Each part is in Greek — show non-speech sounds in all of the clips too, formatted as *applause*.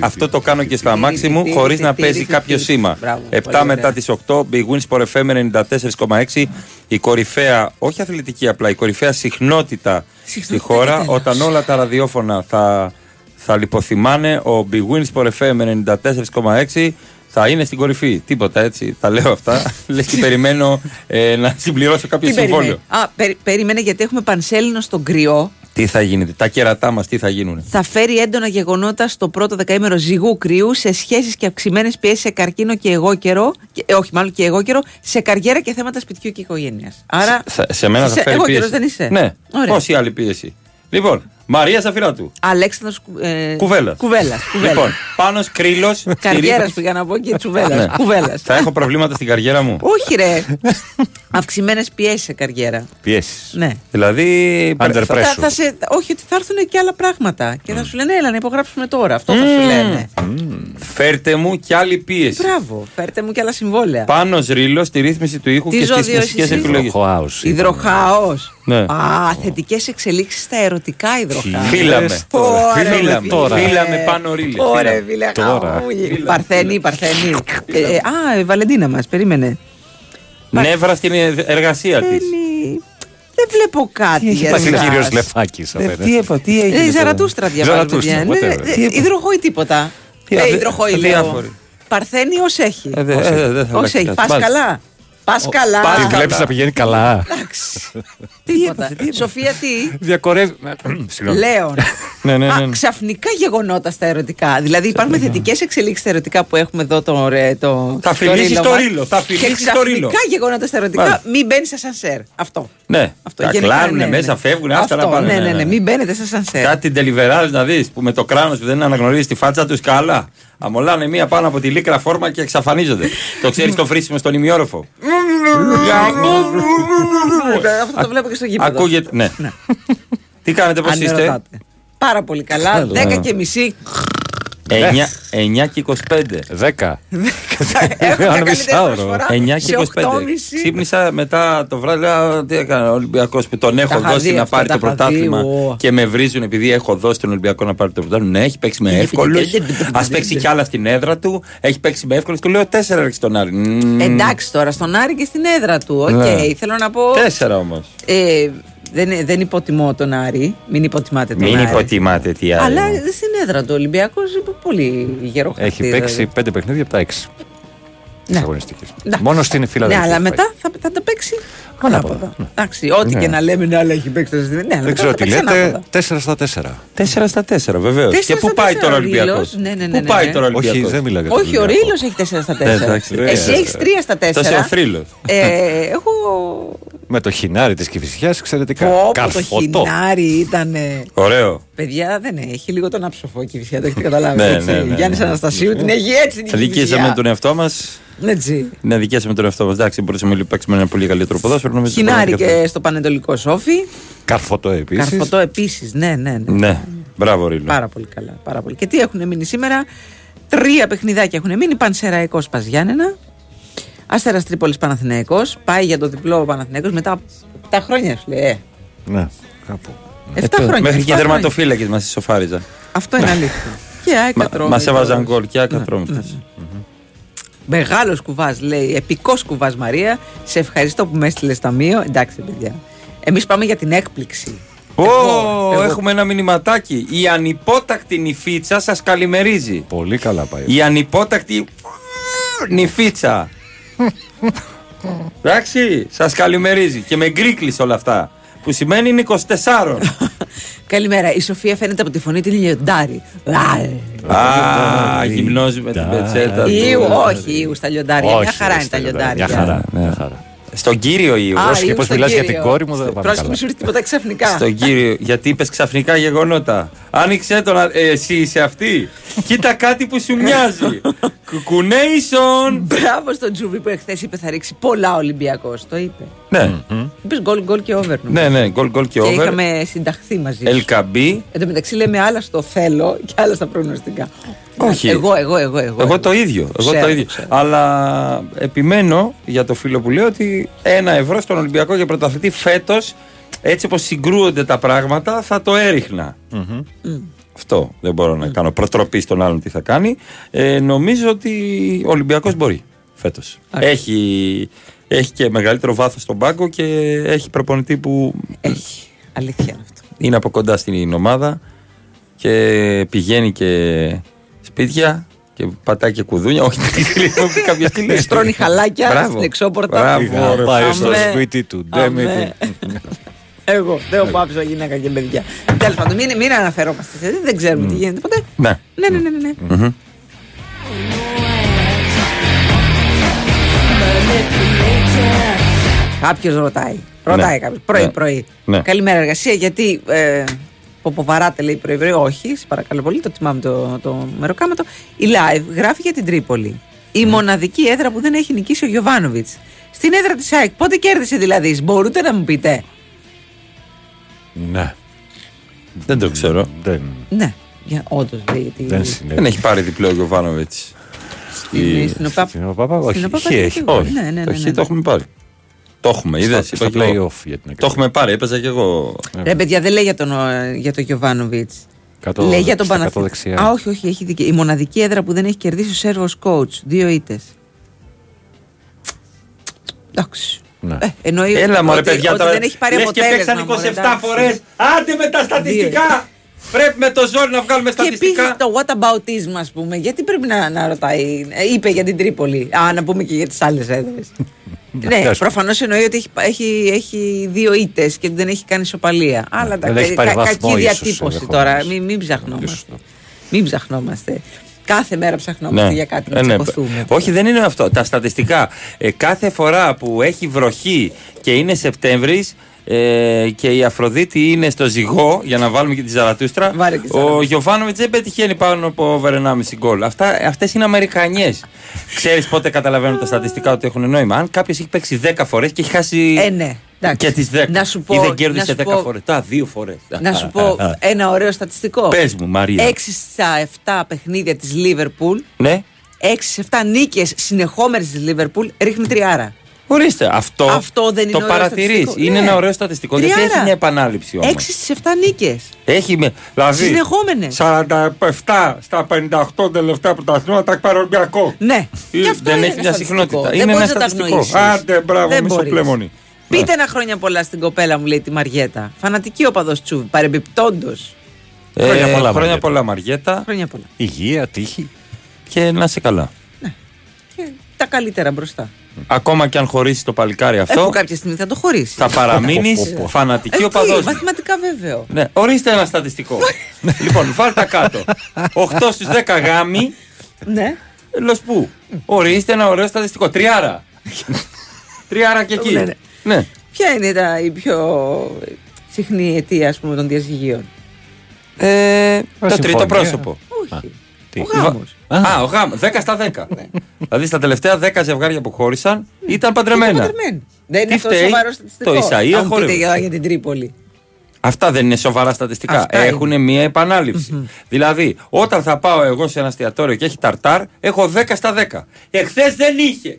Αυτό το κάνω και στα μάξι μου χωρί να παίζει κάποιο σήμα. 7 μετά τι 8, Big Wins for FM 94,6. Η κορυφαία, όχι αθλητική απλά, η κορυφαία συχνότητα στη χώρα. Όταν όλα τα ραδιόφωνα θα, θα λιποθυμάνε, ο Big Wins for FM 94,6 θα είναι στην κορυφή. Τίποτα έτσι. Τα λέω αυτά. Λε και περιμένω ε, να συμπληρώσω κάποιο συμβόλαιο. Α, περι, περίμενε γιατί έχουμε πανσέλινο στον κρυό. Τι θα γίνει, τα κερατά μας τι θα γίνουν. Θα φέρει έντονα γεγονότα στο πρώτο δεκαήμερο ζυγού κρυού σε σχέσεις και αυξημένες πιέσεις σε καρκίνο και εγώ καιρό. Και, ε, όχι, μάλλον και εγώ καιρό, σε καριέρα και θέματα σπιτιού και οικογένειας. Άρα. Σε, σε μένα θα φέρει εγώ πίεση. καιρός δεν είσαι. Ναι, Ωραία. πόση άλλη πίεση. Λοιπόν, Μαρία Σαφυράτου. Αλέξανδρος ε, Κουβέλας. Κουβέλας, κουβέλας. Λοιπόν, πάνω κρύλος. Καριέρας πήγα να πω και τσουβέλας. Κουβέλας. Θα έχω προβλήματα στην καριέρα μου. Όχι, ρε. Αυξημένες πιέσεις σε καριέρα. Πιέσεις. Ναι. Δηλαδή. Under θα- pressure. Θα, θα σε, όχι, ότι θα έρθουν και άλλα πράγματα. Και θα σου λένε, έλα να υπογράψουμε τώρα. Αυτό θα σου λένε. Φέρτε μου κι άλλη πίεση. Μπράβο, φέρτε μου και άλλα συμβόλαια. Πάνω ρίλος στη ρύθμιση του ήχου Τι και στις ζώδιο μουσικές είσαι εσύ; επιλογές. Χοάους. Υδροχάος. Ναι. Α, θετικές εξελίξεις στα ερωτικά υδροχάο. Φίλαμε. Λες τώρα. Ωραία, Φίλαμε. τώρα. Φίλαμε πάνω ρίλες. Ωραία, φίλε. Τώρα. χαμούλη. Παρθένη, Παρθένη. Ε, ε, Α, η Βαλεντίνα μας, περίμενε. Νεύρα στην εργασία της. Παρθένη. Δεν βλέπω κάτι. έχει για πάθει Είναι ο εσάς. κύριο Λεφάκη. Τι έπα, τι έγινε. Ε, η τώρα; Ζαρατούστρα διαβάζω, Ζαρατούστρα, παιδιά. Ναι, whatever. ε, Υδροχόη τίποτα. Τι, Ε, αδε- υδροχόη λέω. αδιάφορη. Παρθένη ως έχει. Ε, δε- ε, δεν θα Ω αλλάξει έχει. κάτι. Πας Μάλιστα. καλά. Πας καλά. πας Τη καλά. βλέπεις να πηγαίνει καλά. Εντάξει. Τίποτα. Σοφία τι; Διακορεύει. Συγγνώμη. Λέων. *laughs* Ναι, ναι, Α, ναι. ξαφνικά γεγονότα στα ερωτικά. Δηλαδή υπάρχουν θετικές εξελίξεις στα ερωτικά που έχουμε εδώ το. ρε, το Θα το φιλήσεις ρίλο το μας. ρίλο, θα Και φιλήσεις το ρίλο. ξαφνικά γεγονότα στα ερωτικά, Μάλιστα. μην μπαίνεις σε σανσέρ. Αυτό. Ναι, Αυτό, τα γενικά, κλάνουνε ναι, ναι. μέσα, φεύγουν, άστα να Αυτό, πάνε. Ναι, ναι, ναι, μην μπαίνετε σε σανσέρ. Κάτι τελιβεράδε να δεις που με το κράνος που δεν αναγνωρίζεις τη φάτσα τους καλά. Αμολάνε μία πάνω από τη λίκρα φόρμα και εξαφανίζονται. το ξέρεις το φρίσιμο στον ημιόροφο. Αυτό το βλέπω και στο γήπεδο. Ακούγεται. Ναι. Τι κάνετε, πώς Αν με είστε; ρωτάτε. Πάρα πολύ καλά. 10 και μισή. 9 και 25. 10. Έχω Ένα μια καλύτερη μισάωρο. προσφορά. 9 και Σε 25. 8,5. Ξύπνησα μετά το βράδυ. Λέω τι έκανε ο Ολυμπιακός που τον έχω Τα είχα δώσει δει να αυτά, πάρει τα το είχα πρωτάθλημα δει, ω. και με βρίζουν επειδή έχω δώσει τον Ολυμπιακό να πάρει το πρωτάθλημα. Ναι, έχει παίξει με εύκολους. Α παίξει κι άλλα στην έδρα του. Έχει παίξει με εύκολους. Του λέω 4 ρίξει τον Άρη. Μμμ. Εντάξει τώρα, στον Άρη και στην έδρα του. Οκ, Ναι. θέλω να πω. 4 όμως. Ε, δεν, δεν υποτιμώ τον Άρη. Μην υποτιμάτε τον Μην Άρη. υποτιμάτε τι άλλο. Αλλά στην έδρα του Ολυμπιακός πολύ γερό Έχει χαρακτήρα. παίξει 5 παιχνίδια από τα 6. Ναι. Αγωνιστική. Εντάξει. Μόνο στην Ναι, Φιλαδέλφια. αλλά έχει πάει. μετά θα, θα τα παίξει Ανάποδα. ανάποδα. Εντάξει, ό,τι Ναι. και να λέμε, ναι, αλλά έχει παίξει. το ζήτημα. Ναι, αλλά Δεν μετά ξέρω θα τι παίξει λέτε. ανάποδα. 4 στα 4. 4 στα 4, βεβαίως. Τέσσερα Και πού στα πάει τέσσερα τώρα ο ο Ολυμπιακός; Ρήλος. Ναι, ναι, ναι, Πού ναι, πάει ναι. τώρα ο Όχι, Ολυμπιακό. δεν μιλάω για τον Όχι, ο Ολυμπιακό. Ρήλο έχει 4 στα 4. Ναι, εντάξει, ρε, Εσύ ρε, έχει 3 στα 4. Τόσο ο θρύλος. Ε, έχω. Με το χινάρι της Κυφυσιάς εξαιρετικά. Πω, πω, το Καρφωτό. χινάρι ήταν. Ωραίο. Παιδιά δεν έχει λίγο τον άψοφο και η Κυφσιά, το έχετε καταλάβει. Ναι, έτσι. ναι, ναι, ναι. Γιάννη Αναστασίου την έχει έτσι την Αδικήσαμε Κηφισιά. τον εαυτό μας. Έτσι. Ναι, δικήσαμε τον εαυτό μας. Εντάξει, μπορούσαμε να παίξουμε ένα πολύ καλύτερο ποδόσφαιρο. νομίζω ότι Χινάρι μπορούμε και στο Πανετολικό Σόφι. Καρφωτό επίσης. Καρφωτό επίσης. Ναι, ναι, ναι. Ναι, μπράβο Ρίλο. Πάρα πολύ καλά. Πάρα πολύ. Και τι έχουν μείνει σήμερα; Τρία παιχνιδάκια έχουν μείνει. Πανσεραϊκός Παζιάννενα. Αστέρας Τρίπολης Παναθηναϊκός Πάει για το διπλό ο Παναθηναϊκός μετά από 7 χρόνια σου λέει. Ε, Ναι, κάπου. 7 χρόνια. Μέχρι και οι 7 χρόνια. δερματοφύλακες μας ισοφάριζαν. Αυτό είναι αλήθεια. *laughs* και άικα Μα, τρώμε. μας έβαζαν γκολ και άκα τρώμε. Μεγάλος κουβάς, λέει. Επικός κουβάς Μαρία. Σε ευχαριστώ που με έστειλες ταμείο. Εντάξει, παιδιά. Εμείς πάμε για την έκπληξη. Ω, Εγώ- εγώ- έχουμε ένα μηνυματάκι. Η ανυπότακτη νυφίτσα σας καλημερίζει. Πολύ καλά πάει. Η ανυπότακτη νυφίτσα. Εντάξει, σας καλημερίζει. Και με γκρίκλεις όλα αυτά. Που σημαίνει είναι 24. Καλημέρα. Η Σοφία φαίνεται από τη φωνή την λιοντάρι. Α, γυμνώζει με την πετσέτα του. Ιου, όχι, Ιου στα λιοντάρια. Μια χαρά είναι τα λιοντάρια. Μια χαρά. Μια χαρά. Στον κύριο Ιου. Α, Όσο και Ιου πώς στον μιλάς για κύριο. την κόρη μου, δεν πάμε Πρόσεχε, καλά. μη σου ρίχνει τίποτα ξαφνικά. Στον κύριο, γιατί είπες ξαφνικά γεγονότα. Άνοιξε το να. ε, εσύ είσαι αυτή. Κοίτα κάτι που σου μοιάζει. Κουκουνέισον. Μπράβο στον Τζούβι που εχθές είπε θα ρίξει πολλά Ολυμπιακός. Το είπε. Ναι, Είπες γκολ, γκολ και over. ναι, ναι, γκολ γκολ και Και over. είχαμε συνταχθεί μαζί. σου. Ελκαμπή. Εν τω μεταξύ λέμε άλλα στο θέλω και άλλα στα προγνωστικά. Όχι. Εγώ, εγώ, εγώ. Εγώ, Εγώ το ίδιο. Εγώ Ξέρω, το ίδιο. ξέρω. Αλλά επιμένω για το φίλο που λέει ότι ένα ευρώ στον Ολυμπιακό για πρωταθλητή φέτος έτσι όπως συγκρούονται τα πράγματα θα το έριχνα. Αυτό δεν μπορώ να κάνω προτροπή στον άλλον τι θα κάνει. Ε, νομίζω ότι ο Ολυμπιακός μπορεί φέτος. Έχει, έχει και μεγαλύτερο βάθος στον πάγκο και έχει προπονητή που Έχει. Αλήθεια είναι αυτό. είναι από κοντά στην ομάδα και πηγαίνει και σπίτια και πατάει και κουδούνια. Όχι, *laughs* κάποια στιγμή. Στρώνει χαλάκια Μπράβο. στην εξώπορτα. Μπράβο. Πήγα να πάει στο Αμέ. σπίτι του. Αμέ. Ντέμι του. Εγώ δεν έχω πάψω γυναίκα και παιδιά. Τέλος πάντων, μην, μην αναφερόμαστε σε δεν ξέρουμε τι γίνεται ποτέ. Ναι. Ναι, ναι, ναι. ναι, ναι. Μμμ. Κάποιος ρωτάει. Ρωτάει Ναι. κάποιος. Πρωί, Ναι. πρωί. Ναι. Καλημέρα, εργασία. Γιατί. Ε, Ποποβαράτε λέει πρωί, πρωί. Όχι, σε παρακαλώ πολύ, το θυμάμαι το, το μεροκάματο. Η live γράφει για την Τρίπολη. Η μοναδική έδρα που δεν έχει νικήσει ο Γιωβάνοβιτς. Στην έδρα της ΑΕΚ. Πότε κέρδισε δηλαδή, μπορείτε να μου πείτε; Ναι. Δεν το ξέρω. Δεν, Ναι, όντως λέει. ότι- δεν Δεν συνέβη. έχει πάρει διπλό ο Γιωβάνοβιτς. Στην, στην ΟΠΑΠ. Στην ΟΠΑΠ, όχι. Στην ΟΠΑΠ Χ έχει. και εγώ. Όχι. Ναι, ναι, ναι, το ναι, Χ ναι. το έχουμε πάρει. Το έχουμε, είδες. Στα- στα play-off για την Το έχουμε πάρει, έπαιζα κι εγώ. Ρε παιδιά, δεν λέει για τον, ε, για τον Γιωβάνοβιτς. Κάτω- Λέει για τον στα Παναθηναϊκό. κάτω δεξιά. Α, όχι, όχι, έχει δίκιο. Η μοναδική έδρα που δεν έχει κερδίσει ο Σέρβος coach. Δύο ήττες. Εντάξει. Ναι. Ε, εννοεί Έλα μωρέ ότι, παιδιά ότι τώρα. δεν έχει πάρει Λες και αποτέλεσμα. παίξαν μωρέ, 27 εντάξει. φορές. Άντε με τα στατιστικά. Πρέπει με το ζόρι να βγάλουμε Και επίσης στατιστικά. το what aboutism, ας πούμε, γιατί πρέπει να, να ρωτάει. Ε, είπε για την Τρίπολη. Α, να πούμε και για τις άλλες έδρες. *laughs* ναι, ας πούμε. προφανώς εννοεί ότι έχει, έχει, έχει δύο ήττες και ότι δεν έχει κάνει ισοπαλία. Αλλά δεν τα, έχει πάρει βαθμό κακή ίσως, διατύπωση ενδεχομένως. τώρα. Μην, μην ψαχνόμαστε. Σωστό. Μην ψαχνόμαστε. Κάθε μέρα ψαχνόμαστε για κάτι να Ε, ναι. τσακωθούμε. Όχι, δεν είναι αυτό. Τα στατιστικά. Ε, κάθε φορά που έχει βροχή και είναι Σεπτέμβρης ε, και η Αφροδίτη είναι στο ζυγό για να βάλουμε και τη Ζαρατούστρα. Βάλε και ο Ζαρατούστρα. Γιωβάνοβιτς δεν πετυχαίνει πάνω από over 1,5 γκολ. Αυτές είναι Αμερικανιές. Ξέρεις πότε καταλαβαίνουν τα στατιστικά ότι έχουν νόημα. Αν κάποιος έχει παίξει 10 φορές και έχει χάσει. Ε, ναι. Εντάξει. Και τις 10. Να σου πω- Ή δεν να κέρδισε σου 10 πω- φορές. Τα δύο φορές. Να σου πω ένα ωραίο στατιστικό. Πες μου, Μαρία. 6 στα 7 παιχνίδια της Λίβερπουλ, Ναι. 6 σε 7 νίκες συνεχόμενες της Λίβερπουλ ρίχνει τριάρα. Ορίστε, αυτό, Αυτό δεν είναι το ωραίο παρατηρείς. στατιστικό. Είναι Ναι. ένα ωραίο στατιστικό. Γιατί Τριάρα. έχει μια επανάληψη όμως. 6 στις 7 νίκες. Έχει με. Δηλαδή, Συνεχόμενες. 47 στα 58 τελευταία πρωταθλήματα τα έχει πάρει ο Ολυμπιακός. Ναι. Ε, Και αυτό δεν είναι έχει ένα μια στατιστικό. συχνότητα. Δεν Είναι μπορείς ένα να τα στατιστικό. αγνοήσεις. Άντε, μπράβο, Δεν μπορείς. μισοπλέμονη. Πείτε ένα χρόνια πολλά στην κοπέλα μου, λέει τη Μαριέτα. Φανατική οπαδό Τσούβ. Παρεμπιπτόντως. Ε, Χρόνια πολλά, Χρόνια Μαριέτα. πολλά, Μαριέτα. Χρόνια πολλά. Υγεία, τύχη. Και να είσαι καλά. Και τα καλύτερα μπροστά. Ακόμα και αν χωρίσει το παλικάρι Έχω αυτό, κάποια στιγμή θα το χωρίσει. θα παραμείνεις Πω, πω, πω. φανατική Ε, τι, οπαδό. Μαθηματικά βέβαιο. Ναι, ορίστε ένα στατιστικό. *laughs* λοιπόν, βάλτε τα κάτω. 8 στους 10 γάμοι Ναι. Λοσπού. Ορίστε ένα ωραίο στατιστικό. Τριάρα. Τριάρα και εκεί. Ναι, ναι. Ναι. Ποια είναι τα, η πιο συχνή αιτία ας πούμε, των διαζυγίων; Ε, το συμφωνία. τρίτο πρόσωπο. Όχι. Τι; Ο γάμος. Α, ο γάμος. 10 στα 10. δηλαδή στα τελευταία 10 ζευγάρια που χώρισαν ήταν παντρεμένα. Είναι παντρεμένοι. Δεν είναι Τι αυτό φταίει; σοβαρό στατιστικό. Το Ισαΐα Αν πείτε χορεύει. για, για την Τρίπολη. Αυτά δεν είναι σοβαρά στατιστικά. Αυτά Έχουν μία επανάληψη. Δηλαδή, όταν θα πάω εγώ σε ένα εστιατόριο και έχει ταρτάρ, έχω 10 στα 10. Εχθές δεν είχε.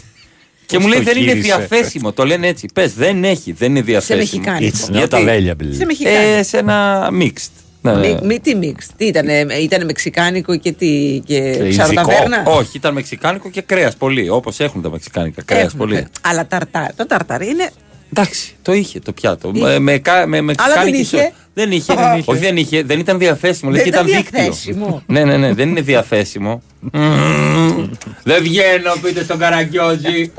*laughs* και Πώς μου λέει το δεν είναι γύρισε. διαθέσιμο. Το λένε έτσι. Πες, δεν έχει, δεν είναι διαθέσιμο. μexicano. It's not Γιατί; available. Σε μεξικάνικο. Ε, σε ένα mixed. Ναι. Μι, μι, τι μίξ, τι ήταν, ήταν μεξικάνικο και τι, και ειδικό. ψαροταβέρνα; Όχι, ήταν μεξικάνικο και κρέας πολύ. Όπως έχουν τα μεξικάνικα. Κρέας Έχουν, πολύ. ε, Αλλά ταρτάρ, το ταρτάρ είναι. Εντάξει, το είχε το πιάτο. Είχε. Με, με, κα- με μεξικάνικη δεν είχε. σο- Δεν είχε. Α, είχε. Όχι, δεν είχε. Δεν ήταν διαθέσιμο. Δεν λέει και ήταν ήταν δίκτυο. διαθέσιμο. ναι, ναι, ναι, δεν είναι διαθέσιμο. Μμμ. δεν βγαίνω, πείτε στον Καραγκιόζη.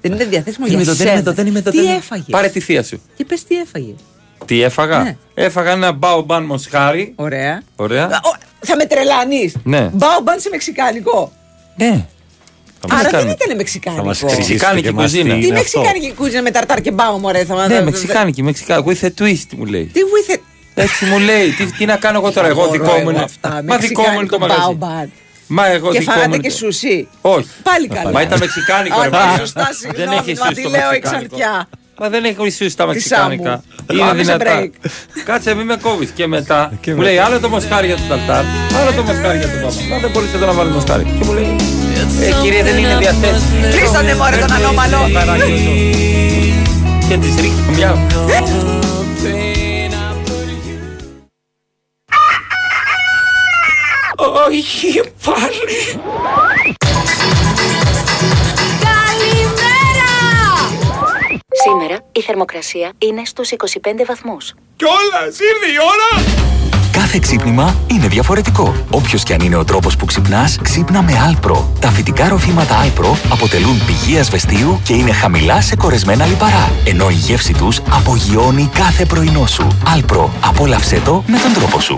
Δεν είναι διαθέσιμο Δεν για είμαι εδώ, δεν είμαι εδώ, δεν είμαι εδώ. Τι δεν είμαι- έφαγες; Πάρε τη θεία σου. Και πες τι έφαγες. Τι έφαγα; Ναι. Έφαγα ένα μπάουμπαν μοσχάρι. Ωραία. Ωραία. Α, ο, θα με τρελάνεις. Ναι. Μπάουμπαν σε μεξικάνικο. Ναι. Θα μας Άρα δεν κάνει. ήταν Θα μεξικάνικο. μας εξηγήσετε Μεξικάνικη και μας κουζίνα. τι Τι είναι αυτό. μεξικάνικη κούζινα με ταρτάρ και μπάου, μωρέ. Θα Ναι, μεξικάνικη, μεξικάνικη. With a twist μου λέει. Τι with Έτσι μου λέει. Τι, τι να κάνω εγώ τώρα. Εγώ Μπορώ δικό μου εγώ είναι. αυτά. Μα δικό μου είναι το μαγαζί. μπάουμπαν. Μα εγώ Και δικό μου φάγατε είναι και το- σουσί. Όχι. Πάλι καλά. Μα ήταν μεξικάνικο, Α, ρε ναι, παιδιά. σωστά, Δεν συγγνώμη, έχεις μα σουί τη στο λέω μεξικάνικο. εξαρτιά. Μα δεν έχει σουί στα Τη μεξικάνικα. Σάμπου. Πάμε σε break. Κάτσε, μην με κόβει. Και μετά Και μου μετά. λέει άλλο το μοσχάρι για το ταρτάρ, άλλο το μοσχάρι για το πάπα. Μα δεν μπορεί εδώ να βάλει μοσχάρι. Και μου λέει, Ε, κύριε, δεν είναι διαθέσιμο. Κλείσανε μωρέ τον ανώμαλο. Καραγκιόζο. και τη ρίχνω μια. Όχι πάλι. Σήμερα η θερμοκρασία είναι στους 25 βαθμούς. Κιόλας ήρθε η ώρα. Κάθε ξύπνημα είναι διαφορετικό. Όποιος και αν είναι ο τρόπος που ξυπνάς, ξύπνα με Alpro. Τα φυτικά ροφήματα Alpro αποτελούν πηγή ασβεστίου και είναι χαμηλά σε κορεσμένα λιπαρά. Ενώ η γεύση τους απογειώνει κάθε πρωινό σου. Alpro. Απόλαυσέ το με τον τρόπο σου.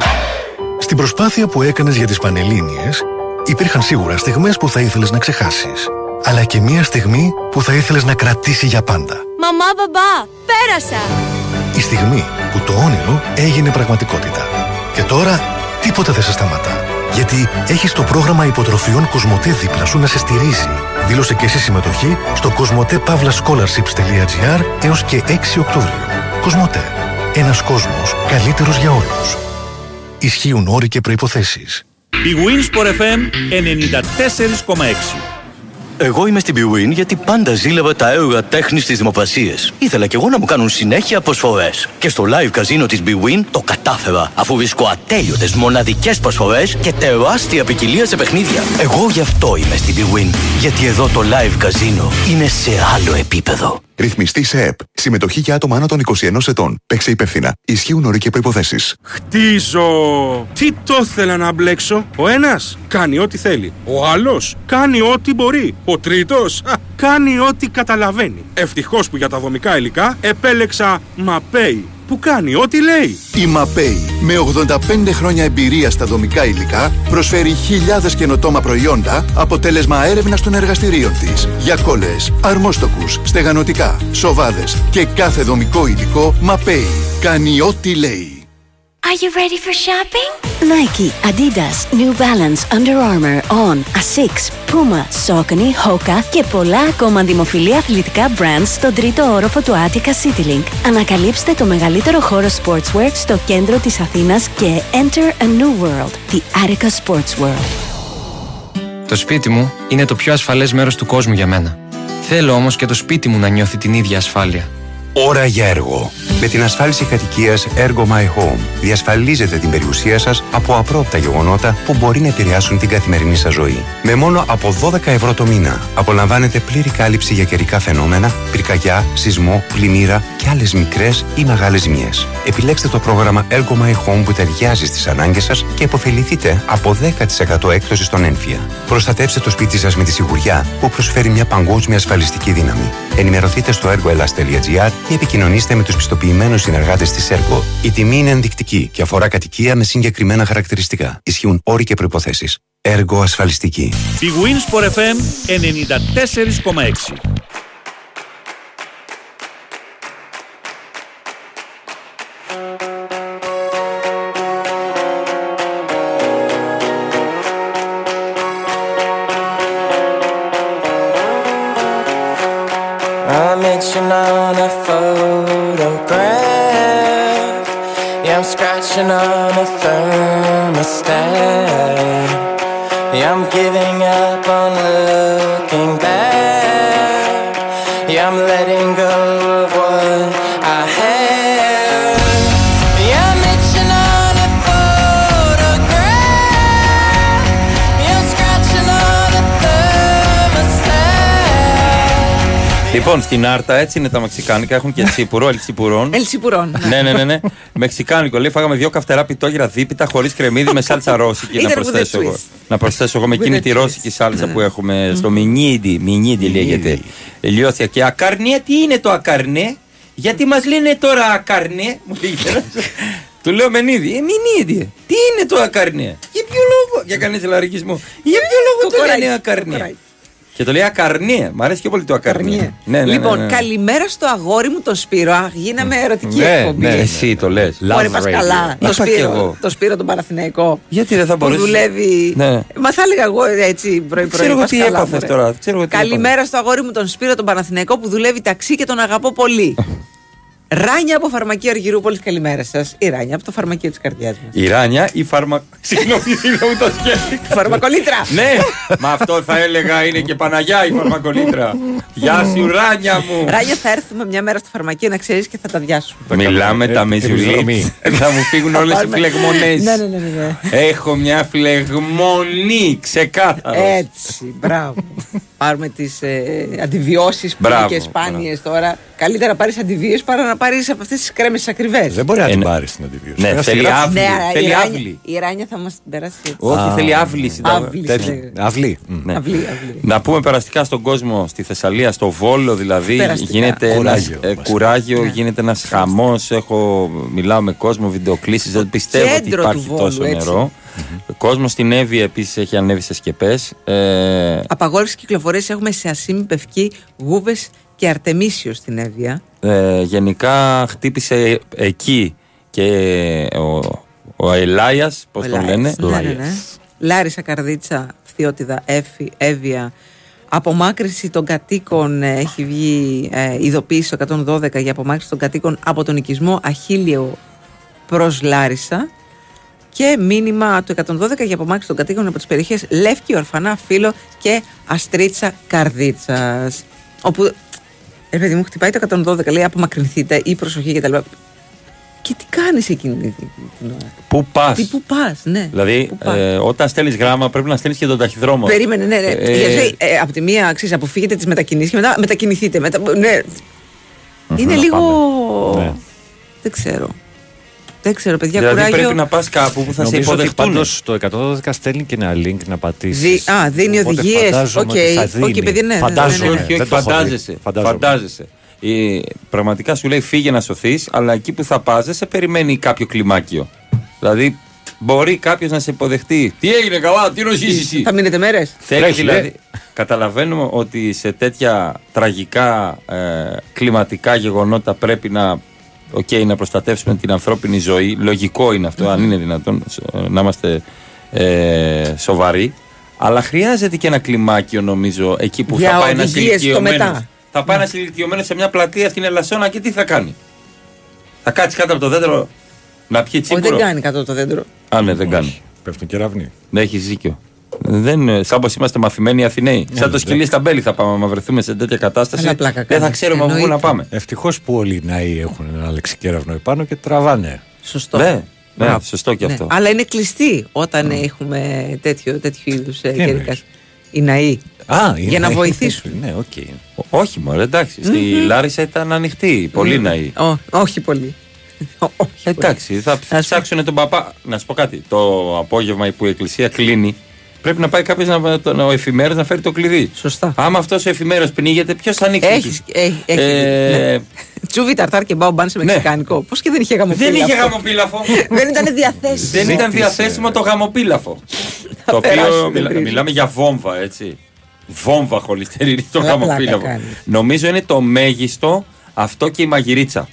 Στην προσπάθεια που έκανες για τις Πανελλήνιες, υπήρχαν σίγουρα στιγμές που θα ήθελες να ξεχάσεις. Αλλά και μία στιγμή που θα ήθελες να κρατήσει για πάντα. Μαμά, μπαμπά, πέρασα! Η στιγμή που το όνειρο έγινε πραγματικότητα. Και τώρα τίποτα δεν σε σταματά. Γιατί έχεις το πρόγραμμα υποτροφιών Κοσμοτέ δίπλα σου να σε στηρίζει. Δήλωσε και εσύ συμμετοχή στο κοσμοτέ.scholarships.gr έως και 6 Οκτώβριο. Κοσμοτέ. Ένας κόσμος καλύτερος για όλους. Ισχύουν όροι και προϋποθέσεις. Η Winsport FM 94,6 Εγώ είμαι στην Bwin γιατί πάντα ζήλευα τα έργα τέχνης στι δημοπρασίε. Ήθελα κι εγώ να μου κάνουν συνέχεια προσφορές. Και στο live καζίνο της Bwin το κατάφερα αφού βρίσκω ατέλειωτες μοναδικές προσφορές και τεράστια ποικιλία σε παιχνίδια. Εγώ γι' αυτό είμαι στην Bwin. Γιατί εδώ το live καζίνο είναι σε άλλο επίπεδο. Ρυθμιστή σε ΕΠ. Συμμετοχή για άτομα άνω των 21 ετών. Παίξε υπεύθυνα. Ισχύουν όροι και προποθέσει. Χτίζω! Τι το ήθελα να μπλέξω; Ο ένας κάνει ό,τι θέλει. Ο άλλος κάνει ό,τι μπορεί. Ο τρίτος κάνει ό,τι καταλαβαίνει. Ευτυχώς που για τα δομικά υλικά επέλεξα Mapei που κάνει ό,τι λέει. Η Mapei με 85 χρόνια εμπειρία στα δομικά υλικά προσφέρει χιλιάδες καινοτόμα προϊόντα αποτέλεσμα έρευνας των εργαστηρίων της για κόλλες, αρμόστοκους, στεγανοτικά, σοβάδες και κάθε δομικό υλικό Mapei κάνει ό,τι λέει. Are you ready for shopping? Nike, Adidas, New Balance, Under Armour, On, Asics, Puma, Saucony, Hoka και πολλά ακόμα δημοφιλή αθλητικά brands στον τρίτο όροφο του Attica CityLink. Ανακαλύψτε το μεγαλύτερο χώρο sportswear στο κέντρο της Αθήνας και enter a new world, the Attica Sports World. Το σπίτι μου είναι το πιο ασφαλές μέρος του κόσμου για μένα. Θέλω όμως και το σπίτι μου να νιώθει την ίδια ασφάλεια. Ώρα για έργο. Με την ασφάλιση κατοικίας Ergo My Home διασφαλίζετε την περιουσία σας από απρόπτα γεγονότα που μπορεί να επηρεάσουν την καθημερινή σας ζωή. Με μόνο από 12 ευρώ το μήνα απολαμβάνετε πλήρη κάλυψη για καιρικά φαινόμενα, πυρκαγιά, σεισμό, πλημμύρα και άλλες μικρές ή μεγάλες ζημιές. Επιλέξτε το πρόγραμμα Ergo My Home που ταιριάζει στις ανάγκες σας και υποφεληθείτε από 10% έκπτωση στον ένφια. Προστατεύστε το σπίτι σας με τη σιγουριά που προσφέρει μια παγκόσμια ασφαλιστική δύναμη. Ενημερωθείτε στο ergoelas.gr ή επικοινωνήστε με τους πιστοποιημένους συνεργάτες της ΕΡΚΟ. Η τιμή είναι ενδεικτική και αφορά κατοικία με συγκεκριμένα χαρακτηριστικά. Ισχύουν όροι και προποθέσει. Έργο ασφαλιστική. Η Winsport FM 94,6 thermostat. Λοιπόν, στην Άρτα έτσι είναι τα μεξικάνικα. Έχουν και *laughs* τσίπουρο, ελτσιπουρών. Ελσιπουρών. ναι, ναι, ναι, ναι. Μεξικάνικο. Λέει, φάγαμε δύο καυτερά πιτόγυρα δίπιτα χωρίς κρεμμύδι με σάλτσα *laughs* ρώσικη. να Ήταν with the προσθέσω εγώ. twist. Να προσθέσω εγώ με With εκείνη the τη twist. ρώσικη σάλτσα που έχουμε στο μινίδι. Μινίδι λέγεται. Λιώθια. Και ακαρνέ, τι είναι το ακαρνέ; Γιατί μας λένε τώρα ακαρνέ. Μου λέει ένας. Του λέω μενίδι. Ε, μινίδι. Τι είναι το ακαρνέ; Για ποιο λόγο; Για κανεί λαρικισμό. Για ποιο λόγο το Κοκοράκι, λένε ακαρνέ; Κοκοράκι. Και το λέει ακαρνέ. Μ' αρέσει και πολύ το ακαρνέ. Ναι, ναι, ναι, λοιπόν, ναι. καλημέρα στο αγόρι μου τον Σπύρο. Α, γίναμε ερωτική Ναι, εκπομπή. ναι, εσύ το λες. Ωραία, πας καλά. Να Το πάω κι εγώ. Σπύρο, το Σπύρο τον Παραθυναϊκό. Γιατί δεν θα Που μπορέσει. δουλεύει. Ναι. Μα θα έλεγα εγώ έτσι πρωί πρωί. Ξέρω εγώ πας τι καλά, έπαθες μωρέ. τώρα, ξέρω εγώ τι Καλημέρα στο αγόρι μου τον Σπύρο τον Παναθηναϊκό που δουλεύει ταξί και τον αγαπώ πολύ. Ράνια από φαρμακείο Αργυρούπολης, καλημέρα σας. Η Ράνια από το φαρμακείο της καρδιάς μας. Η Ράνια ή φαρμα... *laughs* Συγγνώμη, συγγνώμη το σκέφτηκα. Φαρμακολίτρα! ναι, μα αυτό θα έλεγα είναι και Παναγιά η φαρμακολίτρα. Γεια σου Ράνια μου. Ράνια, θα έρθουμε μια μέρα στο φαρμακείο να ξέρεις και θα τα διάσουμε. Μιλάμε τα μεζουλίτ. Θα μου φύγουν όλες οι πάρουμε- φλεγμονές. Ναι, ναι, ναι, ναι, ναι. Έχω μια φλεγμονή, ξεκάθαρο. Έτσι, μπράβο. Πάρουμε τις ε, αντιβιώσεις που Μπράβο, είναι και σπάνιες τώρα. Καλύτερα να πάρεις αντιβίω παρά να πάρεις από αυτές τις κρέμες ακριβές. Δεν μπορεί να Ε, την ναι. πάρεις την αντιβίωση. Ναι, Πρέπει να θέλει σιγά- αύλη. Ναι, άρα θέλει η Ράνια- αύλη. Η Ράνια θα μας την περάσει έτσι. Όχι, Α, θέλει αύλη. συνταγμα- Αύλη, τέτοιο. συνταγμα- Αυλή. Μμ. Ναι. Αυλή, αυλή. Να πούμε περαστικά στον κόσμο στη Θεσσαλία, στο Βόλο δηλαδή. Περαστικά. Γίνεται ένας, Κουράγιο, ε, βασικά. κουράγιο, Ναι. γίνεται ένας χαμός. Μιλάω με κόσμο, βιντεοκλήσεις. Δεν πιστεύω ότι Κέντρο υπάρχει του Βόλου, τόσο έτσι. νερό. Κόσμος στην Εύη επίσης έχει ανέβει σε σκεπές. Ε, Απαγόρευση κυκλοφορίας έχουμε σε Ασίμη, Πευκή, Γούβες και Αρτεμίσιο στην Εύβοια. ε, γενικά χτύπησε εκεί και ο, ο Ελάιας, πώς Ο τον Ελάης. λένε; Ναι, ναι, ναι. Λάρισα, Καρδίτσα, Φθιώτιδα, Έφη, Εύβοια. Απομάκρυση των κατοίκων ε, έχει βγει ε, ειδοποίηση στο 112 για απομάκρυση των κατοίκων από τον οικισμό Αχίλιο προς Λάρισα και μήνυμα του 112 για απομάκρυση των κατοίκων από τις περιοχές Λεύκη, Ορφανά, Φίλο και Αστρίτσα Καρδίτσας. Όπου, ρε παιδί μου, χτυπάει το 112, λέει απομακρυνθείτε ή προσοχή κτλ. Και τι κάνεις εκείνη την την ώρα; Πού πας; Τι που πας, ναι. Δηλαδή, Πού πας; ε, όταν στέλνεις γράμμα πρέπει να στέλνεις και τον ταχυδρόμο. Περίμενε, ναι, ναι. Ε, Γιατί ε, από τη μία αξίζει, αποφύγετε τις μετακινήσεις και μετά μετακινηθείτε. Μετα... Ναι. Είναι να λίγο. πάμε. Ναι. Δεν ξέρω. Δεν ξέρω, παιδιά, δηλαδή κουράγιο. πρέπει να πας κάπου που θα σε Νομίζω ότι υποδεχτούν. πάντως το 112 στέλνει και ένα link να πατήσεις. Δι- α, δίνει οδηγίες. Οκ, οκ, παιδί, ναι, ναι, Φαντάζομαι. ναι, ναι, ναι. Όχι, όχι, Δεν το έχω δει. φαντάζεσαι. Φαντάζομαι. φαντάζεσαι. Ε, πραγματικά σου λέει φύγε να σωθείς, αλλά εκεί που θα πας δεν σε περιμένει κάποιο κλιμάκιο. Δηλαδή, μπορεί κάποιος να σε υποδεχτεί. Τι έγινε, καλά, τι νοσήσει εσύ; Θα μείνετε μέρες; Θέλει Τρέχεις, δηλαδή. Καταλαβαίνουμε ότι σε τέτοια τραγικά ε, κλιματικά γεγονότα πρέπει να, okay, να προστατεύσουμε την ανθρώπινη ζωή. Λογικό είναι αυτό, αν είναι δυνατόν ε, να είμαστε ε, σοβαροί. Αλλά χρειάζεται και ένα κλιμάκιο, νομίζω, εκεί που Για θα πάει ένας οδηγίες στο ηλικιωμένος. μετά. Θα πάει ένας ηλικιωμένος σε μια πλατεία στην Ελασσόνα και τι θα κάνει. Θα κάτσει κάτω από το δέντρο να πιει Όχι, τσίπουρο. δεν κάνει κάτω το δέντρο. Α, ναι, δεν κάνει. Πέφτουν κεραυνοί. Δεν έχεις δίκιο. Δεν, ε, σαν πω είμαστε μαθημένοι Αθηναίοι. σαν το σκυλί στα μπέλη θα πάμε, άμα βρεθούμε σε τέτοια κατάσταση. Καλά πλάκα δεν θα κάνεις. ξέρουμε από πού να Εννοείται. πάμε. Ευτυχώς που όλοι οι ναοί έχουν ένα λεξικέραυνο επάνω και τραβάνε. Σωστό. Ναι, ναι, Μπράβο. σωστό και Ναι. αυτό. Αλλά είναι κλειστή όταν έχουμε τέτοιο, τέτοιου είδους εννοείς; καιρικά. Οι ναοί. Α, Για να βοηθήσουν. ναι, οκ. Ό- Όχι, μωρέ, εντάξει. Στη Λάρισα ήταν ανοιχτή. Πολύ ναοί. Ω, όχι πολύ. Ω, όχι πολύ. Εντάξει, θα ψάξουν τον παπά. Να σου πω κάτι. Το απόγευμα που η εκκλησία κλείνει, πρέπει να πάει κάποιος να, τον- ο εφημέρος να φέρει το κλειδί. Σωστά. Άμα αυτός ο εφημέρος πνίγεται, ποιος θα ανοίξει. Έχεις, έχει, έχεις, Ε, ναι. Τσούβι ταρτάρ και μπάου μπαν σε Ναι. μεξικάνικο. Πώς και δεν είχε γαμοπίλαφο; Δεν είχε γαμοπίλαφο. *laughs* δεν ήταν διαθέσιμο. Δεν ήταν διαθέσιμο το γαμοπίλαφο. το οποίο περάσουμε μιλά- πριν. μιλάμε για βόμβα, έτσι. Βόμβα χολυστερίνη το Καλά πλάκα γαμοπίλαφο. κάνεις. Νομίζω είναι το μέγιστο αυτό και η μαγειρίτσα.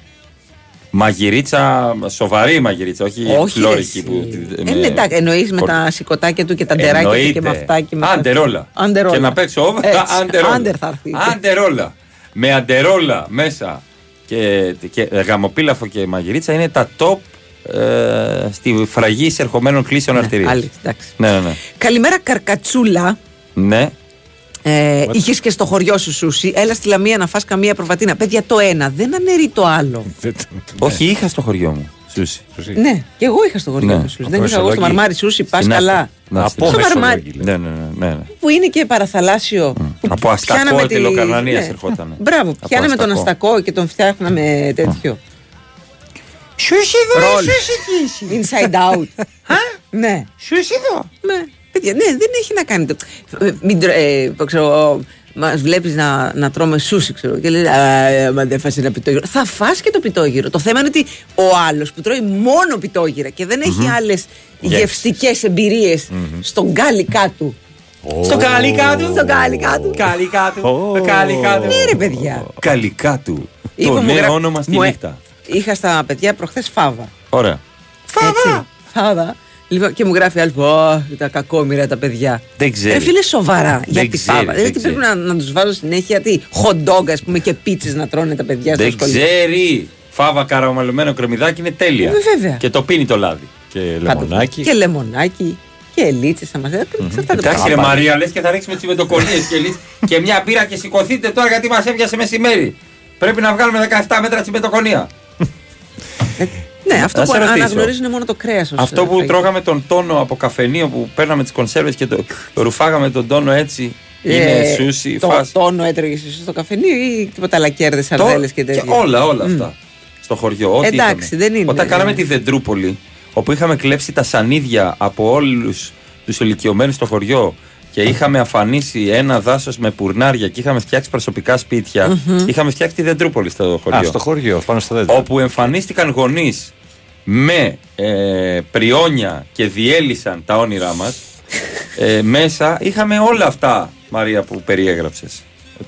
Μαγειρίτσα, σοβαρή μαγειρίτσα, όχι, Όχι, ρε, φλόρικη εσύ. που. Ε, ναι, εντάξει, εννοείς με τα σηκωτάκια του και τα ντεράκια του και Εννοείται. με αυτά και με. Αντερόλα. Αντερόλα. Και να παίξω over, Έτσι, αντερόλα. άντερ θα έρθεις. Αντερόλα. Με αντερόλα μέσα και, και γαμοπίλαφο και μαγειρίτσα είναι τα top ε, στη φραγή εισερχομένων κλήσεων αρτηρίας. άλλη, εντάξει. Ναι, ναι, ναι. Καλημέρα, Καρκατσούλα. ναι. Ε, Είχες και στο χωριό σου σούσι. Έλα στη Λαμία να φας καμία προβατίνα. Παιδιά, το ένα δεν αναιρεί το άλλο. *laughs* Όχι, είχα στο χωριό μου. Σούσι. Ναι, και εγώ είχα στο χωριό Ναι. μου σούσι. Από Δεν είχα εγώ στο Μεσολόγγι. μαρμάρι σούσι. Πας Στην καλά. Άστα. Να, Στο στην Άστα. μαρμάρι. Ναι, ναι, ναι, ναι, ναι. Που είναι και παραθαλάσσιο. που Από Αστακό πιάναμε τη- Τελοκαρνανίας ναι. ερχότανε. Μπράβο, Από πιάναμε τον Αστακό. Αστακό και τον φτιάχναμε τέτοιο. Σούσι Ρολ. Inside out. *laughs* Ναι. Σούσι εδώ. Ναι. Παιδιά, ναι, δεν έχει να κάνει το. Ε, Μην τρο... ε, πω, ξέρω, μας βλέπεις να, να τρώμε σούσι, ξέρω. Και λέει, Α, ε, μα δεν φας ένα πιτόγυρο. Θα φας και το πιτόγυρο. Το θέμα είναι ότι ο άλλος που τρώει μόνο πιτόγυρα και δεν έχει Μμμ. άλλες Γεύσεις. γευστικές εμπειρίες στον κάλικα του. Στο κάλικα του. Στο κάλικα του. Κάλικα του. Το κάλικα του. Ναι, ρε παιδιά. Καλικά του. Είπε, Το μου νέο γρα- όνομα στη μου ε- νύχτα. Είχα στα παιδιά προχθές φάβα. Ωραία. Φάβα! Φάβα. Λοιπόν, και μου γράφει άλλο, Ω, τα κακόμοιρα τα παιδιά. Δεν ξέρει. Ρε φίλε, σοβαρά. Δεν γιατί ξέρει, φάβα. δεν Δηλαδή πρέπει να, να τους βάζω συνέχεια τι hot dog, ας πούμε, και πίτσες να τρώνε τα παιδιά στο Δεν σχολείο. ξέρει. φάβα καραμαλωμένο κρεμμυδάκι είναι τέλεια. Ε, βέβαια. Και το πίνει το λάδι. Και Πάντα. Και λεμονάκι. Και ελίτσες θα μα Εντάξει, ρε Μαρία, λες και θα ρίξουμε τις μετοκολλίε και, λύσεις. *laughs* και μια πύρα και σηκωθείτε τώρα γιατί μας έβιασε μεσημέρι. Πρέπει να βγάλουμε 17 μέτρα τη μετοκονία. Ναι, αυτό Να που σε ρωτήσω. αναγνωρίζουν μόνο το κρέας. Αυτό που τρώγαμε τον τόνο από καφενείο που παίρναμε τις κονσέρβες και το ρουφάγαμε τον τόνο έτσι. Είναι σούσι, Ε, Το φας. τόνο έτρωγε εσύ στο καφενείο ή τίποτα άλλα κέρδε, Το- σαρδέλες και τέτοια. όλα, όλα αυτά. Στο χωριό. Ό,τι Εντάξει, είχαμε. δεν είναι. Όταν κάναμε τη Δεντρούπολη, όπου είχαμε κλέψει τα σανίδια από όλους τους ηλικιωμένους στο χωριό και είχαμε αφανίσει ένα δάσος με πουρνάρια και είχαμε φτιάξει προσωπικά σπίτια, Μμμ. είχαμε φτιάξει τη Δεντρούπολη στο χωριό. Α, στο χωριό, πάνω στα δέντρα. Όπου εμφανίστηκαν γονείς με ε, πριόνια και διέλυσαν τα όνειρά μας. Ε, μέσα είχαμε όλα αυτά, Μαρία, που περιέγραψες.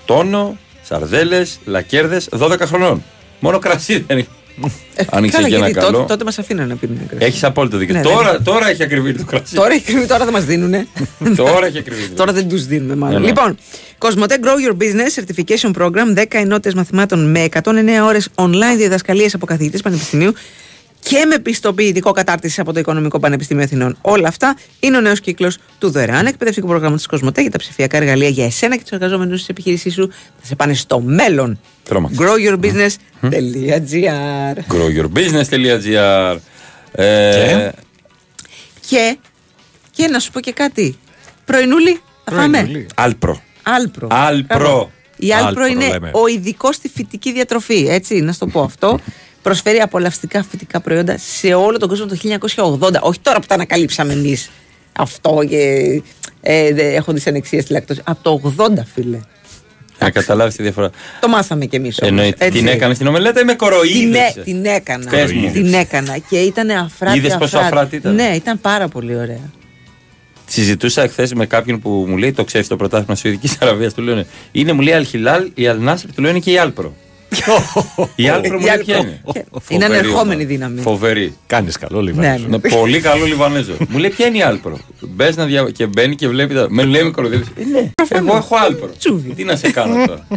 Τόνο, σαρδέλες, λακέρδες, 12 χρονών. Μόνο κρασί δεν είχε. Άνοιξε Καλά, και ένα γιατί καλό. τότε, τότε μας αφήνανε να πίνουν κρέα. Έχεις απόλυτο δίκιο. Ναι, τώρα, δεν- τώρα έχει ακριβή το κρασί. Τώρα, έχει κρύβει, τώρα δεν μας δίνουνε. *laughs* τώρα έχει ακριβή. Τώρα δεν τους δίνουμε μάλλον. Ναι, ναι. Λοιπόν, Κοσμοτέ Grow Your Business Certification Program, 10 ενότητες μαθημάτων με 109 ώρες online διαδασκαλίε από καθηγητές πανεπιστημίου και με πιστοποιητικό κατάρτιση από το Οικονομικό Πανεπιστήμιο Αθηνών. Όλα αυτά είναι ο νέος κύκλος του δωρεάν εκπαιδευτικού προγράμματος της Κοσμοτέ για τα ψηφιακά εργαλεία για εσένα και τους εργαζόμενους της επιχείρησής σου. Θα σε πάνε στο μέλλον. Τρόμαξε. growyourbusiness.gr growyourbusiness.gr ε, Και, και να σου πω και κάτι. Πρωινούλη, θα φάμε. Alpro. Alpro. Alpro. Μπράβο. Η Alpro, Alpro είναι λέμε. ο ειδικός στη φυτική διατροφή. Έτσι, να σου το πω αυτό. *laughs* Προσφέρει απολαυστικά φυτικά προϊόντα σε όλο τον κόσμο το 1980. Όχι τώρα που τα ανακαλύψαμε εμείς αυτό και ε, δε- έχοντας δυσανεξία στη λακτόση. Από το 80, φίλε. Να καταλάβεις τη διαφορά. Το μάθαμε κι εμείς όμως. Εννοείται. Την έκανε στην ομελέτα ή με Την, κοροϊδεύσε. έ- την έκανα. Πες μου. Την έκανα και ήταν αφράτη. Είδες πόσο αφράτη ήταν; Ναι, ήταν πάρα πολύ ωραία. Συζητούσα εχθές με κάποιον που μου λέει το ξέρεις το πρωτάθλημα Σουηδικής Αραβίας. Του λένε Είναι μου λέει Αλ Χιλάλ, η Αλ Νάσερ του λένε και η Alpro. Η Alpro μου Η λέει Άλπρο. ποια είναι; Είναι Φοβερή ανερχόμενη ομάδα. δύναμη. Φοβερή. Κάνεις καλό Ναι, Λιβανέζο. ναι. πολύ καλό Λιβανέζο. μου λέει ποια είναι η Alpro. Μπες να δια... και μπαίνει και βλέπει. Τα... Με λέει με κοροϊδεύει. Ε, ναι, εγώ έχω Alpro. Τι να σε κάνω τώρα;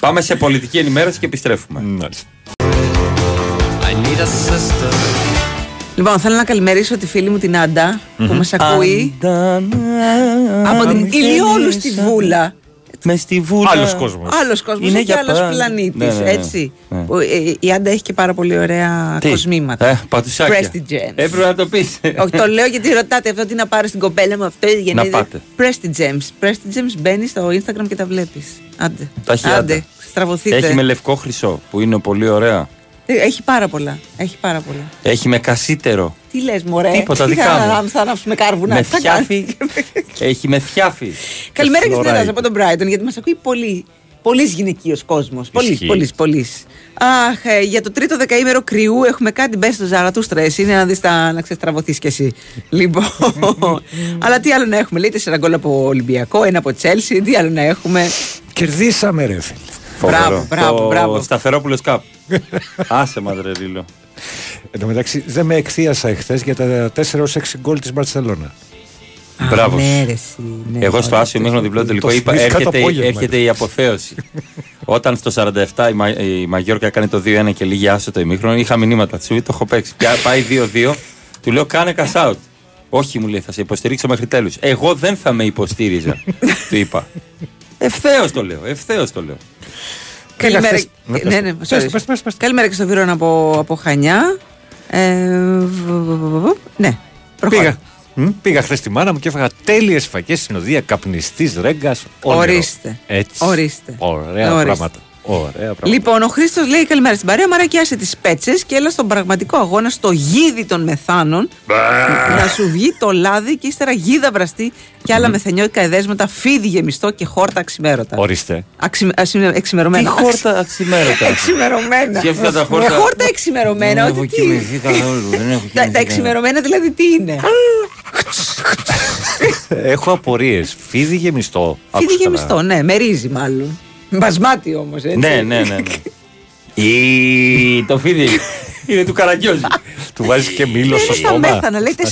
Πάμε σε πολιτική ενημέρωση και επιστρέφουμε. Λοιπόν, θέλω να καλημερίσω τη φίλη μου την Άντα που Μμμ. μας ακούει από την Ηλιόλου στη Βούλα. Με στη Βούλα. Άλλος κόσμος. Άλλος κόσμος Είναι και για άλλος πάντα. πλανήτης. Ναι, ναι, ναι. Έτσι. Ναι. Που, ε, η Άντα έχει και πάρα πολύ ωραία Τι; κοσμήματα. Ε, πατουσάκια. Presti Gems. Έπρεπε να το πεις. Όχι, το λέω γιατί ρωτάτε αυτό τι να πάρω στην κοπέλα μου αυτό. Για Να είδε- πάτε. Presti Gems. Presti Gems μπαίνεις στο Instagram και τα βλέπεις. Άντε. Τα έχει Άντε. άντα. Στραβωθείτε. Έχει με λευκό χρυσό που είναι πολύ ωραία. Ε, Έχει πάρα πολλά. Έχει πάρα πολλά. Έχει με κασίτερο. Τι λες, Μωρέ; Τίποτα, Τι δικά θα, μου. θα, θα ανάψουμε κάρβουνα; με Τι θα θιάφι. Έχει με θιάφι. Καλημέρα και στην φλωράκι. Ελλάδα από τον Brighton, γιατί μας ακούει πολύ. Πολύς γυναικείος κόσμος. Πολύς, Ισχύει. πολύς, πολύς. Αχ, ε, για το τρίτο δεκαήμερο κρυού έχουμε κάτι μπες στο Ζαρατούστρα. Εσύ είναι να δεις τα να ξεστραβωθείς κι εσύ. *laughs* λοιπόν. Αλλά τι άλλο να έχουμε. Λέει τέσσερα γκολ από Ολυμπιακό, ένα από Τσέλσι. Τι άλλο να έχουμε. Κερδίσαμε, ρε φίλε. Φοβερό. μπράβο, το μπράβο. Σταθερόπουλος Καπ. Άσε μαντρε Ρίλο. Εν τω μεταξύ, δεν με εκθίασα εχθές για τα 4 6 γκολ της Μπαρσελόνα. Μπράβος. Ναι, ρε, εσύ, ναι, Εγώ στο ωραία. άσιο μήχρονο διπλό τελικό Το είπα θυμήθηκα το έρχεται, απόγευμα. έρχεται η αποθέωση. Όταν στο 47 η, Μα, η Μαγιόρκα έκανε το 2-1 και λίγη άσο το ημίχρονο, είχα μηνύματα. Σου το έχω παίξει. Πια πάει 2-2, του λέω κάνε cash out. Όχι, μου λέει, θα σε υποστηρίξω μέχρι τέλους. Εγώ δεν θα με υποστήριζα, *laughs* του είπα. Ευθέως το λέω, ευθέως το λέω. Καλημέρα. χθες- Ναι, πες. Ναι, ναι, Πες, sorry. πες, πες, πες. Καλημέρα και στο Βίρονα από, από Χανιά. Ε, β- β- β- β- ναι, προχώρα. Πήγα. Μ, Πήγα χθες στη μάνα μου και έφαγα τέλειες φακές συνοδεία καπνιστής ρέγγα. Ορίστε. Έτσι. Ορίστε. Ωραία Ορίστε. πράγματα. Ωραία πράγματα. Λοιπόν, ο Χρήστος λέει καλημέρα στην παρέα. Μαρακιάσε τις πέτσες και έλα στον πραγματικό αγώνα στο γίδι των μεθάνων. να σου βγει το λάδι και ύστερα γίδα βραστή και άλλα μεθενιώτικα εδέσματα, φίδι γεμιστό και χόρτα αξιμέρωτα. Ορίστε. Αξι, ασυ- εξημερωμένα. Τι χόρτα αξιμέρωτα. *laughs* Εξημερωμένα. Σκέφτηκα τα χόρτα- Με χόρτα εξημερωμένα. Δεν ότι έχω τι. κοιμηθεί καθόλου. Δεν έχω Τα, κοιμηθεί τα εξημερωμένα δηλαδή τι είναι; *laughs* Έχω απορίες. Φίδι γεμιστό. Φίδι Άκουσα γεμιστό, καλά. ναι, με ρύζι μάλλον. Μπασμάτι όμως, έτσι. Ναι, ναι, ναι. ναι. Ή το φίδι *laughs* είναι του Καραγκιόζη. Του βάζεις και μήλο στο Είναι στα στόμα. μέθανα, λέει 4,1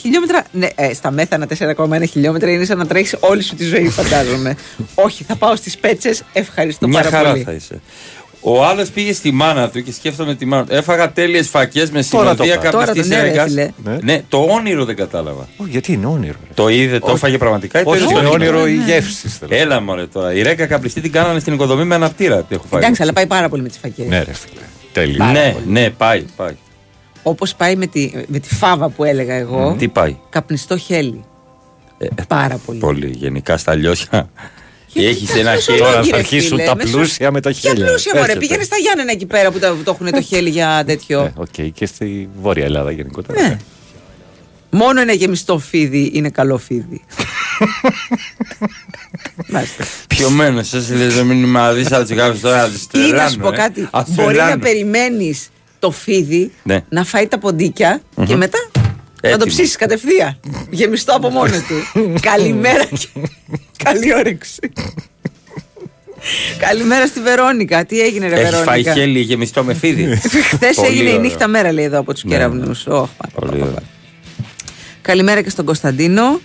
χιλιόμετρα. Ναι, ε, στα μέθανα 4,1 χιλιόμετρα είναι σαν να τρέχεις όλη σου τη ζωή, φαντάζομαι. *laughs* Όχι, θα πάω στις πέτσες. Ευχαριστώ Μια πάρα χαρά πολύ. θα είσαι. Ο άλλος πήγε στη μάνα του και σκέφτομαι τη μάνα του. Έφαγα τέλειες φακές με Τώρα το συνοδεία είπα. Τώρα καπνιστή το ναι, ρε, Ρέγκας. φίλε. Ναι. Ναι, το όνειρο δεν κατάλαβα. Όχι, γιατί είναι όνειρο. ρε. Το είδε, το Όχι. έφαγε πραγματικά ή το Όχι, είδε είναι στο όνειρο όνειρο. η γεύση. θέλω. Έλα μωρέ τώρα. Η Ρέγκα καπνιστή την κάνανε στην οικοδομή με αναπτήρα. Τι έχω φάει. Εντάξει, αλλά πάει πάρα πολύ με τις φακές. Ναι, ρε φίλε. Τέλειο. ναι, ναι, πάει, πάει. Όπως πάει με τη, με τη φάβα που έλεγα εγώ. Τι πάει; Καπνιστό χέλι. Ε, Πάρα πολύ. Πολύ γενικά στα λιώσια. Έχεις τι ένα κάνεις χέρι. τόσο Τώρα Κύριε θα αρχίσουν φίλε, τα μέσω- πλούσια με το Ποια χέλιο. πλούσια μωρέ, Έρχεται. πήγαινε στα Γιάννενα εκεί πέρα που, τα, που το έχουν το χέλι για τέτοιο. Ε, Οκ, και στη Βόρεια Ελλάδα γενικότερα. Ναι. Μόνο ένα γεμιστό φίδι είναι καλό φίδι. *laughs* Μάλιστα. Πιωμένος, εσύ λες να μην είμαι αδίσα τους κάποιου τώρα. ας Ή τρελάνω, να σου πω ε. κάτι. Ας Μπορεί να τρελάνω. περιμένεις το φίδι Ναι. να φάει τα ποντίκια και μετά να το Έτοιμος. ψήσεις κατευθείαν. Γεμιστό από μόνο του. *laughs* Καλημέρα και καλή όρεξη. Καλημέρα στη Βερόνικα. Τι έγινε, ρε Έχει φάει Βερόνικα; χέλι γεμιστό με φίδι. Χθες Πολύ έγινε η ωραίο. νύχτα μέρα, λέει εδώ από τους Ναι, κεραυνούς. ναι. Πολύ ωραίο. Καλημέρα και στον Κωνσταντίνο.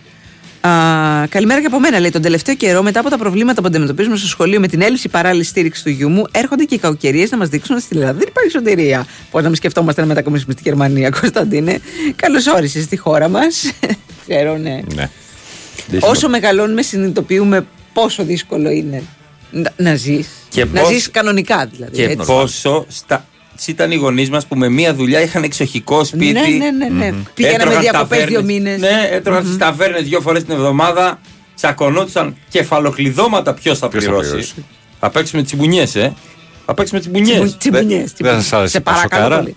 Α, καλημέρα και από μένα, λέει. Τον τελευταίο καιρό, μετά από τα προβλήματα που αντιμετωπίζουμε στο σχολείο με την έλλειψη παράλληλης στήριξης του γιού μου, έρχονται και οι κακοκαιρίες να μας δείξουν ότι στην Ελλάδα δεν υπάρχει σωτηρία. Πώ να μην σκεφτόμαστε να μετακομίσουμε στη Γερμανία, *laughs* Κωνσταντίνε. Καλώς όρισες στη χώρα μας. *laughs* Ξέρω, ναι. Ναι. Όσο μεγαλώνουμε, συνειδητοποιούμε πόσο δύσκολο είναι να, να ζεις. Και Να πώς- ζεις κανονικά δηλαδή. Και έτσι. πόσο στα... ήταν οι γονείς μας που με μία δουλειά είχαν εξοχικό σπίτι. Ναι, ναι, ναι. ναι. Πήγαμε Έτρωγαν διακοπέ ταβέρνες. δύο μήνες. Ναι, έτρωγαν στις ταβέρνες δύο φορές την εβδομάδα. Τσακωνόντουσαν κεφαλοκλειδώματα ποιος θα Ποιος θα πληρώσει. πληρώσει. Θα παίξουμε τσιμπουνιές, ε. Θα παίξουμε τσιμπουνιές. Τσιμπουνιές, Δεν σας άρεσε Σε η πασοκάρα; παρακαλώ πολύ.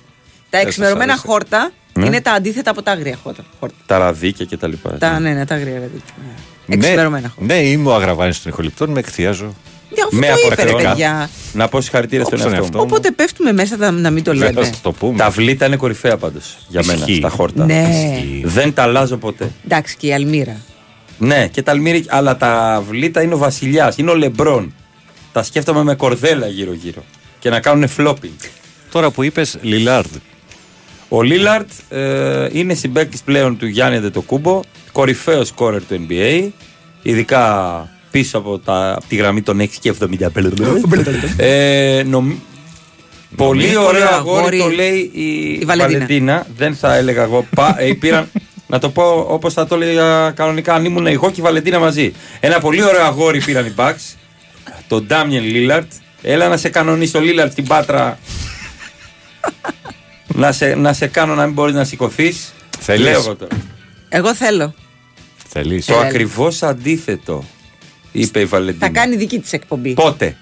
Τα σας εξημερωμένα άρεσε. χόρτα Ναι. είναι τα αντίθετα από τα άγρια χόρτα. χόρτα. Τα ραδίκια και τα λοιπά. Τα, ναι, ναι, τα άγρια δηλαδή. Ναι, Εξημερωμένα χόρτα. ναι, είμαι ο Αγραβάνης των ηχοληπτών, με εκθιάζω. Για αυτό Με το είπε, ρε αποκριτικά. παιδιά. Να πω συγχαρητήρια στον Στον εαυτό εαυτό μου. μου. Όποτε πέφτουμε μέσα θα- να μην το Δεν θα λέμε. σας το πούμε. Τα βλήτα είναι κορυφαία πάντως για μένα Ισχύει. στα χόρτα. Ναι. Δεν τα αλλάζω ποτέ. Εντάξει και η Αλμύρα. Ναι, και τα αλμύρι, αλλά τα βλήτα είναι ο βασιλιάς, είναι ο λεμπρόν. Τα σκέφτομαι με κορδέλα γύρω-γύρω. Και να κάνουν flopping. Τώρα που είπες Λιλάρντ. Ο Λίλαρτ ε, είναι συμπαίκτης πλέον του Γιάννη Αντετοκούμπο, κορυφαίος σκόρερ του NBA, ειδικά πίσω από, τα, από τη γραμμή των 6 και 70. ε, νομ- Πολύ ωραίο αγόρι, το λέει η, η Βαλεντίνα. Βαλεντίνα. Δεν θα έλεγα εγώ. Πα, ε, πήραν, *laughs* να το πω όπως θα το έλεγα κανονικά αν ήμουν εγώ και η Βαλεντίνα μαζί. Ένα πολύ ωραίο αγόρι πήραν οι Bucks, τον Ντάμιεν Λίλαρτ. Έλα να σε κανονίσει το Λίλαρτ στην πάτρα *laughs* να, σε, να σε κάνω να μην μπορείς να σηκωθείς. Θέλεις; Λέω εγώ τώρα. Εγώ θέλω. Θέλει. Το ακριβώς αντίθετο είπε η Βαλεντίνα. Θα κάνει δική της εκπομπή. Πότε;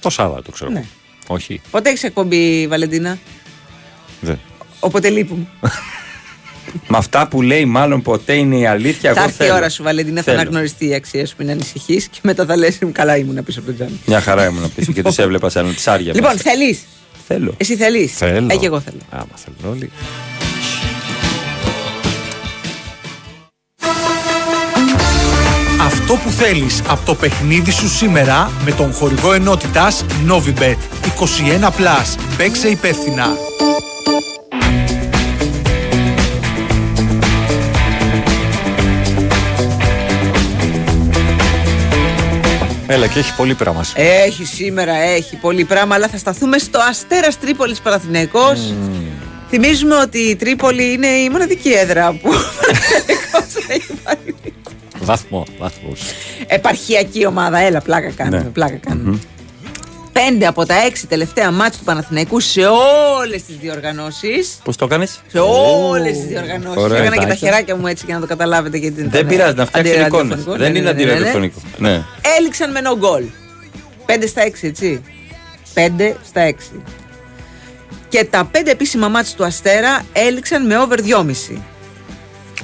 Το Σάββατο ξέρω. Ναι. Όχι. Πότε έχεις εκπομπή, Βαλεντίνα; Δεν. Όποτε λείπουμε. Με αυτά που λέει, μάλλον ποτέ είναι η αλήθεια. Θα εγώ έρθει η θέλω. ώρα σου, Βαλεντίνα, θα Θέλω. αναγνωριστεί η αξία σου, μην ανησυχείς και μετά θα λες: Καλά ήμουν πίσω από τον τζάμι. Μια χαρά ήμουν πίσω και του έβλεπα σαν ψάρια. Λοιπόν, μέσα. θέλεις; θέλω. Εσύ θέλεις; Θέλω. Ε, και εγώ θέλω. Άμα θέλουν όλοι. Αυτό που θέλεις από το παιχνίδι σου σήμερα με τον χορηγό ενότητας Novibet 21+. Παίξε υπεύθυνα. Έλα και έχει πολύ πράγμα. σήμερα. Έχει σήμερα, έχει πολύ πράγμα, αλλά θα σταθούμε στο Αστέρας Τρίπολης Παναθηναϊκός. Θυμίζουμε ότι η Τρίπολη είναι η μοναδική έδρα που *laughs* ο Παναθηναϊκός έχει πάρει. Βαθμό, βαθμός. Επαρχιακή ομάδα, έλα, πλάκα κάνουμε. Ναι. Πλάκα κάνουμε. Πέντε από τα έξι τελευταία μάτια του Παναθηναϊκού σε όλες τις διοργανώσεις. Πώς το κάνεις; Σε όλες τις διοργανώσεις. Ωραία, Έκανα και τα εντάξει. χεράκια μου έτσι για να το καταλάβετε γιατί δεν Δεν ήταν πειράζει να φτιάξει εικόνες. αντιραδιοφωνικό. Δεν Ναι, είναι ναι, ναι, ναι, ναι. αντιραδιοφωνικό. Ναι. Έληξαν με no goal. 5 στα 6, έτσι. 5 στα 6. Και τα 5 επίσημα μάτς του Αστέρα έληξαν με over 2,5.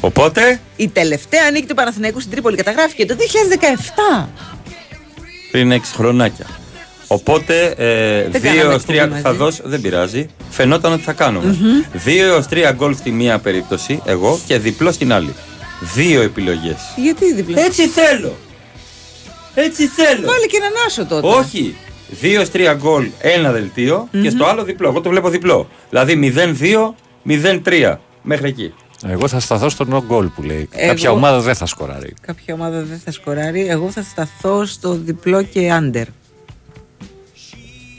Οπότε Η τελευταία νίκη του Παναθηναϊκού στην Τρίπολη καταγράφηκε το 2017. πριν 6 χρονάκια. Οπότε ε, Δεν 2 κάναμε έως 3 εκπομπή θα μαζί. δώσω. Δεν πειράζει. Φαινόταν ότι θα κάνουμε. 2 έως 3 γκολ στη μία περίπτωση, εγώ και διπλό στην άλλη. Δύο επιλογές. Γιατί διπλό; Έτσι θέλω. Έτσι θέλω. Βάλε και έναν άσο τότε. Όχι. 2-3 γκολ, ένα δελτίο και στο άλλο διπλό. Εγώ το βλέπω διπλό. Δηλαδή 0-2, 0-3. Μέχρι εκεί. Εγώ θα σταθώ στο no goal που λέει. Εγώ- Κάποια ομάδα δεν θα σκοράρει. Κάποια ομάδα δεν θα σκοράρει. Εγώ θα σταθώ στο διπλό και under.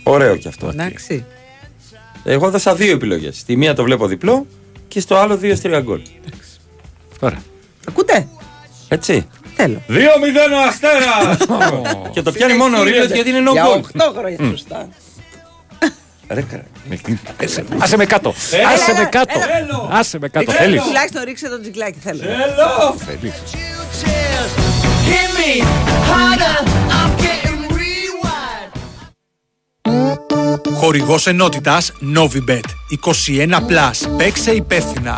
Ωραίο κι αυτό. Εντάξει. Εγώ έδωσα δύο επιλογές. Στη μία το βλέπω διπλό και στο άλλο δύο στρία γκολ. Ωραία. Ακούτε; Έτσι. Θέλω. 2-0 ο Αστέρα! *laughs* και το πιάνει μόνο ο Ρίλο γιατί είναι no Για goal. 8 χρόνια σωστά. Ρε, κα- Άσε- Άσε με κάτω. Έλα, Άσε με έλα, κάτω. έλα. Άσε με κάτω. Θέλω. Θέλεις. Τουλάχιστον ρίξε το τζιγκλάκι. Θέλω. Θέλεις. Χορηγός ενότητας Novibet 21+. Παίξε υπεύθυνα.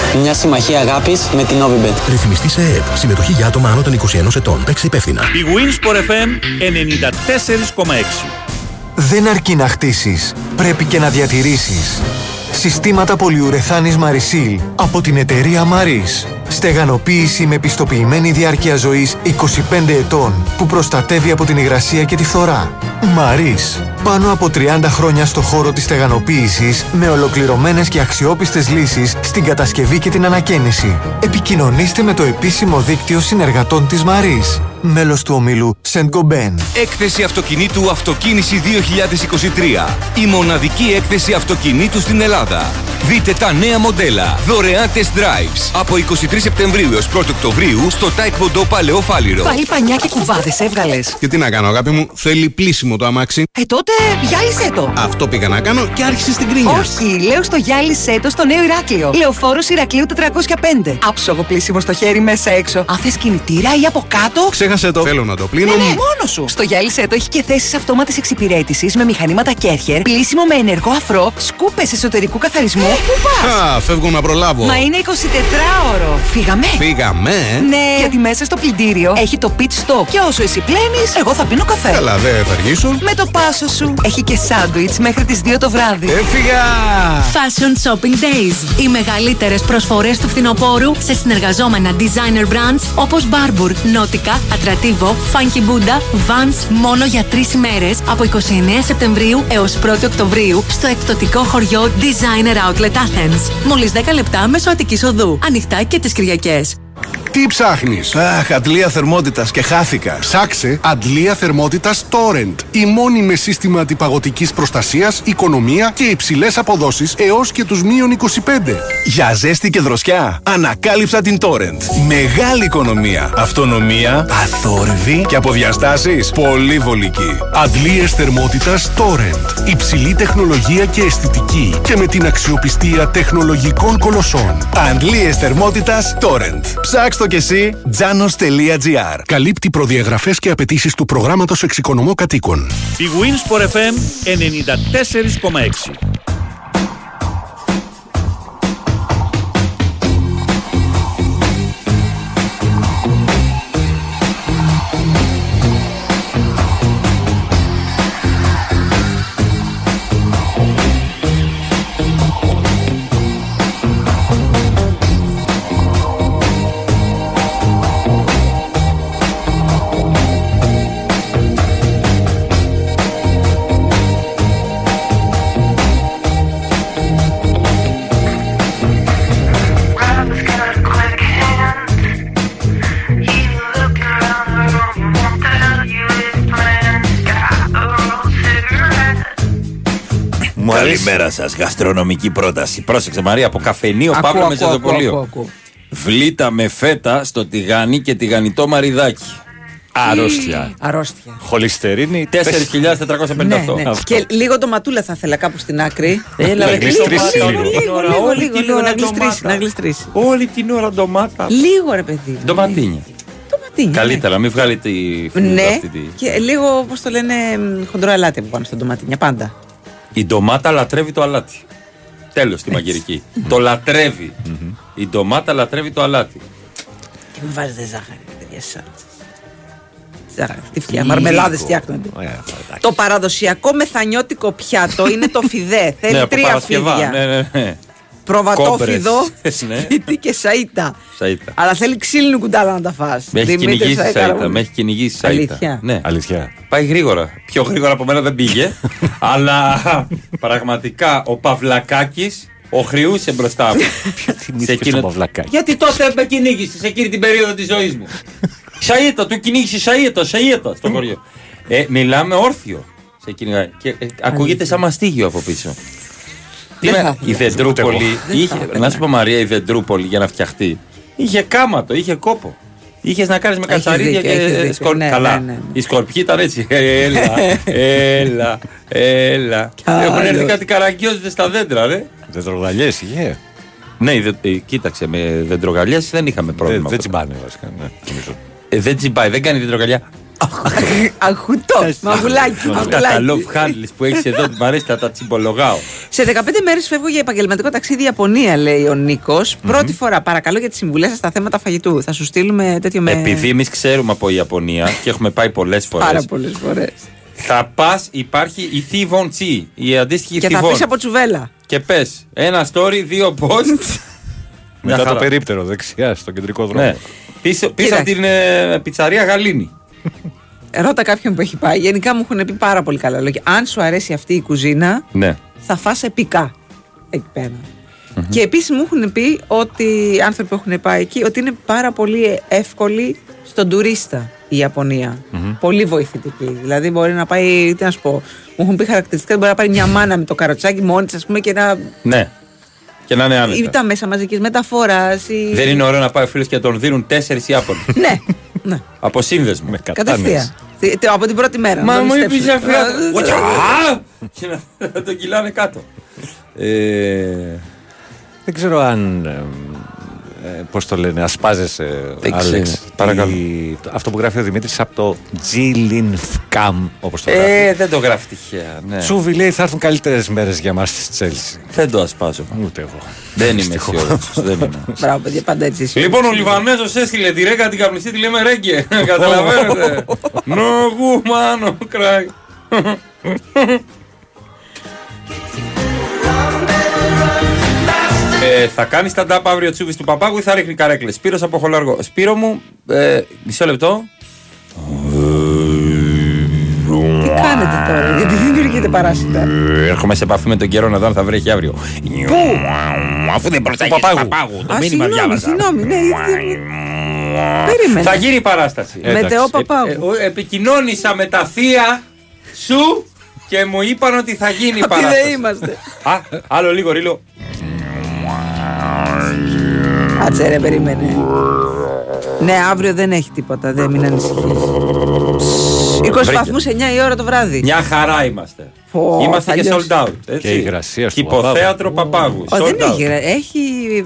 μια συμμαχία αγάπης με την Novibet. Ρυθμιστή σε ΕΕΠ. Συμμετοχή για άτομα άνω των 21 ετών. Παίξε υπεύθυνα. Η Winsport FM 94,6. Δεν αρκεί να χτίσεις, πρέπει και να διατηρήσεις. Συστήματα πολυουρεθάνης Marisil από την εταιρεία Maris. Στεγανοποίηση με πιστοποιημένη διάρκεια ζωής 25 ετών που προστατεύει από την υγρασία και τη φθορά. Maris. Πάνω από 30 χρόνια στο χώρο της στεγανοποίησης με ολοκληρωμένες και αξιόπιστες λύσεις στην κατασκευή και την ανακαίνιση. Επικοινωνήστε με το επίσημο δίκτυο συνεργατών της Maris. Μέλος του ομίλου Saint Gobain. Έκθεση αυτοκινήτου Αυτοκίνηση 2023. Η μοναδική έκθεση αυτοκινήτου στην Ελλάδα. Δείτε τα νέα μοντέλα. Δωρεάν test drives. Από 23 Σεπτεμβρίου έως 1 Οκτωβρίου στο Taekwondo Παλαιό Φάληρο. Πάλι πανιά και κουβάδες έβγαλες. Και τι να κάνω, αγάπη μου, θέλει πλήσιμο το αμάξι. Ε, τότε γυάλισέ το. Αυτό πήγα να κάνω και άρχισε στην κρίνια. Όχι, λέω στο γυάλισέ το στο νέο Ηράκλειο. Λεωφόρος Ηρακλείου 405. Άψογο πλήσιμο στο χέρι μέσα έξω. Αν θες κινητήρα ή από κάτω. Ξέχασε το. Θέλω να το πλύνω. Ναι, ναι, μόνος σου. Στο γυάλισέ το έχει και θέσεις αυτόματη εξυπηρέτησης με μηχανήματα Κέρχερ, πλήσιμο με ενεργό αφρό, σκούπες εσωτερικού καθαρισμού. Πού πας! Α, φεύγω να προλάβω. Μα είναι 24ωρο. Φύγαμε. Φύγαμε. ε. Ναι, γιατί μέσα στο πλυντήριο έχει το pit stop. Και όσο εσύ πλένεις, εγώ θα πίνω καφέ. Καλά, δεν θα αργήσω. Με το πάσο σου. Έχει και σάντουιτς μέχρι τις 2 το βράδυ. Έφυγα! Fashion Shopping Days. Οι μεγαλύτερες προσφορές του φθινοπόρου σε συνεργαζόμενα designer brands όπως Barbour, Nautica, Atrativo, Funky Buddha, Vans μόνο για τρεις ημέρες από 29 Σεπτεμβρίου έως 1 Οκτωβρίου στο εκπτωτικό χωριό Designer Outlet Athens. Μόλις 10 λεπτά μέσω Αττικής Οδού. Ανοιχτά και τις Κυριακές. Τι ψάχνεις; Αχ, αντλία θερμότητας και χάθηκα. Ψάξε αντλία θερμότητας Torrent. Η μόνη με σύστημα αντιπαγωτικής προστασίας, οικονομία και υψηλές αποδόσεις έως και τους μείον 25. Για ζέστη και δροσιά, ανακάλυψα την Torrent. Μεγάλη οικονομία, αυτονομία, αθόρυβη και από διαστάσεις πολύ βολική. Αντλίες θερμότητας Torrent. Υψηλή τεχνολογία και αισθητική και με την αξιοπιστία τεχνολογικών κολοσσών. Αντλίες θερμότητας Torrent. Ψάξ' το κι εσύ, janos.gr. Καλύπτει προδιαγραφές και απαιτήσεις του προγράμματος εξοικονομώ κατοίκων. Η Winsport FM 94,6. Καλημέρα σας. Γαστρονομική πρόταση. Πρόσεξε Μαρία, από καφενείο Ακούω, Παύλο ακούω, ακούω, ακούω, Μεζεδοπολείο. ακούω. Βλήτα με φέτα στο τηγάνι και τηγανιτό μαριδάκι. Αρρώστια. Αρρώστια. Χολυστερίνη. 4.458. Ναι, ναι. Και λίγο το ματούλα θα ήθελα κάπου στην άκρη. Έλα, Να ρε, γλιστρήσει λίγο, λίγο. λίγο, Λίγο, λίγο, όλη λίγο, την λίγο, ώρα να γλιστρήσει, ντομάτα. να γλιστρήσει. Όλη την ώρα ντομάτα. Λίγο ρε παιδί. Ντοματίνια. Ντοματίνια. Καλύτερα, μην βγάλει τη φλούδα Ναι, αυτή. τη- και λίγο όπω το λένε μ, χοντρό αλάτι από πάνω στο ντοματίνια. Πάντα. Η ντομάτα λατρεύει το αλάτι. Τέλος τη μαγειρική. το λατρεύει. Η ντομάτα λατρεύει το αλάτι. Και μην βάζετε ζάχαρη, ρε παιδιά, σαν. Τι φτιά, μαρμελάδες φτιάχνονται. Το παραδοσιακό μεθανιώτικο πιάτο είναι το φιδέ. Θέλει Ναι, από τρία Παρασκευά. φίδια. Ναι, ναι, ναι. Προβατόφιδο, Κόμπρες. *laughs* Ναι. σπίτι και σαΐτα. Σαΐτα. Αλλά θέλει ξύλινο κουτάλα να τα φας. Με έχει Δημήτρης κυνηγήσει η Σαϊκάρα Σαΐτα. μου. Με έχει κυνηγήσει η Σαΐτα. Αλήθεια. Ναι. Αλήθεια. Πάει γρήγορα. Πιο γρήγορα από μένα δεν πήγε. *laughs* αλλά πραγματικά ο Παυλακάκης οχριούσε μπροστά μου. *laughs* σε στο Παυλακάκης; Γιατί τότε με κυνήγησες σε εκείνη την περίοδο της ζωής μου. Σαΐτα, του κυνήγησε Σαΐτα, Σαΐτα στο χωριό. Ε, μιλάμε όρθιο. Σε κυνηγάει. Και ε, ακούγεται σαν μαστίγιο από πίσω. Τι Δεν με- θα η ήθελα. Δεντρούπολη, Ούτε εγώ. Δεν είχε, θα ήθελα. να σου πω Μαρία, η Δεντρούπολη για να φτιαχτεί, είχε κάματο, είχε κόπο. Είχες να κάνεις με Έχεις κατσαρίδια δίκιο, έχεις και δίκιο. σκορ... Ναι, Καλά. ναι, ναι, ναι. Οι σκορπιοί ήταν έτσι. Έλα, έλα, έλα. Έχουν έρθει άλλος. κάτι καραγκιόζητες στα δέντρα, ρε. Δεντρογαλιές είχε. Ναι, δε, ε, κοίταξε, με δεντρογαλιές δεν είχαμε πρόβλημα. Δεν τσιμπάνε βασικά. ναι, νομίζω. Ε, δεν τσιμπάει, δεν κάνει δεντρογαλιά. Αγχουτό, μαγουλάκι. Αυτά τα μαγουλάκι. love handles που έχεις εδώ, μου αρέσει να τα τσιμπολογάω. Σε 15 μέρες φεύγω για επαγγελματικό ταξίδι Ιαπωνία, λέει ο νικο Πρώτη φορά, παρακαλώ για τι συμβουλέ σας στα θέματα φαγητού. Θα σου στείλουμε τέτοιο με. Επειδή εμείς ξέρουμε από Ιαπωνία και έχουμε πάει πολλές φορές. Πάρα πολλές φορές. Θα πας, υπάρχει η Thivon Chi, η αντίστοιχη Και θα Thivon. πεις από τσουβέλα. Και πες ένα story, δύο post. *laughs* Μια Μετά το χαρά. περίπτερο δεξιά στο κεντρικό δρόμο. Ναι. Πίσω, πίσω Κοίταξε. από την ε, πιτσαρία Γαλήνη. Ρώτα κάποιον που έχει πάει. Γενικά μου έχουν πει πάρα πολύ καλά λόγια. Αν σου αρέσει αυτή η κουζίνα, Ναι. θα φας επικά εκεί πέρα. Και επίσης μου έχουν πει ότι οι άνθρωποι που έχουν πάει εκεί, ότι είναι πάρα πολύ εύκολη στον τουρίστα η ιαπωνια Πολύ βοηθητική. Δηλαδή μπορεί να πάει, τι να σου πω, μου έχουν πει χαρακτηριστικά ότι μπορεί να πάρει μια μάνα με το καροτσάκι μόνη της, ας πούμε, και να. Ναι. Και να είναι ή άνετα. τα μέσα μαζικής μεταφοράς. Ή... Δεν είναι ωραίο να πάει ο φίλος και να τον δίνουν τέσσερις Ιάπωνε. ναι, *laughs* ναι. Από σύνδεσμο. Με Κατευθείαν. Τι- τι- Από την πρώτη μέρα. Μα να τον μου είπε ληστέψουν. αυτή. Ε, Ουτσά! Και να- να τον κυλάνε κάτω. Ε, Δεν ξέρω αν. Ε, Πώς το λένε, ασπάζεσαι, Δεν Άλεξ. ξέρω. Παρακαλώ. η- αυτό που γράφει ο Δημήτρης από το G-Linfcam, όπως το γράφει. Ε, δεν το γράφει τυχαία. Ναι. Τσούβι λέει θα έρθουν καλύτερες μέρες για μα στη Τσέλση. Δεν το ασπάζω. Ούτε εγώ. Δεν είμαι αισιόδοξος. *laughs* δεν είμαι. Μπράβο, παιδιά, πάντα έτσι. είσαι. Λοιπόν, ο Λιβανέζος έστειλε τη ρέγα την καπνιστή, τη λέμε ρέγγε. *laughs* Καταλαβαίνετε. No woman, no cry. Ε, θα κάνει stand-up αύριο τσούβι του Παπάγου ή θα ρίχνει καρέκλες. Σπύρος από χολαργό. Σπύρο μου, ε, μισό λεπτό. Τι κάνετε τώρα, γιατί δεν δημιουργείται παράσιτα; Ε, Έρχομαι σε επαφή με τον καιρό να δω αν θα βρέχει αύριο. Πού; Αφού δεν προσέχεις Παπάγου. Παπάγου. Το Α, μήνυμα συγγνώμη, διάβασα. συγγνώμη, ναι, γιατί- Περίμενε. Θα γίνει η παράσταση. Μετεό Ε, Παπάγου. ε, επικοινώνησα με τα θεία σου και μου είπαν ότι θα γίνει η Αυτοί δεν παράσταση. είμαστε. Α, άλλο λίγο ρίλο. Κάτσε ρε, περίμενε. Ναι, αύριο δεν έχει τίποτα, δεν μην ανησυχείς. 20 Βρήκε. βαθμούς 9 η ώρα το βράδυ. Μια χαρά είμαστε. Πω, είμαστε θα και λιώσει. sold out. Έτσι. Και η υγρασία στο Κυποθέατρο Παπάγου. Ω, δεν sold out. έχει, ρε, έχει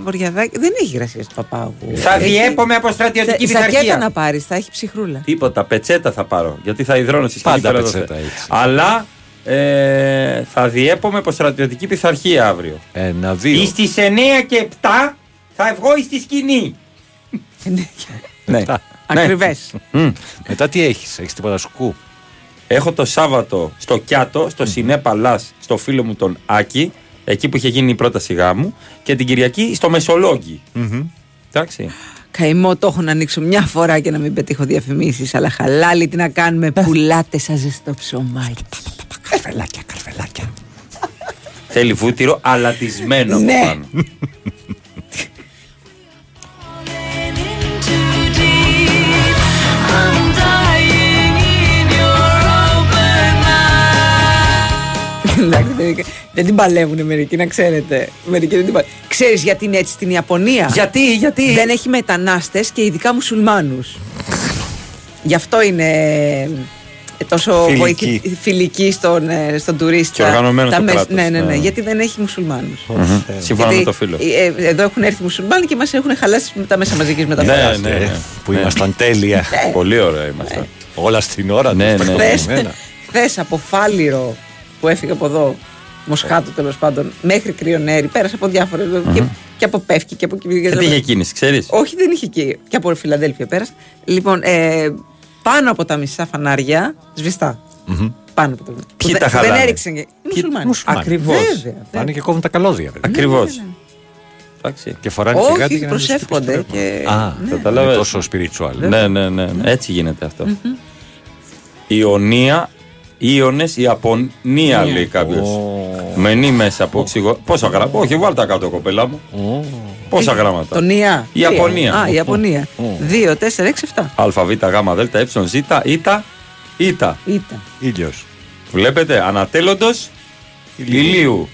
βοριαδάκι, δεν έχει γρασία στο Παπάγου. Θα Έχει- διέπομαι από στρατιωτική Θε- Ζακέτα πειθαρχία. να πάρεις, θα έχει ψυχρούλα. Τίποτα, πετσέτα θα πάρω. Γιατί θα υδρώνω στη σκηνή Πάντα πέρα εδώ. πετσέτα έτσι. Αλλά ε, θα διέπομαι από στρατιωτική πειθαρχία αύριο. Ένα, δύο. Στι 9 και 7 θα βγω στη σκηνή. *laughs* ναι. Ακριβές. Μμ. Μετά τι έχεις, έχεις τίποτα σκου; Έχω το Σάββατο στο Κιάτο, στο Σινέ Παλάς, στο φίλο μου τον Άκη, εκεί που είχε γίνει η πρόταση γάμου, και την Κυριακή στο Μεσολόγγι. Εντάξει. Καημό το έχω να ανοίξω μια φορά και να μην πετύχω διαφημίσεις. Αλλά χαλάλι τι να κάνουμε. Πουλάτε σαν ζεστό ψωμάκι. Καρφελάκια, καρφελάκια. Θέλει βούτυρο αλατισμένο Ναι. Δεν την παλεύουν μερικοί, να ξέρετε. Μερικοί δεν την παλεύουν. Ξέρεις γιατί είναι έτσι στην Ιαπωνία; Γιατί, γιατί; Δεν έχει μετανάστες και ειδικά μουσουλμάνους. Γι' αυτό είναι ε, τόσο Φιλική. βοηθη- φιλική στον, ε, στον τουρίστα. Και οργανωμένο Τα το μεσ- κράτος, Ναι, ναι, ναι, ναι. γιατί δεν έχει μουσουλμάνους. Μμμ. Σύμφωνα με το φίλο. εδώ έχουν έρθει μουσουλμάνοι και μας έχουν χαλάσει με τα μέσα μαζικής μεταφοράς. Ναι, ναι, ναι. Που Ναι. ήμασταν τέλεια. Πολύ ωραία είμαστε. Όλα στην ώρα Ναι, τους, τα ναι. κομμένα. Χθες από Φάληρο που έφυγε από εδώ, Μοσχάτο τέλος πάντων, μέχρι Κρυονέρη, πέρασε από διάφορε. και, και από Πεύκη και από Και τι είχε κίνηση, ξέρεις; Όχι, δεν είχε εκεί. Και από Φιλαδέλφια πέρασε. Λοιπόν, ε, πάνω από τα μισά φανάρια σβηστά. Πάνω από τα μισά. Ποιοι Που τα δεν- χαλάνε; Δεν έριξαν. και- Οι μουσουλμάνοι. μουσουλμάνοι. Ακριβώς. Βέβαια, Βέβαια, Πάνε και κόβουν τα καλώδια. βέβαια. Ακριβώς. ναι, ναι. Και φοράνε και Όχι, γάντι για να μην τους προσεύχονται χτυπήσει το και- ρεύμα. Α, ναι. Καταλαβαίνω. είναι τόσο spiritual. Ναι, ναι, ναι, ναι. Έτσι γίνεται αυτό. Ιωνία, Ιωνες, Ιαπωνία λέει κάποιος. Μενή μέσα από οξυγό. Πόσα γράμματα. Όχι, βάλτε τα κάτω, κοπέλα μου. Πόσα γράμματα. Το Νία. Η Ιαπωνία. Α, η Ιαπωνία. 2, 4, 6, 7. ΑΒ, Γ, Δ, Ε, Ζ, Ήτα, Ήτα. Ήτα. Ήλιος. Βλέπετε, ανατέλλοντος ηλίου.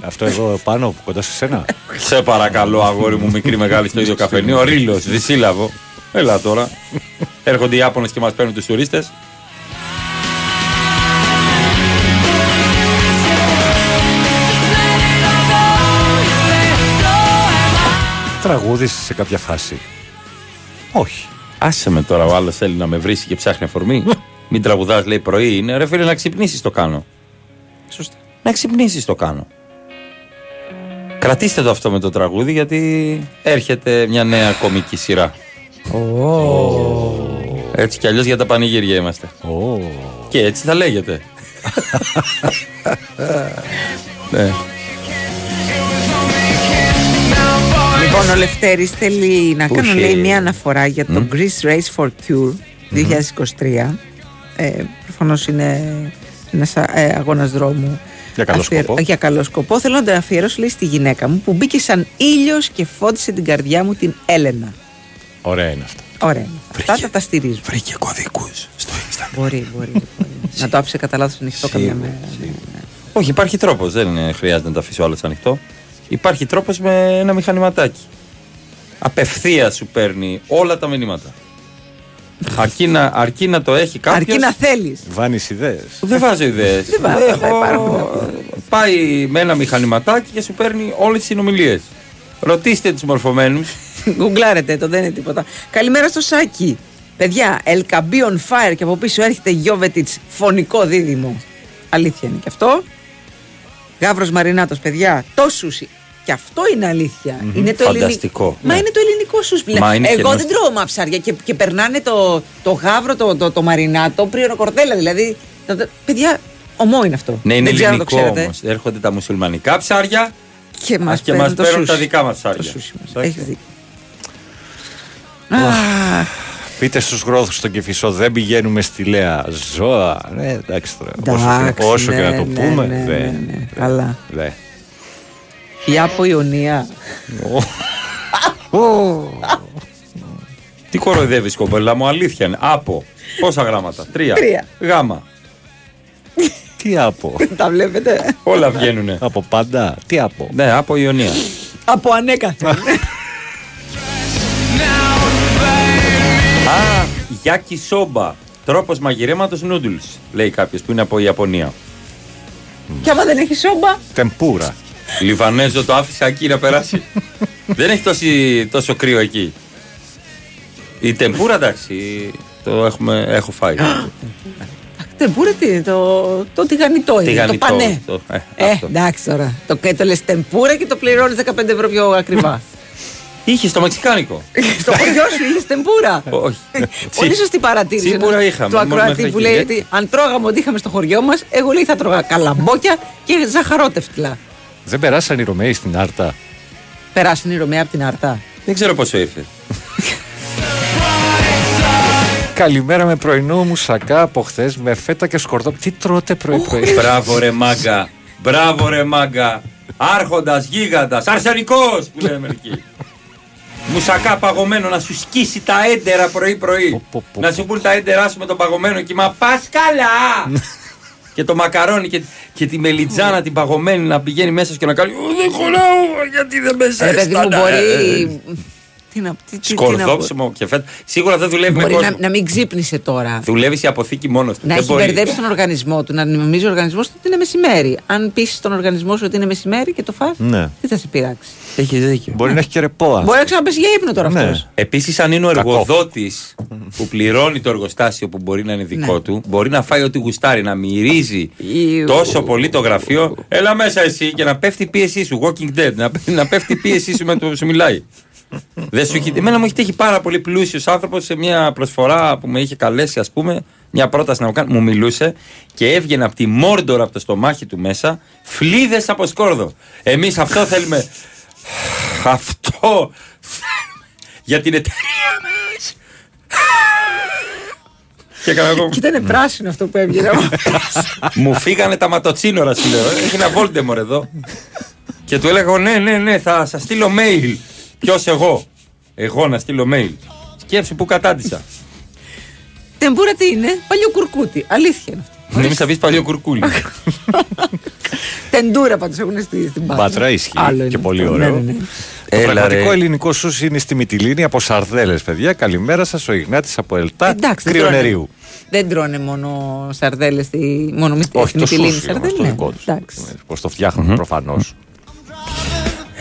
Αυτό εδώ πάνω που κοντά σε σένα. *laughs* Σε παρακαλώ, αγόρι μου, μικρή μεγάλη στο ίδιο καφενείο. Ρήλο, δυσύλλαβο. Έλα τώρα. *laughs* Έρχονται οι Ιάπωνες και μας παίρνουν τους τουρίστες. Τραγούδησε σε κάποια φάση; Όχι. Άσε με τώρα, ο άλλος θέλει να με βρει και ψάχνει αφορμή. Μην τραγουδάς, λέει πρωί είναι. Ρε φίλε, να ξυπνήσεις το κάνω. Σωστά. Να ξυπνήσεις το κάνω. Κρατήστε το αυτό με το τραγούδι γιατί έρχεται μια νέα κομική σειρά. Έτσι κι αλλιώς για τα πανηγύρια είμαστε. Και έτσι θα λέγεται. *laughs* ναι. Λοιπόν, ο Λευτέρης θέλει να Πού κάνω είχε- λέει, μια αναφορά για το Greece Race for Cure 2023. Ε, Προφανώς είναι ένας αγώνας δρόμου. Για καλό Αφιε- σκοπό. Για καλό σκοπό. Θέλω να το αφιερώσω λέει, στη γυναίκα μου που μπήκε σαν ήλιος και φώτισε την καρδιά μου την Έλενα. Ωραία είναι αυτό. Ωραία. είναι. Αυτά τα, τα στηρίζω. Βρήκε κωδικούς στο Instagram. Μπορεί, μπορεί. μπορεί. *laughs* να το άφησε κατά λάθος ανοιχτό καμιά Σίγουρα, μέρα. ναι, ναι. Όχι, υπάρχει τρόπος. Δεν είναι- χρειάζεται να το αφήσω άλλος ανοιχτό. Υπάρχει τρόπος με ένα μηχανηματάκι. Απευθεία σου παίρνει όλα τα μηνύματα. αρκεί, να, αρκεί να το έχει κάποιος. Αρκεί να θέλεις. Βάνεις ιδέες. Δεν βάζω ιδέες. Δεν βάζω, θα υπάρχουν. Πάει με ένα μηχανηματάκι και σου παίρνει όλες τις συνομιλίες. Ρωτήστε τους μορφωμένους. *laughs* Γκουγκλάρετε το, δεν είναι τίποτα. Καλημέρα στο Σάκη. Παιδιά, Ελκαμπή on fire και από πίσω έρχεται Γιώβετιτς φωνικό δίδυμο. Αλήθεια είναι και αυτό. Γάβρο Μαρινάτος, παιδιά, το σούσι. Και αυτό είναι αλήθεια. Μμμ. Είναι το Φανταστικό. ελληνικό. Μα Ναι. είναι το ελληνικό σούσι. Μα είναι Εγώ κενός. δεν τρώω μαψάρια και, και περνάνε το, το γάβρο, το, το, το μαρινάτο, πριονοκορδέλα. Δηλαδή, το- το- παιδιά, ομό είναι αυτό. Ναι, είναι δεν ξέρω αν το ελληνικό ξέρετε. όμως. Έρχονται τα μουσουλμανικά ψάρια Και μας και μας το παίρνουν τα σούσι. δικά μας ψάρια. Έχεις δίκιο. Πείτε στους γρόθου στον Κεφισό, δεν πηγαίνουμε στη Λέα. Ζώα. Ναι, εντάξει τώρα. Όσο, Εντάξει, όσο και ναι, να το ναι, πούμε. ναι, δε, ναι, ναι. Καλά. Δε. Η Άπο Ιωνία. Τι κοροϊδεύεις, κοπέλα μου, αλήθεια είναι. Από. Πόσα γράμματα, τρία. Τρία. Γάμα. Τι από. *laughs* Τα βλέπετε; Όλα βγαίνουνε. από πάντα. Τι από. Ναι, από Ιωνία. Από ανέκαθεν. Α, Γιάκι Σόμπα. Τρόπος μαγειρέματος νούντουλς, λέει κάποιος που είναι από Ιαπωνία. Και άμα δεν έχει σόμπα; Τεμπούρα. Λιβανέζο το άφησα εκεί να περάσει. Δεν έχει τόση, τόσο κρύο εκεί. Η τεμπούρα εντάξει, το έχουμε, έχω φάει. Τεμπούρε τι είναι, το, το τηγανιτό είναι. Τηγανιτό, Το πανέ. το- ε, Ε, αυτό. εντάξει τώρα. Το, και το λες τεμπούρα και το πληρώνεις 15 ευρώ πιο ακριβά. *laughs* Είχε στο Μεξικάνικο. Στο χωριό σου είχες τεμπούρα. *laughs* Όχι. *laughs* Πολύ σωστή παρατήρηση Τσίπουρα ενός- είχαμε, του μόνο ακροατή μέχρι που εκεί, λέει ε. ότι αν τρώγαμε ό,τι είχαμε στο χωριό μας, εγώ λέει θα τρώγα καλαμπόκια και ζαχαρότευτλα. Δεν περάσαν οι Ρωμαίοι στην Άρτα; Περάσουν οι Ρωμαίοι από την Αρτά. Δεν ξέρω πόσο ήρθε. Καλημέρα με πρωινό μουσακά από χθες με φέτα και σκορδό. Τι τρώτε πρωί-πρωί. Μπράβο ρε μάγκα. Μπράβο ρε μάγκα. Άρχοντας, γίγαντας, αρσενικός που λένε μερικοί. Μουσακά παγωμένο να σου σκίσει τα έντερα πρωί-πρωί. Να σου πούν τα έντερα σου με το παγωμένο κύμα. Πας καλά! *laughs* και το μακαρόνι και, και τη μελιτζάνα την παγωμένη να πηγαίνει μέσα σου και να κάνει «Ω, Δεν χωράω γιατί δεν με Ρε παιδί μου, ζέστανα». μπορεί. Τι να, τι, τι, τι να πω. Σκορδόψιμο και φέτα. Σίγουρα δεν δουλεύει με Μπορεί κόσμο. να, να μην ξύπνησε τώρα. Δουλεύει σε αποθήκη μόνος του. Να έχει μπερδέψει τον οργανισμό του, να νομίζει ο οργανισμός του ότι είναι μεσημέρι. Αν πείσει τον οργανισμό σου ότι είναι μεσημέρι και το φας, Ναι. τι θα σε πειράξει. Έχει δίκιο. Μπορεί να έχει και ρεπό. Μπορεί να ξαναπέσει για ύπνο τώρα Ναι. αυτός. Επίσης, αν είναι ο Κακό. εργοδότης που πληρώνει το εργοστάσιο που μπορεί να είναι δικό Ναι. του, μπορεί να φάει ό,τι γουστάρει, να μυρίζει Ιου. τόσο πολύ το γραφείο. Έλα μέσα εσύ και να πέφτει η πίεσή σου. Walking dead. Να, να πέφτει η πίεσή σου με το που σου μιλάει. Δεν σου έχει, εμένα μου έχει τύχει πάρα πολύ πλούσιος άνθρωπος σε μια προσφορά που με είχε καλέσει, ας πούμε, μια πρόταση να μου κάνει. Μου μιλούσε και έβγαινε από τη Μόρντορ από το στομάχι του μέσα φλίδες από σκόρδο. Εμείς αυτό θέλουμε. αυτό θέλουμε για την εταιρεία μας. Και έκανα εγώ. Και ήταν πράσινο αυτό που έβγαινε. Μου φύγανε τα ματοτσίνορα, σου λέω. Έχει ένα Voldemort εδώ. Και του έλεγα, ναι, ναι, ναι, θα σας στείλω mail. Ποιος εγώ; Εγώ να στείλω mail. Σκέψου που κατάτησα. Τεμπούρα τι είναι, παλιό κουρκούτι. Αλήθεια είναι αυτό. Μην θα πεις παλιό κουρκούλι. Τεντούρα πάντως έχουν στη, στην Πάτρα. Μπάτρα ισχύει Άλλο και είναι πολύ αυτό. ωραίο. Ναι, ναι, ναι. Το Έλα, πραγματικό ρε. ελληνικό σου είναι στη Μυτιλίνη από Σαρδέλες, παιδιά. Καλημέρα σας, ο Ιγνάτης από Ελτά Εντάξει, δεν Κρυονερίου. Δεν τρώνε μόνο σαρδέλες στη. Μόνο μυ- Όχι, στη το Μυτιλίνη σούσι όμως, σαρδέλες. το ναι. δικό τους. Εντάξει. Πώ το φτιάχνουν προφανώς.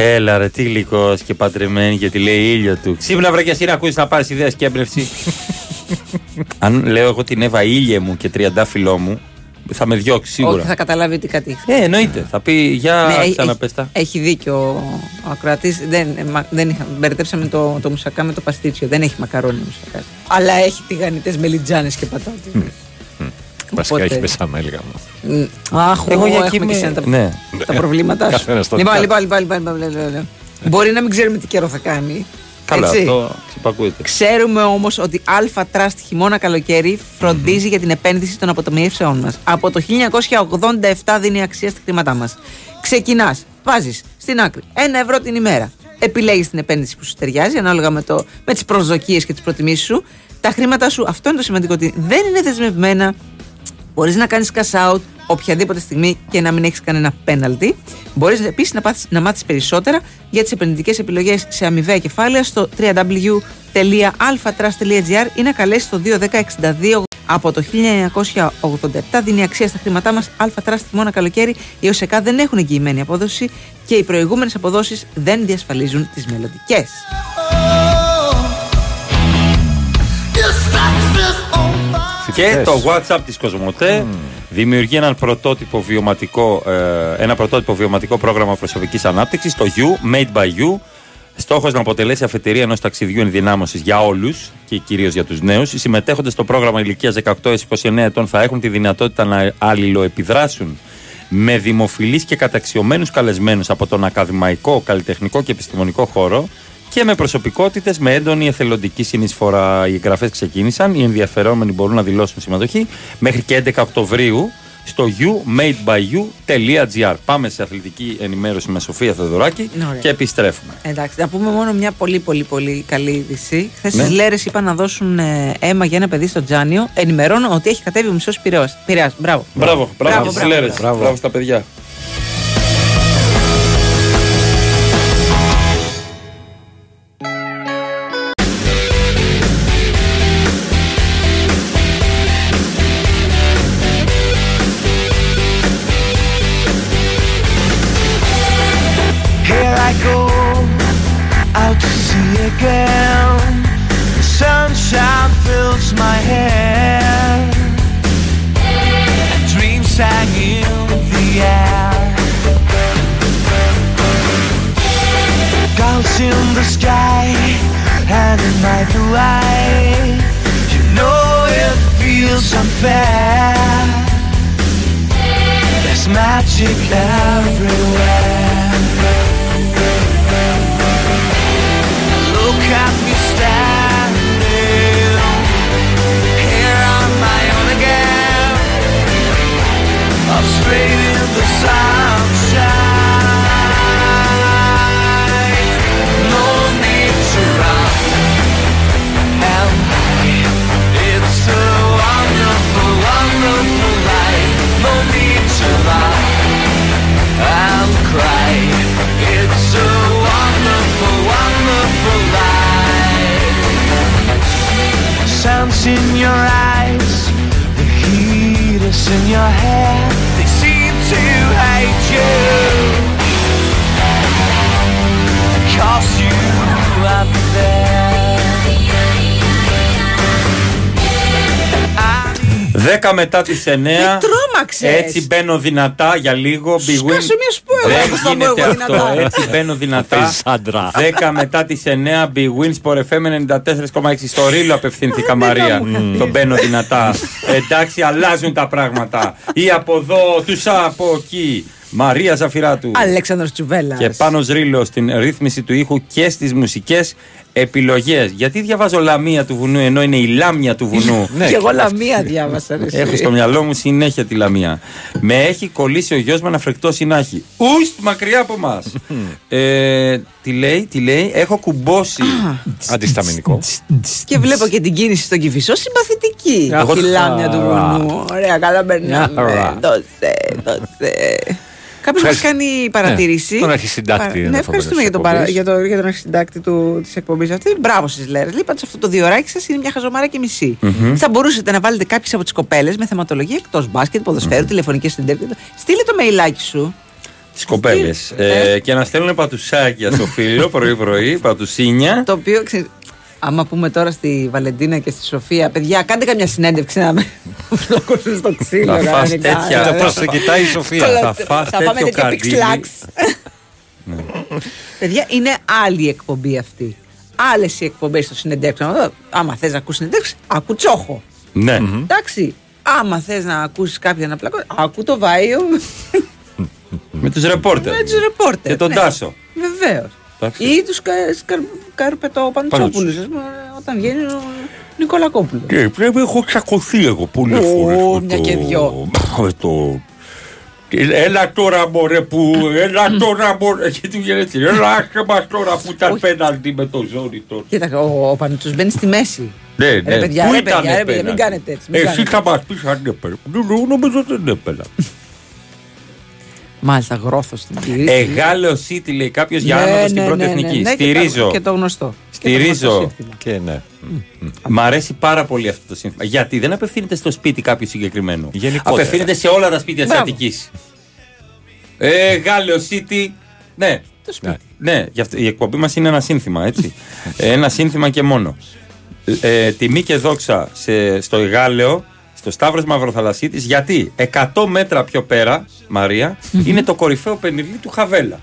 Έλα ρε, τι γλυκός και παντρεμένη γιατί λέει ήλιο του. Ξύπνα βρε και εσύ να ακούσεις να πάρεις ιδέες και έμπνευση. *laughs* Αν λέω εγώ την Εύα ήλιε μου και τριαντάφυλλό μου, θα με διώξει σίγουρα. Όχι, θα καταλάβει ότι κάτι. Ε, εννοείται. Θα πει για Ναι, έχει- ξαναπέστα. Έχει δίκιο ο, ο ακροατής. Δεν, ε, μα- δεν είχα, μπερδέψαμε το, το μουσακά με το παστίτσιο. Δεν έχει μακαρόνι μουσακά. Αλλά έχει τηγανιτές μελιτζάνες και πατάτες. Βασικά Οπότε- έχει μπεσαμέλ γάμο. Μ, Αχ, Εγώ εγώ για για εκεί έχουμε και με- εσένα τα, ναι. τα προβλήματά σου. *laughs* Καθένας το Λοιπόν, δικό λοιπόν, λοιπόν, λοιπόν, λοιπόν, λοιπόν, λοιπόν. Μπορεί να μην ξέρουμε τι καιρό θα κάνει. Καλά, έτσι. αυτό ξυπακούεται. Ξέρουμε όμως ότι Αλφα Trust χειμώνα καλοκαίρι φροντίζει για την επένδυση των αποταμιεύσεών μας. Από το 1987 δίνει αξία στα χρήματά μας. Ξεκινάς, βάζεις στην άκρη ένα ευρώ την ημέρα. Επιλέγεις την επένδυση που σου ταιριάζει ανάλογα με, το, με τις προσδοκίες και τις προτιμήσεις σου. Τα χρήματα σου, αυτό είναι το σημαντικό, ότι δεν είναι δεσμευμένα. Μπορείς να κάνεις cash out οποιαδήποτε στιγμή και να μην έχεις κανένα πέναλτι. Μπορείς επίσης να, πάθεις- να μάθεις περισσότερα για τις επενδυτικές επιλογές σε αμοιβαία κεφάλαια στο www.alphatrust.gr ή να καλέσεις το 21062 από το 1987 δίνει αξία στα χρήματά μας. Αλφα Trust μόνο καλοκαίρι. Οι ΟΣΕΚΑ δεν έχουν εγγυημένη απόδοση και οι προηγούμενες αποδόσεις δεν διασφαλίζουν τις μελλοντικές. Και το WhatsApp της Κοσμοτέ δημιουργεί έναν πρωτότυπο βιωματικό, ε, ένα πρωτότυπο βιωματικό πρόγραμμα προσωπικής ανάπτυξης, το You, Made by You. Στόχος να αποτελέσει αφετηρία ενός ταξιδιού ενδυνάμωσης για όλους και κυρίως για τους νέους. Οι συμμετέχοντες στο πρόγραμμα ηλικίας 18 έως 29 ετών θα έχουν τη δυνατότητα να αλληλοεπιδράσουν με δημοφιλείς και καταξιωμένους καλεσμένους από τον ακαδημαϊκό, καλλιτεχνικό και επιστημονικό χώρο και με προσωπικότητες με έντονη εθελοντική συνεισφορά. Οι εγγραφές ξεκίνησαν, οι ενδιαφερόμενοι μπορούν να δηλώσουν συμμετοχή μέχρι και 11 Οκτωβρίου στο youmadebyyou.gr. Πάμε σε αθλητική ενημέρωση με Σοφία Θεοδωράκη Ωραία. και επιστρέφουμε. Εντάξει, να πούμε μόνο μια πολύ πολύ πολύ καλή είδηση. Χθες Ναι. στι Λέρες είπαν να δώσουν ε, αίμα για ένα παιδί στο Τζάνιο. Ενημερώνω ότι έχει κατέβει ο μισό Πειραιάς. Μπράβο. Μπράβο, μπράβο, Μπράβο, στις Λέρες. μπράβο. μπράβο στα παιδιά. In your hair. They seem to hate you. Cause you are there. 10 μετά τις 9. Με τρόμαξες. Έτσι μπαίνω δυνατά για λίγο. Big Σκάσω Win, μια σου πω Δεν θα μπω γίνεται εγώ αυτό. δυνατά. Έτσι μπαίνω δυνατά. Παίζεις άντρα. 10 μετά τις 9 Big Wins for FM 94,6. Στο Ρήλο απευθύνθηκα Μαρία. Τον μπαίνω δυνατά. Εντάξει, αλλάζουν τα πράγματα. Ή από εδώ, τους από εκεί. Μαρία Ζαφυράτου. Αλέξανδρος Τσουβέλλας. Και πάνω Ρήλο στην ρύθμιση του ήχου και στις μουσικές επιλογές. Γιατί διαβάζω λαμία του βουνού ενώ είναι η λάμια του βουνού; *laughs* Και εγώ λαμία διάβασα. ρε, εσύ. Έχω στο μυαλό μου συνέχεια τη λαμία. Με έχει κολλήσει ο γιος με ένα φρεκτό συνάχη. Ουστ, μακριά από εμά. *laughs* ε, τι λέει, τι λέει, έχω κουμπώσει. Αντισταμινικό. Και βλέπω και την κίνηση στον Κυφισό συμπαθητική. Εγώ- Η λάμια του βουνού. Ωραία, καλά περνάμε. Άρα. Δώσε, δώσε. Κάποιος μας Ευχαριστώ. κάνει παρατήρηση. Ναι, τον αρχισυντάκτη Παρα- Ναι, ενδεχομένως ευχαριστούμε για της τον, παρα... εκπομπής. για, το, για τον αρχισυντάκτη της εκπομπής αυτή. Μπράβο στι Λέρε. Λείπατε σε αυτό το διωράκι σας είναι μια χαζομάρα και μισή. Μμμ. Θα μπορούσατε να βάλετε κάποιες από τις κοπέλες με θεματολογία εκτός μπάσκετ, ποδοσφαίρου, τηλεφωνικέ συνέντευξει. Στείλε το μεϊλάκι σου. Τις κοπέλες. Ε, και να στέλνουν πατουσάκια στο φίλο πρωί-πρωί, *laughs* πατουσίνια. Το οποίο ξέρει. Άμα πούμε τώρα στη Βαλεντίνα και στη Σοφία, παιδιά, κάντε καμιά συνέντευξη να με φλακώσουν στο ξύλο. Θα φας κανονικά. τέτοια- Ε, Πώς σε κοιτάει η Σοφία. Κολλα- Θα φας θα πάμε τέτοιο τέτοια καρδίλι. πιξλάξ. Παιδιά, είναι άλλη η εκπομπή αυτή. Άλλες οι εκπομπές των συνεντεύξεων. Ε, Άμα θες να ακούσει συνεντεύξεις, άκου τσόχο. Ναι. Εντάξει. Άμα θες να ακούσεις κάποιον να πλακώσει, άκου το βάιο Με τους ρεπόρτερ. με τους ρεπόρτερ. Και τον ναι. Τάσο. Βεβαίως. Εντάξει. Ή τους Καρπετοπαντσόπουλους, όταν βγαίνει ο Νικολακόπουλος. Και πρέπει έχω τσακωθεί εγώ πολλές Ω, φορές. μια και δυο. *laughs* Με το. Έλα τώρα μωρέ που, έλα τώρα μωρέ *laughs* και του βγαίνει έτσι, έλα άσε μας τώρα που ήταν πέναλτι με το ζόρι τώρα. Κοίταξε, ο, ο Πανούτσος μπαίνει στη μέση. Ναι, ναι, Ρε παιδιά, πού ρε ήτανε παιδιά, ρε παιδιά, μην πέναλτι; κάνετε έτσι. Μην Εσύ κάνετε. θα μας πεις αν έπαιρνε. Νο- Νομίζω δεν έπαιρνα. Μάλιστα, γρόθος στην κυρία. Εγάλεο City λέει κάποιος για Ναι, άνοδο στην ναι, πρώτη ναι, ναι, εθνική. ναι, και Στηρίζω. το- Και το γνωστό. Στηρίζω. Και ναι. Μ' αρέσει πάρα πολύ αυτό το σύνθημα. Γιατί δεν απευθύνεται στο σπίτι κάποιου συγκεκριμένου. Γενικότερα. Απευθύνεται σε όλα τα σπίτια της Μπράβο. Αττικής. Ε, Γάλλιο City. Ναι. Το σπίτι. Ναι, γι' αυτό, η εκπομπή μας είναι ένα σύνθημα, έτσι. Ε, *laughs* ένα σύνθημα και μόνο. Ε, τιμή και δόξα σε, στο Γάλλιο, στο Σταύρος Μαυροθαλασσίτης, γιατί 100 μέτρα πιο πέρα, Μαρία, είναι το κορυφαίο πενιρλί του Χαβέλα.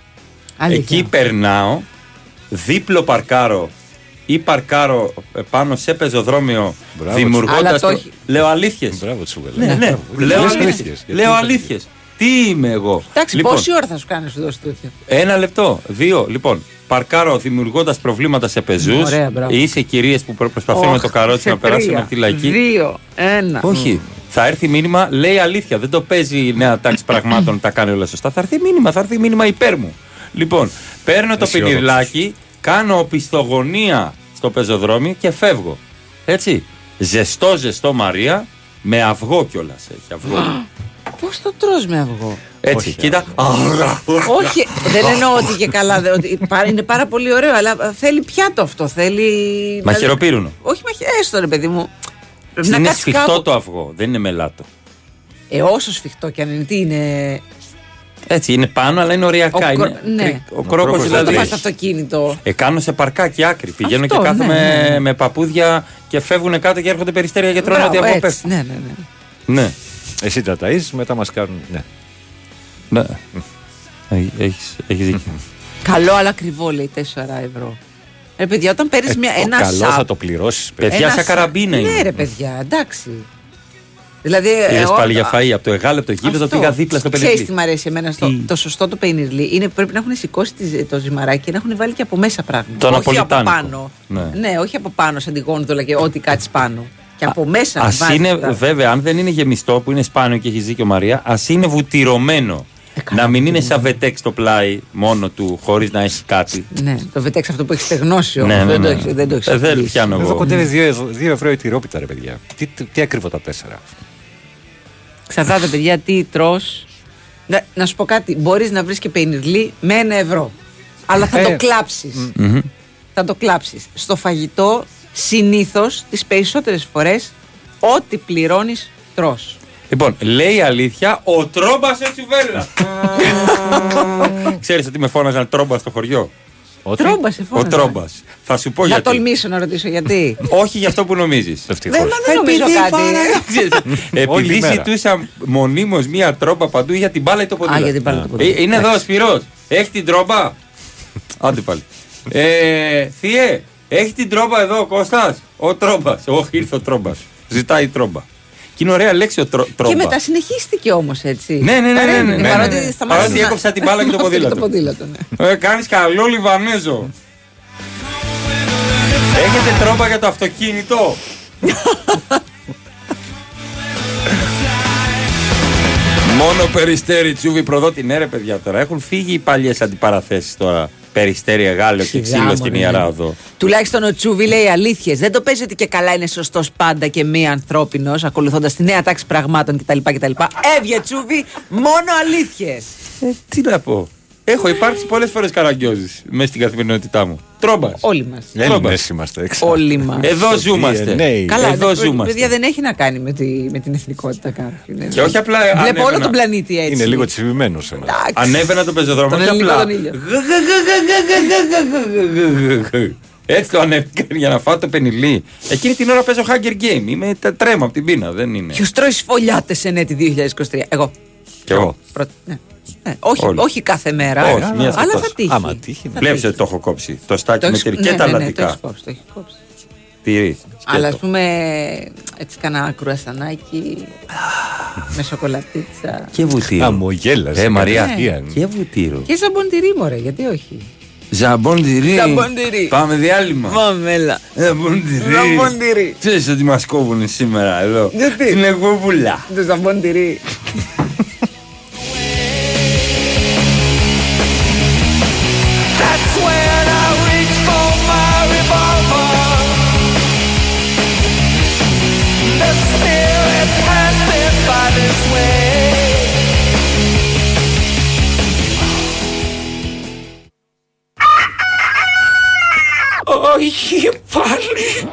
Αλήθεια. Εκεί περνάω, δίπλο παρκάρω ή παρκάρω ε, πάνω σε πεζοδρόμιο Μπράβο, δημιουργώντας. Αλλά το έχει- Λέω αλήθειες. Μπράβο, Τσούβελα. Ναι, ναι, Μπράβο. λέω Λες αλήθειες. Αλήθειες. Γιατί Λέω λες αλήθειε. Τι είμαι εγώ; Εντάξει, Λοιπόν, πόση ώρα θα σου κάνει να σου δώσει τέτοιο. Ένα λεπτό. Δύο. Λοιπόν, παρκάρω δημιουργώντας προβλήματα σε πεζούς Ωραία, μπράβο. ή σε κυρίε που προ- προσπαθούν με Οχ, το καρότσι σε να περάσουν τρία, από τη λαϊκή. Δύο, ένα. Όχι. Θα έρθει μήνυμα, λέει αλήθεια. Δεν το παίζει η νέα τάξη *coughs* πραγμάτων, τα κάνει όλα σωστά. Θα έρθει μήνυμα, θα έρθει μήνυμα υπέρ μου. Λοιπόν, παίρνω το Αισιόδοξος. πινιρλάκι, κάνω πιστογωνία στο πεζοδρόμιο και φεύγω. Έτσι. Ζεστό, ζεστό Μαρία, με αυγό κιόλας έχει αυγό. *gasps* Πώς το τρως με αυγό; Έτσι, κοίτα. Όχι, δεν εννοώ ότι και καλά. δε- Ότι πά- είναι πάρα πολύ ωραίο, αλλά ε, θέλει πιάτο αυτό. Θέλει. Μαχαιροπύρунο. Όχι, μαχαι... έστω ρε παιδί μου. Πρέπει να Είναι κάτσεις σφιχτό κάπου. το αυγό, δεν είναι μελάτο. Ε, όσο σφιχτό κι αν είναι, τι είναι; Έτσι, είναι πάνω, αλλά είναι οριακά. Ο είναι κρο- ναι. κρυ- Ο Ο κρόκος κρόκος Πώ το δηλαδή. πα στο αυτοκίνητο. Ε, κάνω σε παρκάκι άκρη. Πηγαίνω Αυτό, και κάθομαι ναι, ναι. με παπούδια και φεύγουν κάτω και έρχονται περιστέρια και τρώνε Μπράβο, ό,τι από έτσι. πέφτει. Ναι, ναι, ναι. Ναι. Εσύ τα ταΐζεις, μετά μας κάνουν. Ναι. ναι. Έχεις, έχεις δίκιο. Καλό, αλλά ακριβό λέει 4 ευρώ. Ρε παιδιά, όταν παίρνεις μια το ένα καλός σαπ. θα το πληρώσεις. παιδί. Παιδιά, ένα σαν σαπ- καραμπίνα Ναι, είναι. ρε παιδιά, εντάξει. Δηλαδή. Είδες εγώ- πάλι για φαΐ από το εγάλεπτο γήπεδο Αυτό. πήγα δίπλα στο Ξέρεις τι παιδί. μ' αρέσει εμένα στο, το σωστό το πενιρλί είναι πρέπει να έχουν σηκώσει τη- το ζυμαράκι και να έχουν βάλει και από μέσα πράγματα. Το όχι από ναπολιτάνικο. πάνω. Ναι. Ναι. όχι από πάνω σαν τη γόνδολα και ό,τι κάτσεις πάνω. Και από μέσα να Α βάζεις είναι, τα- βέβαια, αν δεν είναι γεμιστό που είναι σπάνιο και έχει δίκιο Μαρία, ας είναι βουτυρωμένο. να μην είναι σαν βετέξ στο πλάι μόνο του, χωρίς να έχει κάτι. Ναι, το βετέξ αυτό που έχεις στεγνώσει Ναι, όμως, ναι, δεν, ναι. το έχει, δεν το έχεις Ε, δεν εξηγήσει. πιάνω Εδώ εγώ. κοντεύει 2 ευρώ η τυρόπιτα, ρε παιδιά. Τι, τι, τι ακριβό τα τέσσερα; Εξαρτάται, παιδιά, τι τρώ. Να, να σου πω κάτι. Μπορείς να βρεις και πενιρλί με ένα ευρώ. Αλλά θα Ε, το κλάψεις. Μμμ. Θα το κλάψεις. Στο φαγητό, συνήθως τις περισσότερες φορές, ό,τι πληρώνεις, τρώ. Λοιπόν, λέει η αλήθεια, ο τρόμπας σε τσουβέλα. Ξέρεις ότι με φώναζαν τρόμπας στο χωριό; Τρόμπας σε Ο φώναζε. τρόμπας. Θα σου πω Να γιατί. τολμήσω να ρωτήσω γιατί. Όχι για αυτό που νομίζεις. Δεν, μα δεν νομίζω κάτι. *laughs* Επειδή μέρα. ζητούσα μονίμως μία τρόμπα παντού για την μπάλα ή το ποδήλατο. Α, για την μπάλα ή το ποδήλατο. Ε, Είναι εδώ ο Σπυρός. Έχεις την τρόμπα. *laughs* Άντε πάλι. Ε, Θιέ, έχει την τρόμπα εδώ ο Κώστας; Ο τρόμπας. Όχι, ήρθε ο τρόμπας. Ζητάει τρόμπα. Και είναι ωραία λέξη ο τρό, τρόμπα. Και μετά συνεχίστηκε όμως έτσι. Ναι, ναι, ναι, ναι, Παρέμεινε, ναι, ναι, Παρότι ναι. σταμάτησε Παρότι να- έκοψα την μπάλα και το *laughs* Και ποδήλατο. το ποδήλατο, ναι. Ε, κάνεις καλό Λιβανέζο. Έχετε τρόμπα για το αυτοκίνητο; *laughs* Μόνο περιστέρι τσούβι προδότη. Ναι, ρε παιδιά τώρα. Έχουν φύγει οι παλιές αντιπαραθέσεις τώρα. Περιστέρι, γάλιο και Σιγά, ξύλο στην μωρέ. ιερά οδό. Τουλάχιστον ο Τσούβι λέει αλήθειες. Δεν το παίζει ότι και καλά είναι σωστός πάντα και μη ανθρώπινος, ακολουθώντας τη νέα τάξη πραγμάτων κτλ. κτλ. Έβγε Τσούβι, μόνο αλήθειες. Τι να πω. Έχω υπάρξει πολλές φορές καραγκιόζης μέσα στην καθημερινότητά μου. Τρόμπας. Όλοι μας. Έλληνες είμαστε. έξω. Όλοι *laughs* μας. Εδώ ζούμαστε. DNA. Καλά, Εδώ δεν- ζούμαστε. παιδιά δεν έχει να κάνει με, τη, με την εθνικότητα κάποιου. ναι. Και όχι απλά Βλέπω ανέβαινα. όλο τον πλανήτη έτσι. Είναι λίγο τσιβημένο σε μένα. Εντάξει. Ανέβαινα το πεζοδρόμιο. Τον όχι ελληνικό απλά. τον ήλιο. Έτσι το ανέβηκα για να φάω το πενιλί. Εκείνη την ώρα παίζω Hunger Game. Είμαι τα- τρέμα από την πείνα. Δεν είναι. Ποιος τρώει σφολιάτες σε νέτη 2023. Εγώ. Κι εγώ. Πρώτα, ναι. Ναι, όχι, Όλοι. όχι κάθε μέρα. Όχι, μία αλλά φορά. θα τύχει. Άμα τύχει, ναι. Βλέπεις ότι το έχω κόψει. Το στάκι Το με έχεις- τυρί ναι, και τα ναι, ναι, το λατικά. έχεις κόψει, το έχεις κόψει. Τυρί. Αλλά ας σκέτο. πούμε έτσι κανένα κρουασανάκι με σοκολατίτσα. Και βουτύρο. Χαμογέλασε. Ε, Μαρία. κατευθείαν. Και βουτύρο. Και ζαμποντηρί μωρέ, γιατί όχι; Ζαμπόν τυρί. Ζαμπόν τυρί. Πάμε διάλειμμα. Πάμε έλα. Ζαμπόν τυρί. Ζαμποντηρί. Ξέρεις ότι μας κόβουν σήμερα εδώ. Γιατί; Την εκπομπούλα. Το ζαμποντηρί. *laughs* Όχι πάλι.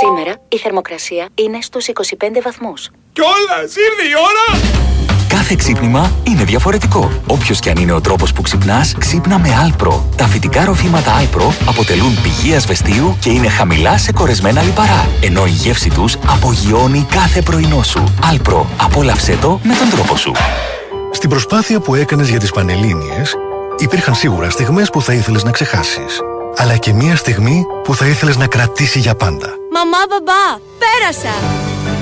Σήμερα η θερμοκρασία είναι στους 25 βαθμούς. Κιόλας ήρθε η ώρα. Κάθε ξύπνημα είναι διαφορετικό. Όποιος και αν είναι ο τρόπος που ξυπνάς, ξύπνα με Alpro. Τα φυτικά ροφήματα Alpro αποτελούν πηγή ασβεστίου και είναι χαμηλά σε κορεσμένα λιπαρά. Ενώ η γεύση τους απογειώνει κάθε πρωινό σου. Alpro. Απόλαυσέ το με τον τρόπο σου. Στην προσπάθεια που έκανες για τις Πανελλήνιες, υπήρχαν σίγουρα στιγμές που θα ήθελες να ξεχάσεις. Αλλά και μία στιγμή που θα ήθελες να κρατήσει για πάντα. Μαμά, μπαμπά, πέρασα!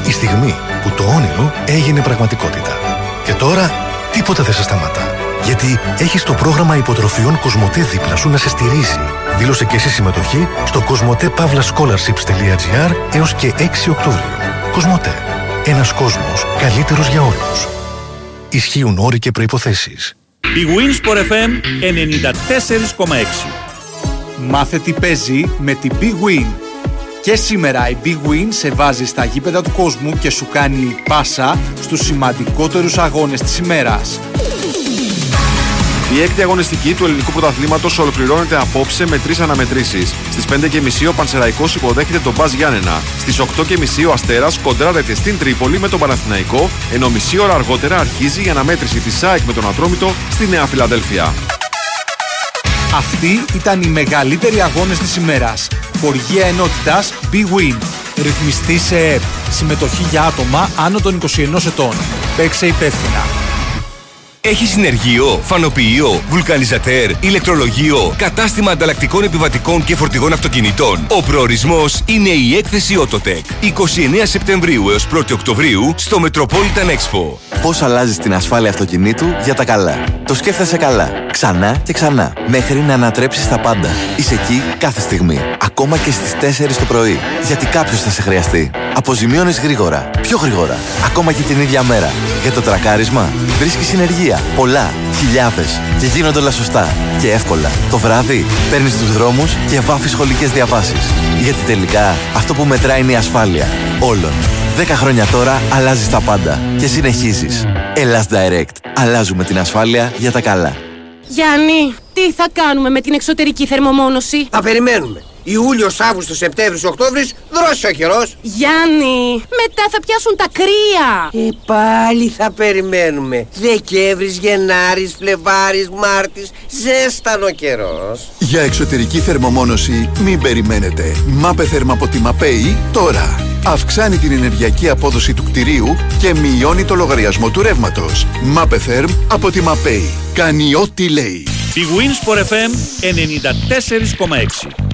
Η στιγμή που το όνειρο έγινε πραγματικότητα. Και τώρα τίποτα δεν σε σταματά. Γιατί έχεις το πρόγραμμα υποτροφιών Κοσμοτέ δίπλα σου να σε στηρίζει. Δήλωσε και εσύ συμμετοχή στο κοσμοτέ.scholarships.gr έως και 6 Οκτώβριο. Κοσμοτέ. Ένας κόσμος καλύτερος για όλους. Ισχύουν όροι και προϋποθέσεις. Η Winsport FM 94,6. Μάθε τι παίζει με την Big Win. Και σήμερα η Big Win σε βάζει στα γήπεδα του κόσμου και σου κάνει πάσα στους σημαντικότερους αγώνες της ημέρας. Η έκτη αγωνιστική του ελληνικού πρωταθλήματος ολοκληρώνεται απόψε με τρεις αναμετρήσεις. Στις 5.30 ο Πανσεραϊκός υποδέχεται τον Μπας Γιάννενα. Στις 8.30 ο Αστέρας κοντράρεται στην Τρίπολη με τον Παναθηναϊκό, ενώ μισή ώρα αργότερα αρχίζει η αναμέτρηση της ΣΑΕΚ με τον Ατρόμητο στη Νέα Φιλαδέλφια. Αυτοί ήταν οι μεγαλύτεροι αγώνες της ημέρας. Χοργία ενότητας Big Win. Ρυθμιστή σε ΕΠ. Συμμετοχή για άτομα άνω των 21 ετών. Παίξε υπεύθυνα. Έχει συνεργείο, φανοποιείο, βουλκανιζατέρ, ηλεκτρολογείο, κατάστημα ανταλλακτικών επιβατικών και φορτηγών αυτοκινητών. Ο προορισμός είναι η έκθεση Autotech. 29 Σεπτεμβρίου έως 1 Οκτωβρίου στο Metropolitan Expo. Πώς αλλάζεις την ασφάλεια αυτοκινήτου για τα καλά; Το σκέφτεσαι καλά. Ξανά και ξανά. Μέχρι να ανατρέψεις τα πάντα. Είσαι εκεί κάθε στιγμή. Ακόμα και στις 4 το πρωί. Γιατί κάποιος θα σε χρειαστεί. Αποζημιώνεις γρήγορα. Πιο γρήγορα. Ακόμα και την ίδια μέρα. Για το τρακάρισμα βρίσκεις συνεργεία. Πολλά. Χιλιάδες. Και γίνονται όλα σωστά. Και εύκολα. Το βράδυ παίρνεις τους δρόμους και βάφεις σχολικές διαβάσεις. Γιατί τελικά αυτό που μετράει είναι η ασφάλεια. Όλων. 10 χρόνια τώρα αλλάζεις τα πάντα και συνεχίζεις. Ελλάς Direct. Αλλάζουμε την ασφάλεια για τα καλά. Γιάννη, τι θα κάνουμε με την εξωτερική θερμομόνωση; Θα περιμένουμε. Ιούλιος, Αύγουστος, Σεπτέμβριος, Οκτώβριος, δρόσει ο καιρός. Γιάννη, μετά θα πιάσουν τα κρύα. Ε, πάλι θα περιμένουμε. Δεκέμβρης, Γενάρης, Φλεβάρης, Μάρτης, ζέστανο καιρός. Για εξωτερική θερμομόνωση μην περιμένετε. Μάπε θέρμα από τη Μαπέη τώρα. Αυξάνει την ενεργειακή απόδοση του κτηρίου και μειώνει το λογαριασμό του ρεύματος. Μάπε θέρμ από τη Μαπέη. Κάνει ό,τι λέει. Η Winsport FM 94,6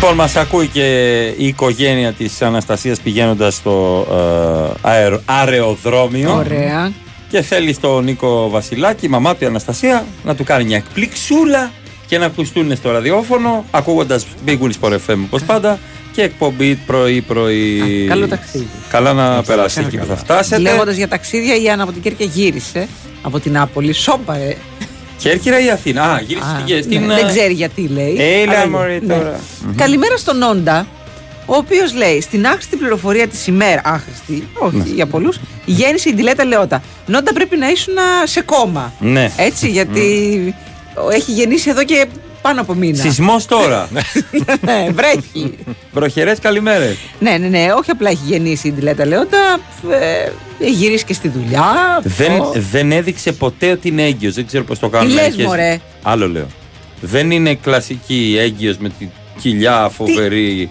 Λοιπόν, μας ακούει και η οικογένεια της Αναστασίας πηγαίνοντας στο ε, αερο- αεροδρόμιο. Ωραία. Και θέλει στον Νίκο Βασιλάκη, η μαμά του η Αναστασία, να του κάνει μια εκπληξούλα και να ακουστούν στο ραδιόφωνο, ακούγοντας Big Wins for FM όπως πάντα και εκπομπή πρωί-πρωί. Καλό ταξίδι. Καλά να περάσει εκεί που θα φτάσετε. Λέγοντας για ταξίδια, η Άννα από την Κέρκια γύρισε από την Άπολη. Σόμπαρε. Κέρκυρα ή Αθήνα; Α, γύρισε Α, στην- στην. ναι, ε, δεν ξέρει γιατί λέει. Έλα, Αλλά μωρέ, ναι. τώρα. Καλημέρα στον Όντα, ο οποίος λέει στην άχρηστη πληροφορία της ημέρα. Άχρηστη, όχι Ναι. για πολλούς, γέννησε η Ντιλέτα Λεώτα. Νόντα πρέπει να ήσουν α, σε κόμμα. Ναι. Έτσι, γιατί έχει γεννήσει εδώ και πάνω από μήνα. Σεισμός τώρα. *laughs* ναι, βρέχει. Βροχερές καλημέρες. ναι, ναι, ναι, όχι απλά έχει γεννήσει η Ντιλέτα Λεώτα, ε, έχει γυρίσει και στη δουλειά. Δεν, αυτό. δεν έδειξε ποτέ ότι είναι έγκυος. Δεν ξέρω πώς το κάνουν. Τι λες, μερικές- μωρέ; Άλλο λέω. Δεν είναι κλασική έγκυος με τη κοιλιά φοβερή.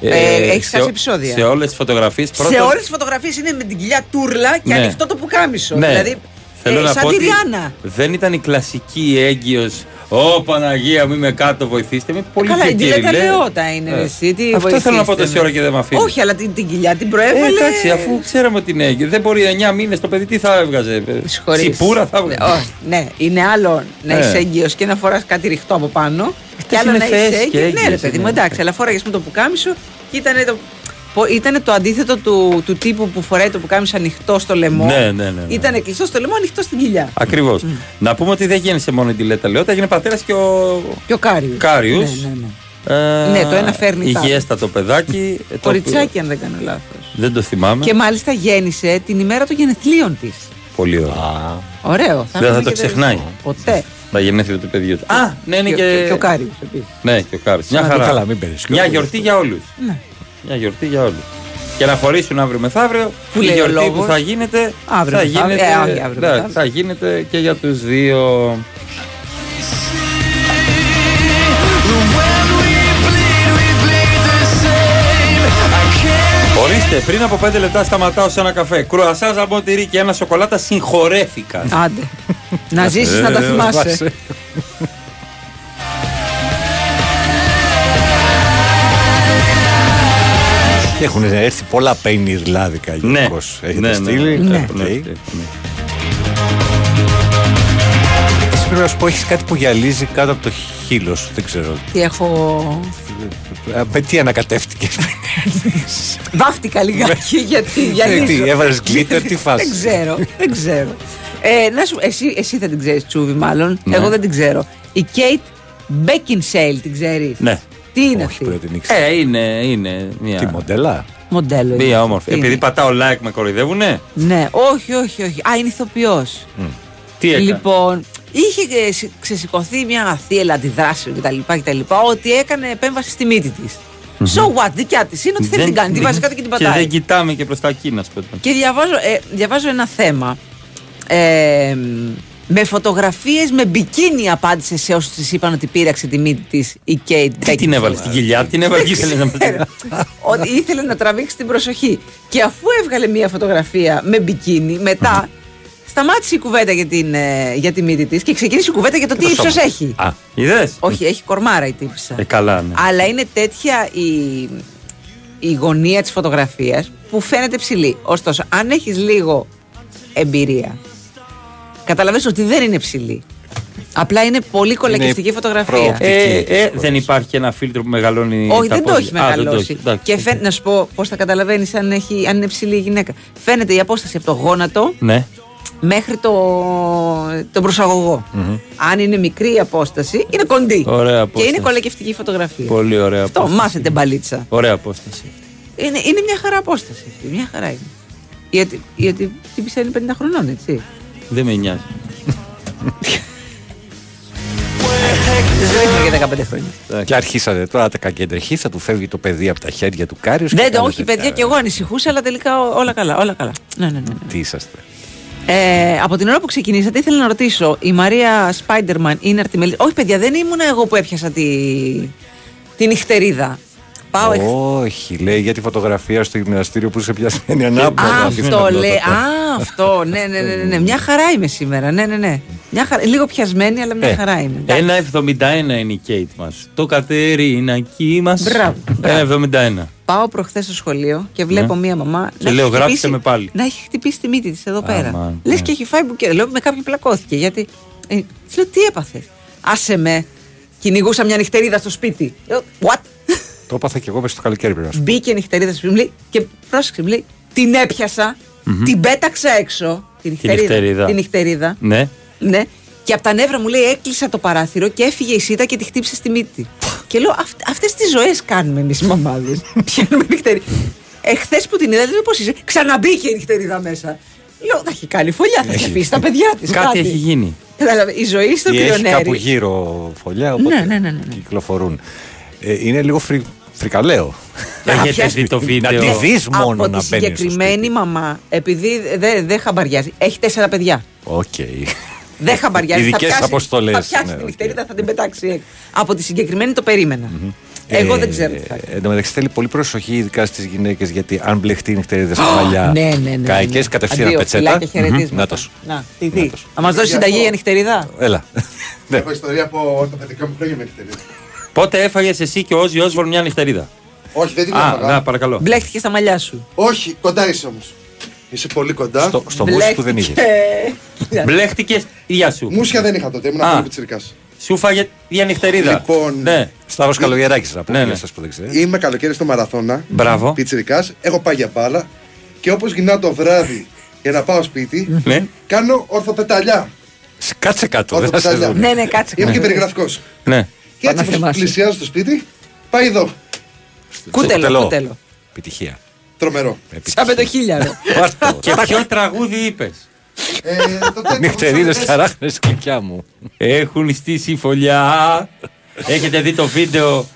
Ε, έχεις σε, χάσει επεισόδια. σε όλες τις φωτογραφίες. Σε όλες τις φωτογραφίες είναι με την κοιλιά τούρλα και Ναι. ανοιχτό το πουκάμισο. Ναι. Δηλαδή, Θέλω ε, να σαν πω τη ότι Ριάννα. δεν ήταν η κλασική έγκυος Ω Παναγία μου είμαι κάτω, βοηθήστε με. Πολύ Καλά, η πιο Ντιλέτα κυριλέ. Λεώτα είναι. Ε, Εσύ, τι Αυτό θέλω να πω βοηθήστε τόση με. ώρα και δεν με αφήνει. Όχι, αλλά την, την κοιλιά την Ε, προέβαλε. εντάξει, αφού ξέραμε ότι είναι έγκυο. Δεν μπορεί 9 μήνες το παιδί τι θα έβγαζε. Συγχωρείς. Σιπούρα θα έβγαζε. Ναι, όχι, ναι, είναι άλλο να Ε. είσαι έγκυος και να φοράς κάτι ριχτό από πάνω. Και άλλο είναι να είσαι θέσεις και έγκυος. Ναι, ρε έγκυος παιδί μου, είναι. εντάξει, αλλά φόραγες με το πουκάμισο και ήταν το. Ήταν το αντίθετο του, του τύπου που φοράει το πουκάμισο ανοιχτό στο λαιμό. Ναι, ναι, ναι, ναι. Ήταν κλειστό στο λαιμό, ανοιχτό στην κοιλιά. Ακριβώς. Να πούμε ότι δεν γέννησε μόνο η Ντιλέτα Λεότα, έγινε πατέρας και ο Και ο Κάριο. Κάριους. Ναι, ναι, ναι. Ναι, το ένα φέρνει τ' άλλο. Υγιέστατο παιδάκι. ε, το *laughs* Κοριτσάκι, οποίο αν δεν κάνω λάθος. Δεν το θυμάμαι. Και μάλιστα γέννησε την ημέρα των γενεθλίων της. Πολύ ωραίο. Ωραίο. Δεν θα έχουμε το και ξεχνάει. Ποτέ. Τα γενέθλια του παιδιού του. Α, ναι, είναι Και- και. και- και ο Κάριος επίσης. Ναι, και ο Κάριο. Μια Σημαντικά, χαρά. καλά, μην παίρνεις και Μια όλους. γιορτή για όλους. Ναι. Μια γιορτή για όλους. Και να χωρίσουν αύριο μεθαύριο. Που η λέει ο γιορτή λόγος. που θα γίνεται. Αύριο θα μεθαύριο. γίνεται, Ε, όχι, αύριο ναι, μεθαύριο. θα γίνεται και για τους δύο. Ορίστε, πριν από 5 λεπτά σταματάω σε ένα καφέ. Κρουασάζ από τυρί και ένα σοκολάτα συγχωρέθηκαν. Άντε. να ζήσεις να τα Ε, θυμάσαι. Έχουν έρθει πολλά πέινι Ιρλάδικα Ναι. γενικώς. Έχετε Ναι, ναι. στείλει. Ναι. Οκ. Ναι. Εσύ πρέπει να σου πω, έχεις κάτι που γυαλίζει κάτω από το χείλο σου. Δεν ξέρω. Τι έχω. Ε, Με τι ανακατεύτηκε. Βάφτηκα λιγάκι γιατί Ε, γυαλίζω. τι, έβαλες glitter, τι φάση. *laughs* Δεν ξέρω. Δεν ξέρω. Ε, να σου, εσύ, εσύ θα την ξέρεις, Τσούβι, μάλλον. Ναι. Εγώ δεν την ξέρω. Η Kate Beckinsale την ξέρεις; Ναι. Τι είναι αυτή; Ε, είναι, είναι μια. Τι μοντέλα; Μοντέλο. είναι. Μία όμορφη. Είναι. Επειδή πατάω like με κοροϊδεύουνε; Ναι, όχι, όχι, όχι. Α, είναι ηθοποιός. Τι έκανε; Λοιπόν, είχε ε, σι- ξεσηκωθεί μια θύελα αντιδράσεων κτλ. κτλ ότι έκανε επέμβαση στη μύτη της. So what, δικιά της είναι ότι θέλει την κάνει. Τη βάζει κάτω και την Και πατάει. δεν κοιτάμε και προς τα εκεί να σου πω. Και διαβάζω, ε, διαβάζω ένα θέμα. Ε, με φωτογραφίες με μπικίνι απάντησε σε όσους της είπαν ότι πήραξε τη μύτη της η Κέιτ. Τι την έβαλες στην κοιλιά, την έβαλες *laughs* και ήθελε να μας την- Ότι ήθελε να τραβήξει την προσοχή. Και αφού έβγαλε μια φωτογραφία με μπικίνι, μετά Σταμάτησε η κουβέντα για, την, ε, για τη μύτη της και ξεκίνησε η κουβέντα για το τι το ύψος σώμα. έχει. Α, είδες; Όχι, έχει κορμάρα η τύψα. Ε, καλά, ναι. Αλλά είναι τέτοια η, η γωνία της φωτογραφίας που φαίνεται ψηλή. Ωστόσο, αν έχεις λίγο εμπειρία, καταλαβαίνεις ότι δεν είναι ψηλή. Απλά είναι πολύ κολακευτική φωτογραφία. Ε, ε, δεν υπάρχει και ένα φίλτρο που μεγαλώνει. Όχι, τα δεν το πόδια. έχει Α, δεν το μεγαλώσει. έχει. Εντάξει. και φαίνεται, να σου πω πώς θα καταλαβαίνεις αν, έχει- αν είναι ψηλή η γυναίκα. Φαίνεται η απόσταση από το γόνατο Ναι. μέχρι το, τον προσαγωγό. Μμμ. Αν είναι μικρή η απόσταση, είναι κοντή. Ωραία και απόσταση. είναι κολακευτική φωτογραφία. Πολύ ωραία Αυτό, απόσταση. μάθετε μπαλίτσα. Ωραία απόσταση. Είναι, είναι μια χαρά απόσταση. αυτή, Μια χαρά είναι. Γιατί, γιατί η πισά είναι 50 χρονών, έτσι. Δεν με νοιάζει. Δεν έχουμε για 15 χρόνια. Και αρχίσατε τώρα τα κακεντρεχή, θα του φεύγει το παιδί από τα χέρια του Κάριου. Δεν το, όχι, παιδιά, και εγώ ανησυχούσα, αλλά τελικά ό- όλα καλά. Όλα καλά. Ναι, ναι, ναι. ναι. Τι είσαστε. Ε, από την ώρα που ξεκινήσατε, ήθελα να ρωτήσω, η Μαρία Σπάιντερμαν είναι αρτιμελή. Όχι, παιδιά, δεν ήμουν εγώ που έπιασα τη, τη νυχτερίδα. Πάω εχ... Όχι, λέει για τη φωτογραφία στο γυμναστήριο που είσαι πιασμένη ανάποδα. Α, Αυτή αυτό είναι λέει. το- Α, αυτό. Ναι, ναι, ναι, ναι, ναι. Μια χαρά είμαι σήμερα. Ναι, ναι, ναι. Μια χαρά... Λίγο πιασμένη, αλλά μια Ε, χαρά είμαι. Ένα 71 είναι η Κέιτ μας. Το Κατερίνακι μας. Μπράβο, Ένα 71. Πάω προχθές στο σχολείο και βλέπω Ναι. μία μαμά. Και λέω, γράψτε με πάλι. Να έχει χτυπήσει τη μύτη της εδώ πέρα. Αμάν, Λες ναι. και έχει φάει μπουκέτο. Λέω με κάποιον πλακώθηκε. Γιατί. Ε, της λέω τι έπαθες; Άσε με. Κυνηγούσα μια νυχτερίδα στο σπίτι. Λέω, What? Το έπαθα και εγώ μέσα στο καλοκαίρι πρέπει να σου πω. Μπήκε νυχτερίδα στο σπίτι μου λέει, και πρόσεξε, μου λέει, την έπιασα, Μμμ. την πέταξα έξω. Την νυχτερίδα. νυχτερίδα. Την νυχτερίδα. Ναι. Ναι. Και από τα νεύρα μου λέει έκλεισα το παράθυρο και έφυγε η σίτα και τη χτύπησε στη μύτη. και λέω αυτές τις ζωές κάνουμε εμείς *laughs* οι μαμάδε. Πιάνουμε νυχτερίδα. Εχθές που την είδα, λέω πώς είσαι. Ξαναμπήκε η νυχτερίδα μέσα. Λέω θα έχει κάνει φωλιά, θα έχει αφήσει τα παιδιά της. Κάτι έχει γίνει. Κατάλαβε, η ζωή στο Ή έχει κάπου κρυονέρι. γύρω φωλιά, οπότε Ναι, ναι, ναι, ναι, ναι. κυκλοφορούν. Ε, είναι λίγο φρι... φρικαλαίο. Έχετε δει το βίντεο. Να τη δεις μόνο από να τη μπαίνεις στο συγκεκριμένη μαμά, επειδή δεν δεν χαμπαριάζει, έχει τέσσερα παιδιά. Οκ. Δεν χαμπαριάζει. Ειδικές θα πιάσει, αποστολές, Θα πιάσει ναι, την οκ. νυχτερίδα, θα την πετάξει έξω. Από τη συγκεκριμένη το περίμενα. Εγώ δεν ξέρω τι θα Ε, Εν τω μεταξύ θέλει πολύ προσοχή, ειδικά στις γυναίκες, γιατί αν μπλεχτεί η νυχτερίδα στα μαλλιά. ναι, ναι, ναι, Καϊκές ναι. κατευθείαν Αντίο, πετσέτα. φυλάκια, χαιρετίσματα. Μμμ, Να τος. σου. Να, τι δει. Θα μας δώσει συνταγή για νυχτερίδα; Έλα. Έχω ιστορία από τα παιδικά μου χρόνια με νυχτερίδα. Πότε έφαγες εσύ και ο Όζι Όσβορν μια νυχτερίδα; Όχι, δεν την Α, έφαγα. να, παρακαλώ. Μπλέχτηκες στα μαλλιά σου. Όχι, κοντά είσαι όμως. Είσαι πολύ κοντά. Στο, στο μουσι που δεν είχες. Μπλέχτηκες ίδια σου. Μουσια δεν είχα τότε, ήμουν Α. πολύ πιτσιρικά. Σου φάγε μια νυχτερίδα. Λοιπόν, Ναι. Σταύρο Καλογεράκη, να πούμε. Ναι, για ναι. εσάς που δεν ξέρετε. Είμαι καλοκαίρι στο μαραθώνα. Μπράβο. Πιτσιρικά. Έχω πάει για μπάλα. Και όπως γυρνάω το βράδυ για να πάω σπίτι, Ναι. κάνω ορθοπεταλιά. Κάτσε κάτω, δεν θα σε Ορθοπεταλιά. δω. Ναι, ναι, κάτσε. Είμαι και Ναι. περιγραφικός. Ναι. Και έτσι Παναθεμάσαι. όπως πλησιάζω στο σπίτι, πάει εδώ. Κούτελο, κουτελό. κούτελο. Επιτυχία. Τρομερό. Σαν με το χίλιαρο. *laughs* Πάρτο. *laughs* Και ποιο τραγούδι είπες; Ε, το τέτοιο, Νυχτερίδες το χαράχνε κλικιά μου. Έχουν στήσει φωλιά. Έχετε δει το βίντεο;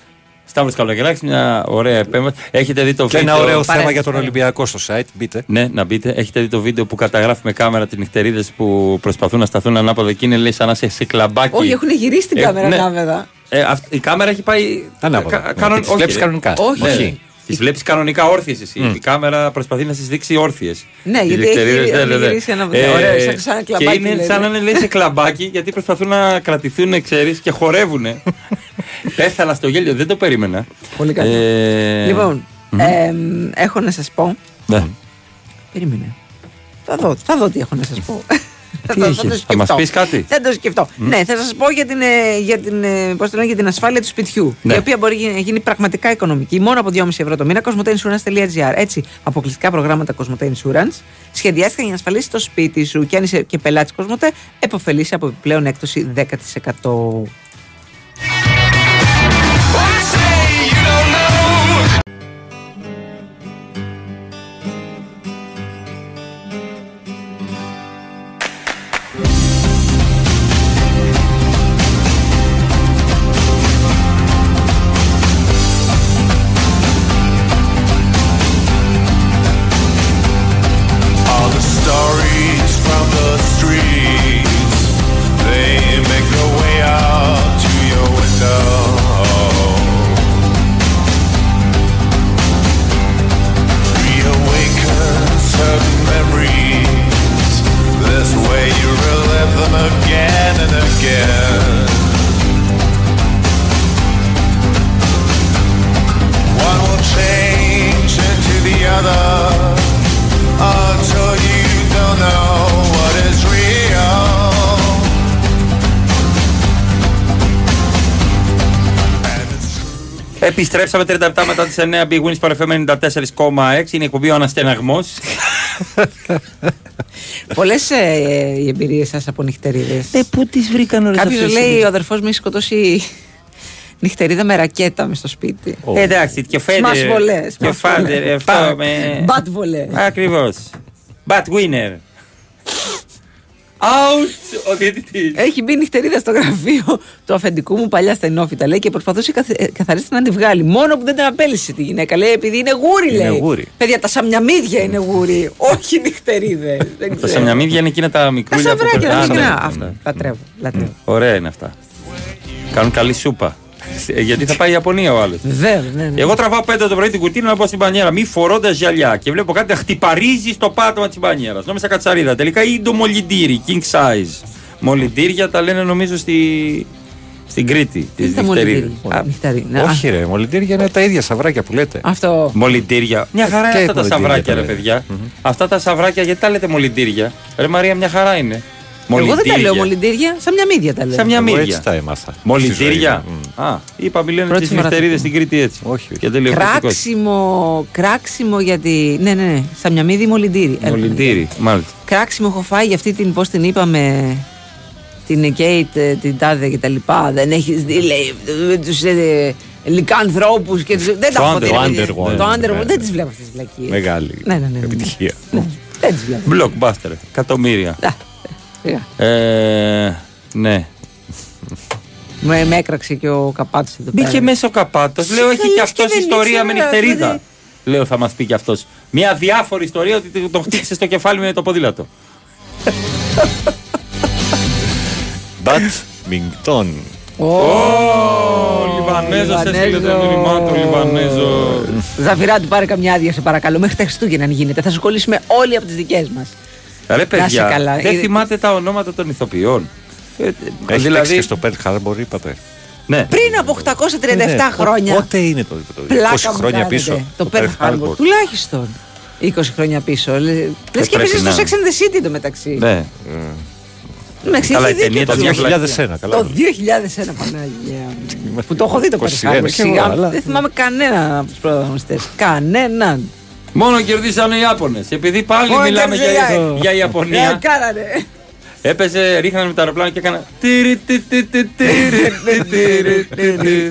Σταύρος Καλογεράκη, μια ωραία επέμβαση. Έχετε δει το Και βίντεο; ένα ωραίο Παρέ- θέμα για τον παρέ. Ολυμπιακό στο site. Μπείτε. Ναι, να μπείτε. Έχετε δει το βίντεο που καταγράφει με κάμερα τις νυχτερίδες που προσπαθούν να σταθούν ανάποδα και είναι λέει σαν να είσαι σε κλαμπάκι. Όχι, έχουν γυρίσει την Ε, κάμερα ναι. ανάβεδα. Ε, αυ- η κάμερα έχει πάει. Ανάποδα. κα- Ναι, κανον- τις βλέπεις όχι, κανονικά. Όχι. Όχι. Τις βλέπει κανονικά όρθιες εσύ. Η κάμερα προσπαθεί να σα δείξει όρθιες. Ναι, γιατί έχει γυρίσει ανάποδα. Ωραία, σαν- σαν Και κλαμπάκι, είναι λέει, σαν να ναι. είναι λέει, σε κλαμπάκι γιατί προσπαθούν να κρατηθούν, ξέρεις, και χορεύουν. *laughs* Πέθανα στο γέλιο, δεν το περίμενα. Πολύ καλά. Ε, Λοιπόν, εμ, έχω να σας πω. ναι. Περίμενε. Θα δω, θα δω τι έχω να σας πω. *laughs* Τι το- έχεις, το θα σκεφτώ. μας πεις κάτι; Θα το σκεφτώ. Ναι, θα σας πω για την, ε, για, την, ε, πώς το λένε, για την ασφάλεια του σπιτιού. Ναι. Η οποία μπορεί να γίνει πραγματικά οικονομική. Μόνο από 2,5 ευρώ το μήνα. Cosmoteinsurance.gr. Έτσι, αποκλειστικά προγράμματα Cosmote Insurance σχεδιάστηκαν για να ασφαλίσει το σπίτι σου. Και αν είσαι και πελάτης Cosmote, επωφελήσει από επιπλέον έκπτωση 10%. Επιστρέψαμε 37 μετά τις 9 Big Wins Sport FM 94,6. Είναι η εκπομπή ο Αναστεναγμός. Πολλές ε, οι εμπειρίες σας από νυχτερίδες. Ε, πού τις βρήκαν όλες Κάποιος λέει ο αδερφός μου έχει σκοτώσει νυχτερίδα με ρακέτα μες στο σπίτι. Ε, εντάξει, και φαίνεται. Σμας βολές. Και φάντερ, αυτό με. Μπατ βολές. Ακριβώς. But winner. Out ο διαιτητή. Έχει μπει νυχτερίδα στο γραφείο του αφεντικού μου παλιά στα ενόφυτα λέει και προσπαθούσε η καθ- ε, καθαρίστρια να τη βγάλει. Μόνο που δεν την απέλησε τη γυναίκα. Λέει επειδή είναι γούρι, Είναι λέει. γούρι. Παιδιά, τα σαμιαμίδια είναι γούρι. Όχι νυχτερίδες. Τα σαμιαμίδια είναι εκείνα τα Τα μικρούλια που σαβράκια, τα Α, ναι, μικρά. ναι, Αυτά. ναι. Λατρεύω. λατρεύω. Ωραία είναι αυτά. Κάνουν καλή σούπα. Ε, Γιατί θα πάει η Ιαπωνία ο άλλος. Βέβαια, ναι, ναι. Εγώ τραβάω πέντε το πρωί την κουτίνα να πάω στην μπανιέρα. Μη φορώντας γυαλιά. Και βλέπω κάτι να χτυπαρίζει στο πάτωμα της μπανιέρα. Νόμιζα κατσαρίδα. Τελικά είναι το μολυντήρι, king size. Μολυντήρια τα λένε νομίζω στη... στην Κρήτη. Τι είναι Τη τα μολυντήρια. Νυχτερί. Ναι, Όχι, ρε, μολυντήρια είναι τα ίδια σαβράκια που λέτε. Αυτό. Μολυντήρια. Μια χαρά Και είναι αυτά τα μολυντήρια σαβράκια, τα ρε λέτε. παιδιά. Αυτά τα σαβράκια, γιατί τα λέτε μολυντήρια; Ρε Μαρία, μια χαρά είναι. Εγώ δεν τα λέω μολυντήρια, σαν μια μύδια τα λέω. Σαν μια Εγώ μύδια. έτσι τα έμαθα. Μολυντήρια. Στη ζωή Α, είπα μιλάνε Πρώτη τις φορά νυχτερίδες το στην Κρήτη έτσι. Όχι. Και δεν λέω κριτικός. Κράξιμο, κράξιμο γιατί. Ναι, ναι, ναι. Σαν μια μύδι μολυντήρι. Έλα. Μολυντήρι, μάλιστα. Κράξιμο έχω φάει για αυτή την, πώς την είπαμε, την Kate, ε, την Τάδε και τα λοιπά. Δεν έχεις δει, λέει, με τους ε, λικάνθρωπου και τους, Δεν τα Το έχω δει. Under- ρε παιδιά. Underworld, Το ναι, Underworld. ναι. Δεν τις βλέπω αυτές τις βλακίες. Μεγάλη Ναι, ναι, ναι, ναι. επιτυχία. Δεν τις βλέπω. Blockbuster. Εκατομμύρια. Σιγά. Ε, ναι. Με, με έκραξε και ο Καπάτο εδώ πέρα. Μπήκε μέσα ο καπάτος. Λέω έχει Λες και αυτός και δεν ιστορία με ήξερα, νυχτερίδα. δηλαδή. Λέω θα μας πει και αυτός. Μια διάφορη ιστορία ότι τον χτύπησε στο κεφάλι με το ποδήλατο. Μπατμινγκτον. Ω, Λιβανέζος έστειλε το μήνυμά του, Λιβανέζο. Ζαφυράτη, πάρε καμιά άδεια, σε παρακαλώ. Μέχρι τα Χριστούγεννα αν γίνεται. Θα σα κολλήσουμε όλοι από τις δικές μας. Ρε Να είσαι παιδιά, καλά. δεν Ε, θυμάται τα ονόματα των ηθοποιών. Ε, Έχει δηλαδή- παίξει και στο Pearl Harbor, είπατε. Ναι. Πριν από 837 Ναι, χρόνια. Πότε είναι το, το 20 Πλάκα μου χρόνια κάνετε. πίσω. Το Pearl Harbor. Τουλάχιστον 20 χρόνια πίσω. Λε λες και πρέπει επίση να- στο Sex and the City το μεταξύ. Ναι. Εντάξει, Καλά, έχει η ταινία δίκιο το το 2001, καλά. Το 2001 Παναγία. μου. *laughs* Που το έχω δει το Pearl 21, Harbor. σίγουρα, Σιγά, αλλά- Δεν θυμάμαι κανέναν από τους πρωταγωνιστές. Κανέναν. Μόνο κερδίσαν οι Ιάπωνες. Επειδή πάλι Μόνο μιλάμε για, κερδίζει η- για Ε, Ιαπωνία. Κάνανε. Έπαιζε, ρίχνανε με το αεροπλάνο και έκανα. τυρι, τι, τι, τι, τυρι, τι, τυρι, τι, τι.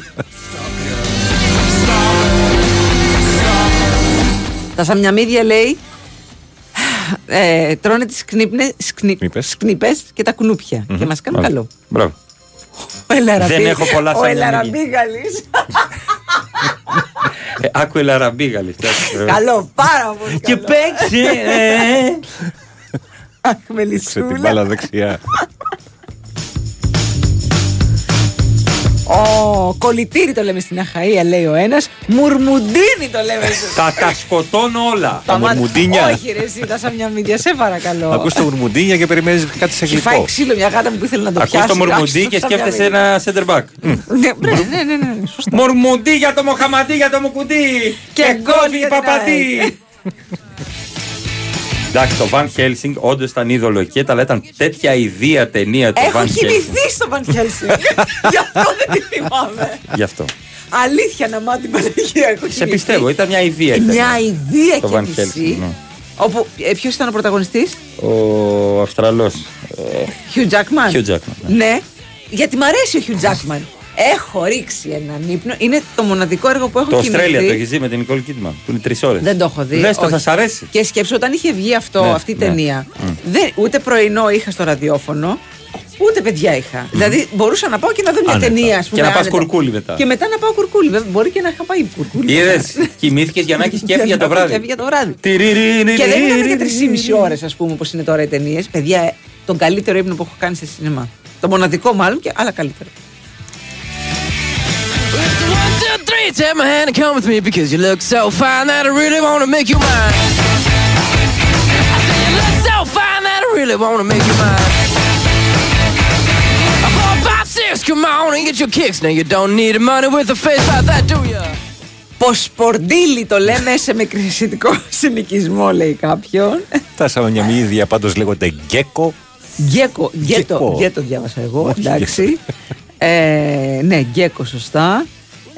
Τα σαμιαμίδια λέει ε, τρώνε τις κνύπνες, σκνι, σκνήπες και τα κουνούπια και μας κάνουν Μάλιστα. καλό. Μπράβο. Ο Ελαραμπή- Δεν έχω πολλά Ο σαμιαμίδια. Ελαραμπίγαλης. Ε, *laughs* Άκου ελαραμπίγαλη. Καλό, πάρα πολύ Και καλό. παίξε. ε. Αχ, Σε την μελισσούλα. μπάλα δεξιά. Ω, κολλητήρι το λέμε στην Αχαΐα λέει ο ένας Μουρμουντίνι το λέμε στο- *laughs* Θα τα σκοτώνω όλα. Τα μάτια- μουρμουντίνια. Όχι ρε εσύ τα σαμιαμίδια σε παρακαλώ Ακούς το μουρμουντίνια και περιμένεις κάτι σε Έχει φάει γλυκό. ξύλο μια γάτα μου που ήθελε να το Ακούς πιάσει το μουρμουντί άρχισε και το σκέφτεσαι σαμιαμίδι. ένα center back. Ναι, ναι, ναι, ναι, ναι, σωστά. Μουρμουντί για το Μοχαμαντί για το Μουκουντί. Και γκολ κόβει Εντάξει, το Van Helsing όντως ήταν είδωλο εκεί, αλλά ήταν τέτοια ιδία ταινία το Van Έχω Helsing. κοιμηθεί στο Van Helsing *laughs* Γι' αυτό δεν τη θυμάμαι Γι' αυτό. Αλήθεια να μάθει την Παναγία έχω Σε κοιμηθεί. πιστεύω, ήταν μια ιδέα. ήταν. Μια ιδέα Το και Van κι εσύ Helsing. ναι. Όπου, ε, ποιος ήταν ο πρωταγωνιστής; Ο Αυστραλός. Hugh Jackman Hugh Jackman. ναι. Ναι, γιατί μ' αρέσει ο Hugh Jackman Έχω ρίξει έναν ύπνο Είναι το μοναδικό έργο που έχω Το κοιμηθεί Australia το έχεις δει με την Νικόλ Κίτμαν που είναι τρεις ώρες. Δεν το έχω δει. Δες το, όχι. θα σ' αρέσει. Και σκέψω όταν είχε βγει αυτό, Ναι, αυτή η ναι. ταινία. Μμ. Δεν, ούτε πρωινό είχα στο ραδιόφωνο, ούτε παιδιά είχα. Δηλαδή μπορούσα να πάω και να δω μια Άνετα. ταινία, ας πούμε. Και να πας άνετα. κουρκούλι μετά. Και μετά να πάω κουρκούλι. Βέβαια, μπορεί και να είχα πάει κουρκούλι. Είδες, κοιμήθηκες για να έχεις *laughs* κέφι για το Και βράδυ. για το βράδυ. Τυριρινι, Και δεν ήταν τυριρινι. για 3,5 ώρες, ας πούμε, όπω είναι τώρα οι ταινίες. Παιδιά, ε, τον καλύτερο ύπνο που έχω κάνει σε σινεμά. Το μοναδικό μάλλον, και άλλα καλύτερο. One, two, three, take my hand and come with me because you look so fine that I really want to make you mine. I say you look so fine that I really want to make you mine. A four, five, six, come on and get your kicks. Now you don't need money with a face like that, do ya? Ποσπορντήλι το λέμε σε μικρησιτικό συνοικισμό, λέει κάποιον. Τα σαμιαμίδια πάντως λέγονται γκέκο. Γκέκο, γκέτο, Γκέκο. γκέτο διάβασα εγώ, Όχι, εντάξει. Ε, ναι, γκέκο, σωστά.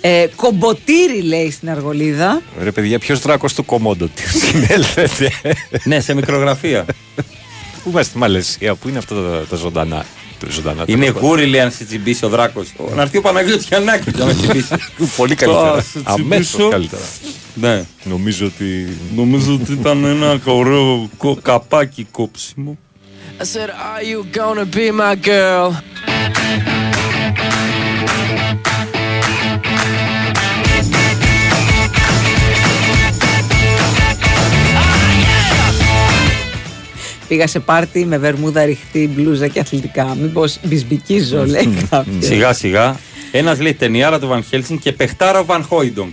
Ε, κομποτήρι λέει στην Αργολίδα. Ρε παιδιά, ποιος δράκο του κομμόντο τη συνέλθετε; ναι, σε μικρογραφία. Πού είμαστε στη Μαλαισία, πού είναι αυτά τα, τα ζωντανά. τα ζωντανά Είναι τα- γούρι, λέει, αν σε τσιμπήσει ο δράκος. Να έρθει ο Παναγιώτης Γιαννάκης να με τσιμπήσει. Πολύ καλύτερα. Θα σε Αμέσως τσιμπήσω. καλύτερα. Ναι. Νομίζω ότι. Νομίζω ότι ήταν ένα ωραίο κο- καπάκι κόψιμο. I said, Are you gonna be my girl? Πήγα σε πάρτι με βερμούδα ρηχτή, μπλούζα και αθλητικά. Μήπω μπισμπικίζω, λέει κάποιος. Σιγά σιγά. Ένας λέει ταινιάρα του Βαν Χέλσιν και παιχτάρα Βαν Χόιντονγκ.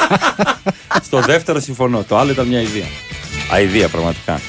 *laughs* Στο δεύτερο συμφωνώ. Το άλλο ήταν μια ιδέα. Αιδία πραγματικά.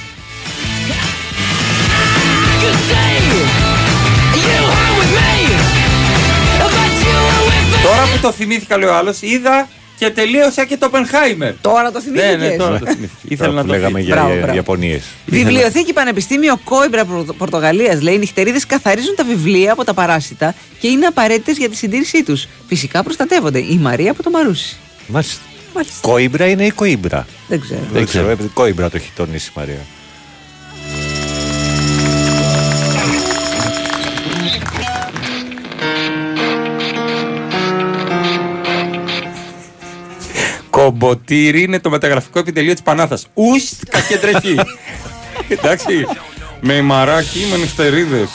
Τώρα που το θυμήθηκα, λέει ο άλλος, είδα και τελείωσα και το Πενχάιμερ. Τώρα το θυμήθηκες; Ναι, ναι, τώρα το θυμήθηκα. Ήθελα Τώρα να που το λέγαμε θυμηθώ. για Μπράβο, μπράβο. Ιαπωνίες. Βιβλιοθήκη Πανεπιστήμιο Κόιμπρα Πορτο- Πορτογαλίας λέει: Οι νυχτερίδες καθαρίζουν τα βιβλία από τα παράσιτα και είναι απαραίτητες για τη συντήρησή τους. Φυσικά προστατεύονται. Η Μαρία από το Μαρούσι. Μάλιστα. Μάλιστα. Κόιμπρα είναι ή κοίμπρα; Δεν ξέρω. Δεν ξέρω, επειδή κόιμπρα το έχει τονίσει η Μαρία. Κομποτήρι είναι το μεταγραφικό επιτελείο της Πανάθας. Ουστ κακεντρεχή. *laughs* Εντάξει. Με ημαράκι, με νυχτερίδες.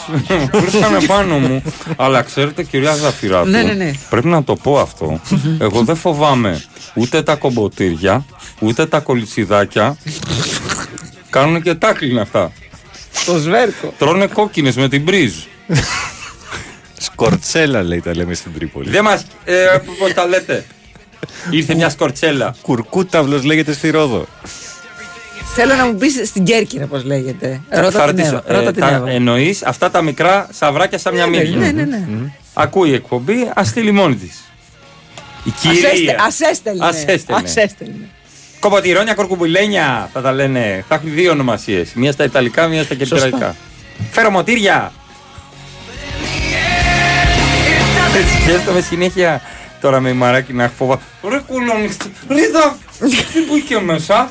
Ήρθανε πάνω μου. Αλλά ξέρετε, κυρία Ζαφυράτου, Ναι, ναι, ναι. πρέπει να το πω αυτό. Εγώ δεν φοβάμαι ούτε τα κομποτήρια, ούτε τα κολυτσιδάκια. Κάνουν και τάκλιν αυτά. Το σβέρκο. Τρώνε κόκκινες με την μπριζ. Σκορτσέλα λέει τα λέμε στην Τρίπολη. Δεν μας. Ε, Πώς τα λέτε; Ήρθε μια σκορτσέλα. Κουρκούταυλος λέγεται στη Ρόδο. Θέλω να μου πεις στην Κέρκυρα πώς λέγεται. Ρώτα Θα την ρωτήσω. Εύα. Ρώτα Ε, την τα Εύα. εννοείς αυτά τα μικρά σαβράκια σαν μια Ναι, μύγια. ναι, ναι, ναι. Ακούει η εκπομπή, ας στείλει μόνη της. Η Ας έστε- κυρία. Ας έστελνε. Ας έστελνε. Ας έστελνε. Κομποτηρόνια, κορκουμπουλένια θα τα λένε. Θα έχουν δύο ονομασίες. Μία στα Ιταλικά, μία στα Κερκυραϊκά. Φερομοτήρια. Σκέφτομαι συνέχεια τώρα με μαράκι να φοβά. Ρε κουλόνι, ρίδα, τι μπήκε μέσα,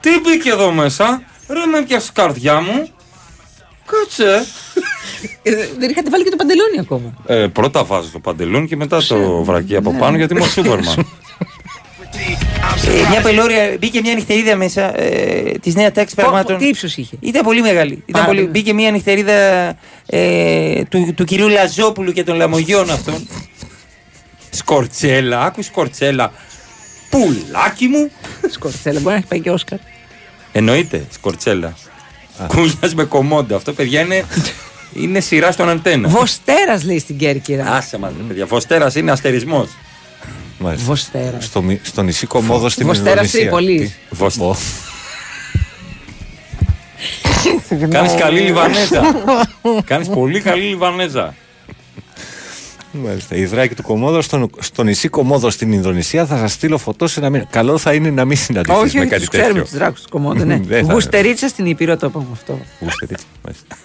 τι μπήκε εδώ μέσα, ρε με πιάσεις καρδιά μου. Κάτσε. Ε, Δεν είχατε βάλει και το παντελόνι ακόμα. Ε, πρώτα βάζω το παντελόνι και μετά το βρακί από Ναι. πάνω γιατί είμαι ο Σούπερμαν. Ε, μια πελώρια, μπήκε μια νυχτερίδα μέσα ε, της νέα τάξη πραγμάτων. Τι ύψος είχε; Ήταν πολύ μεγάλη. Ήταν Α, πολύ... ναι. Μπήκε μια νυχτερίδα ε, του, του κυρίου Λαζόπουλου και των Λαμογιών αυτών. Σκορτσέλα, άκου σκορτσέλα. Πουλάκι μου. Σκορτσέλα, μπορεί να έχει πάει και Όσκαρ. Εννοείται, σκορτσέλα. Κούλια με κομμόντο. Αυτό, παιδιά, είναι, είναι σειρά στον αντένα. Βοστέρας λέει στην Κέρκυρα. Άσε μας, παιδιά. Βοστέρας είναι αστερισμός. Μάλιστα. Βοστέρας. Στο, μη- στο νησί Κομόδος στην Βοστέρας Ινδονησία. Τρίπολης. Τι- Βοσ- Ω, Κάνεις καλή Λιβανέζα. Κάνεις πολύ καλή Λιβανέζα. Μάλιστα. Η δράκη του Κομόδος στο, στο νησί Κομόδος στην Ινδονησία θα σας στείλω φωτός σε ένα μήνα. Καλό θα είναι να μην συναντηθείς Όχι, με όχι, κάτι τους ξέρουμε τέτοιο. τους δράκους του κομμόντου. *laughs* Ναι. Δεν θα- Γουστερίτσα στην Ήπειρο το είπαμε αυτό. Γουστερίτσα, μάλιστα. *laughs*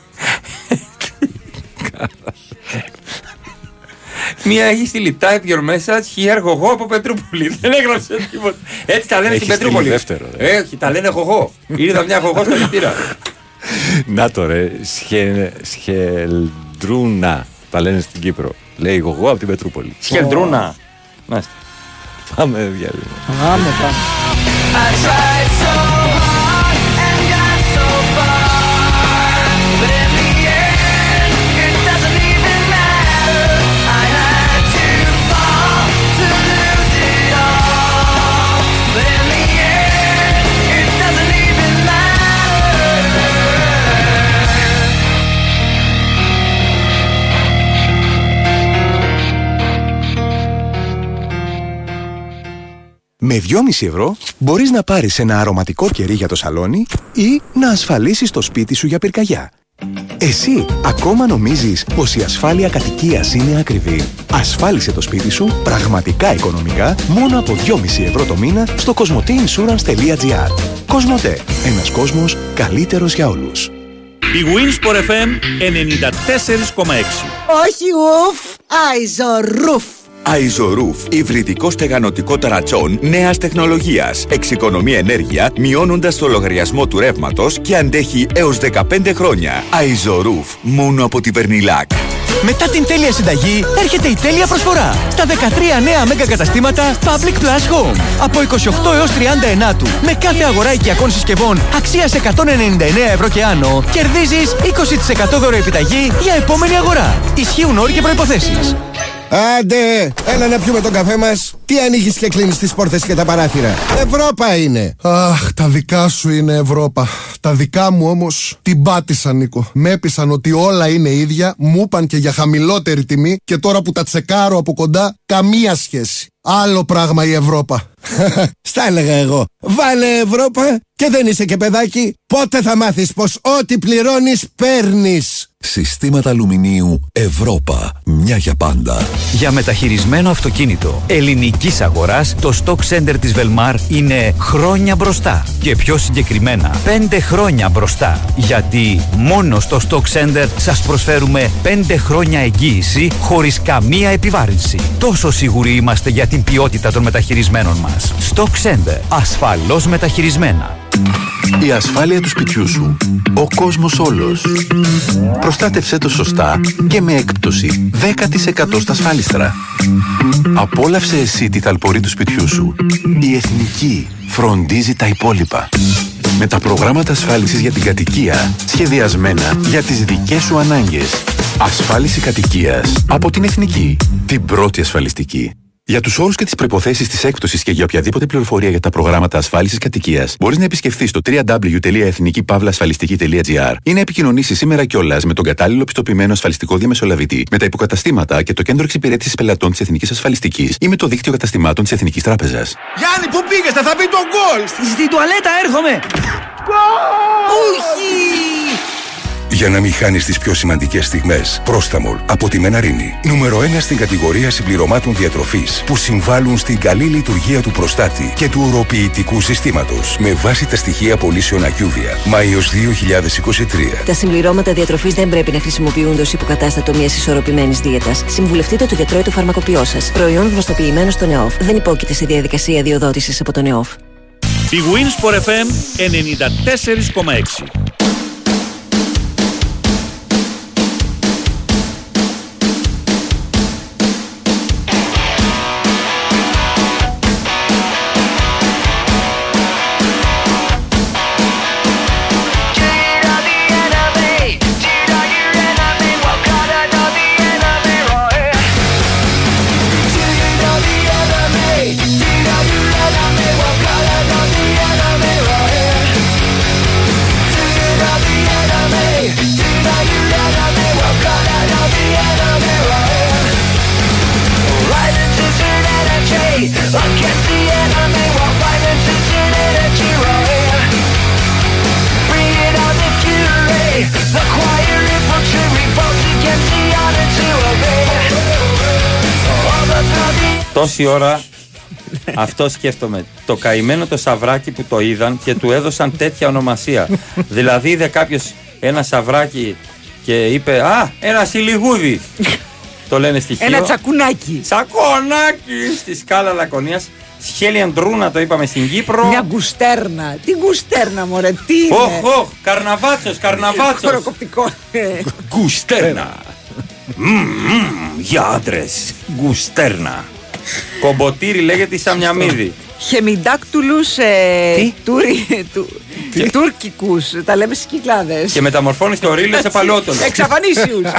Μία έχει στείλει type your message here εγώ από Πετρούπολη. *laughs* Δεν έγραψε τίποτα. Έτσι τα λένε Έχει στην στείλει Πετρούπολη. δεύτερο, ρε. Έχει, τα λένε εγώ. Είδα μια εγώ στο λειτήρα. Να το ρε, σχε, σχελντρούνα τα λένε στην Κύπρο. Λέει εγώ από την Πετρούπολη. Σχελντρούνα. Μάλιστα. Πάμε διάλειμμα. Πάμε, πάμε. Με 2,5 ευρώ μπορείς να πάρεις ένα αρωματικό κερί για το σαλόνι ή να ασφαλίσεις το σπίτι σου για πυρκαγιά. Εσύ ακόμα νομίζεις πως η ασφάλεια κατοικίας είναι ακριβή. Ασφάλισε το σπίτι σου πραγματικά οικονομικά μόνο από 2,5 ευρώ το μήνα στο cosmoteinsurance.gr Κοσμοτέ. Ένας κόσμος καλύτερος για όλους. Η Winsport FM 94,6. Όχι ουφ, άιζο ρουφ. Αϊζορούφ, υβριδικό στεγανοτικό ταρατσόν νέας τεχνολογίας. Εξοικονομεί ενέργεια, μειώνοντας το λογαριασμό του ρεύματος και αντέχει έως 15 χρόνια. Αϊζορούφ, μόνο από τη Βερνιλάκ. Μετά την τέλεια συνταγή έρχεται η τέλεια προσφορά. Στα 13 νέα μέγα καταστήματα Public Plus Home. Από 28 έως 30 του. Με κάθε αγορά οικιακών συσκευών αξίας 199 ευρώ και άνω, κερδίζεις 20% δώρο επιταγή για επόμενη αγορά. Ισχύουν όροι και προϋποθέσεις. Άντε, έλα να πιούμε τον καφέ μας. Τι ανοίγεις και κλείνεις τις πόρτες και τα παράθυρα. Ευρώπα είναι. Αχ, τα δικά σου είναι Ευρώπα. Τα δικά μου όμως την πάτησαν, Νίκο. Με έπεισαν ότι όλα είναι ίδια, μου είπαν και για χαμηλότερη τιμή και τώρα που τα τσεκάρω από κοντά, καμία σχέση. Άλλο πράγμα η Ευρώπα. *laughs* Στα έλεγα εγώ. Βάλε Ευρώπα και δεν είσαι και παιδάκι. Πότε θα μάθεις πως ό,τι πληρώνεις παίρνεις. Συστήματα αλουμινίου Ευρώπα. Μια για πάντα. Για μεταχειρισμένο αυτοκίνητο ελληνικής αγοράς, το Stock Center της Velmar είναι χρόνια μπροστά. Και πιο συγκεκριμένα, 5 χρόνια μπροστά. Γιατί μόνο στο Stock Center σας προσφέρουμε 5 χρόνια εγγύηση χωρίς καμία επιβάρυνση. Τόσο σίγουροι είμαστε για την ποιότητα των μεταχειρισμένων μας. Stock Center. Ασφαλώς μεταχειρισμένα. Η ασφάλεια του σπιτιού σου. Ο κόσμος όλος. Προστάτευσέ το σωστά και με έκπτωση 10% στα ασφάλιστρα. Απόλαυσε εσύ τη θαλπορή του σπιτιού σου. Η Εθνική φροντίζει τα υπόλοιπα. Με τα προγράμματα ασφάλισης για την κατοικία σχεδιασμένα για τις δικές σου ανάγκες. Ασφάλιση κατοικίας από την Εθνική. Την πρώτη ασφαλιστική. Για τους όρους και τις προποθέσει της έκπτωσης και για οποιαδήποτε πληροφορία για τα προγράμματα ασφάλισης κατοικία, μπορείς να επισκεφθείς το www.εθνικήπαυλασφαλιστική.gr ή να επικοινωνήσεις σήμερα κιόλας με τον κατάλληλο πιστοποιημένο ασφαλιστικό διαμεσολαβητή, με τα υποκαταστήματα και το κέντρο εξυπηρέτησης πελατών της Εθνικής Ασφαλιστικής ή με το δίκτυο καταστημάτων της Εθνικής Τράπεζας. Γιάννη, πού πήγες, θα μπει το γκολ. Στη τουαλέτα έρχομαι. Όχι! Για να μην χάνεις τις πιο σημαντικές στιγμές. Πρόσταμολ από τη Μεναρίνη. Νούμερο 1 στην κατηγορία συμπληρωμάτων διατροφής που συμβάλλουν στην καλή λειτουργία του προστάτη και του οροποιητικού συστήματος. Με βάση τα στοιχεία πωλήσεων Ακιούβια. Μάιος 2023. Τα συμπληρώματα διατροφής δεν πρέπει να χρησιμοποιούνται ως υποκατάστατο μιας ισορροπημένης δίαιτας. Συμβουλευτείτε το γιατρό ή το φαρμακοποιό σας. Προϊόν γνωστοποιημένο στον ΕΟΦ. Δεν υπόκειται σε διαδικασία διοδότησης από τον ΕΟΦ. Η Winsport FM 94,6. Τόση ώρα αυτό σκέφτομαι. Το καημένο το σαβράκι που το είδαν και του έδωσαν τέτοια ονομασία. δηλαδή είδε κάποιος ένα σαβράκι και είπε Α, ένα σιλιγούδι. το λένε στοιχείο. Ένα τσακουνάκι. Τσακονάκι στη σκάλα Λακωνίας. Σχέλιαν Ντρούνα το είπαμε στην Κύπρο. Μια γκουστέρνα. Τι γκουστέρνα, μωρέ, τι είναι; Οχ, οχ, καρναβάτσος, καρναβάτσος. Χωροκοπτικός. Γκουστέρνα. Μμμ, Για άντρες. Γκουστέρνα. Κομποτήρι λέγεται η Σαμιαμίδη. Χεμιντάκτουλους ε, τουρι- του- τουρκικούς. Τα λέμε στις κυκλάδες. Και μεταμορφώνεις το ρίλο σε παλαιότολο. Εξαφανίσιους.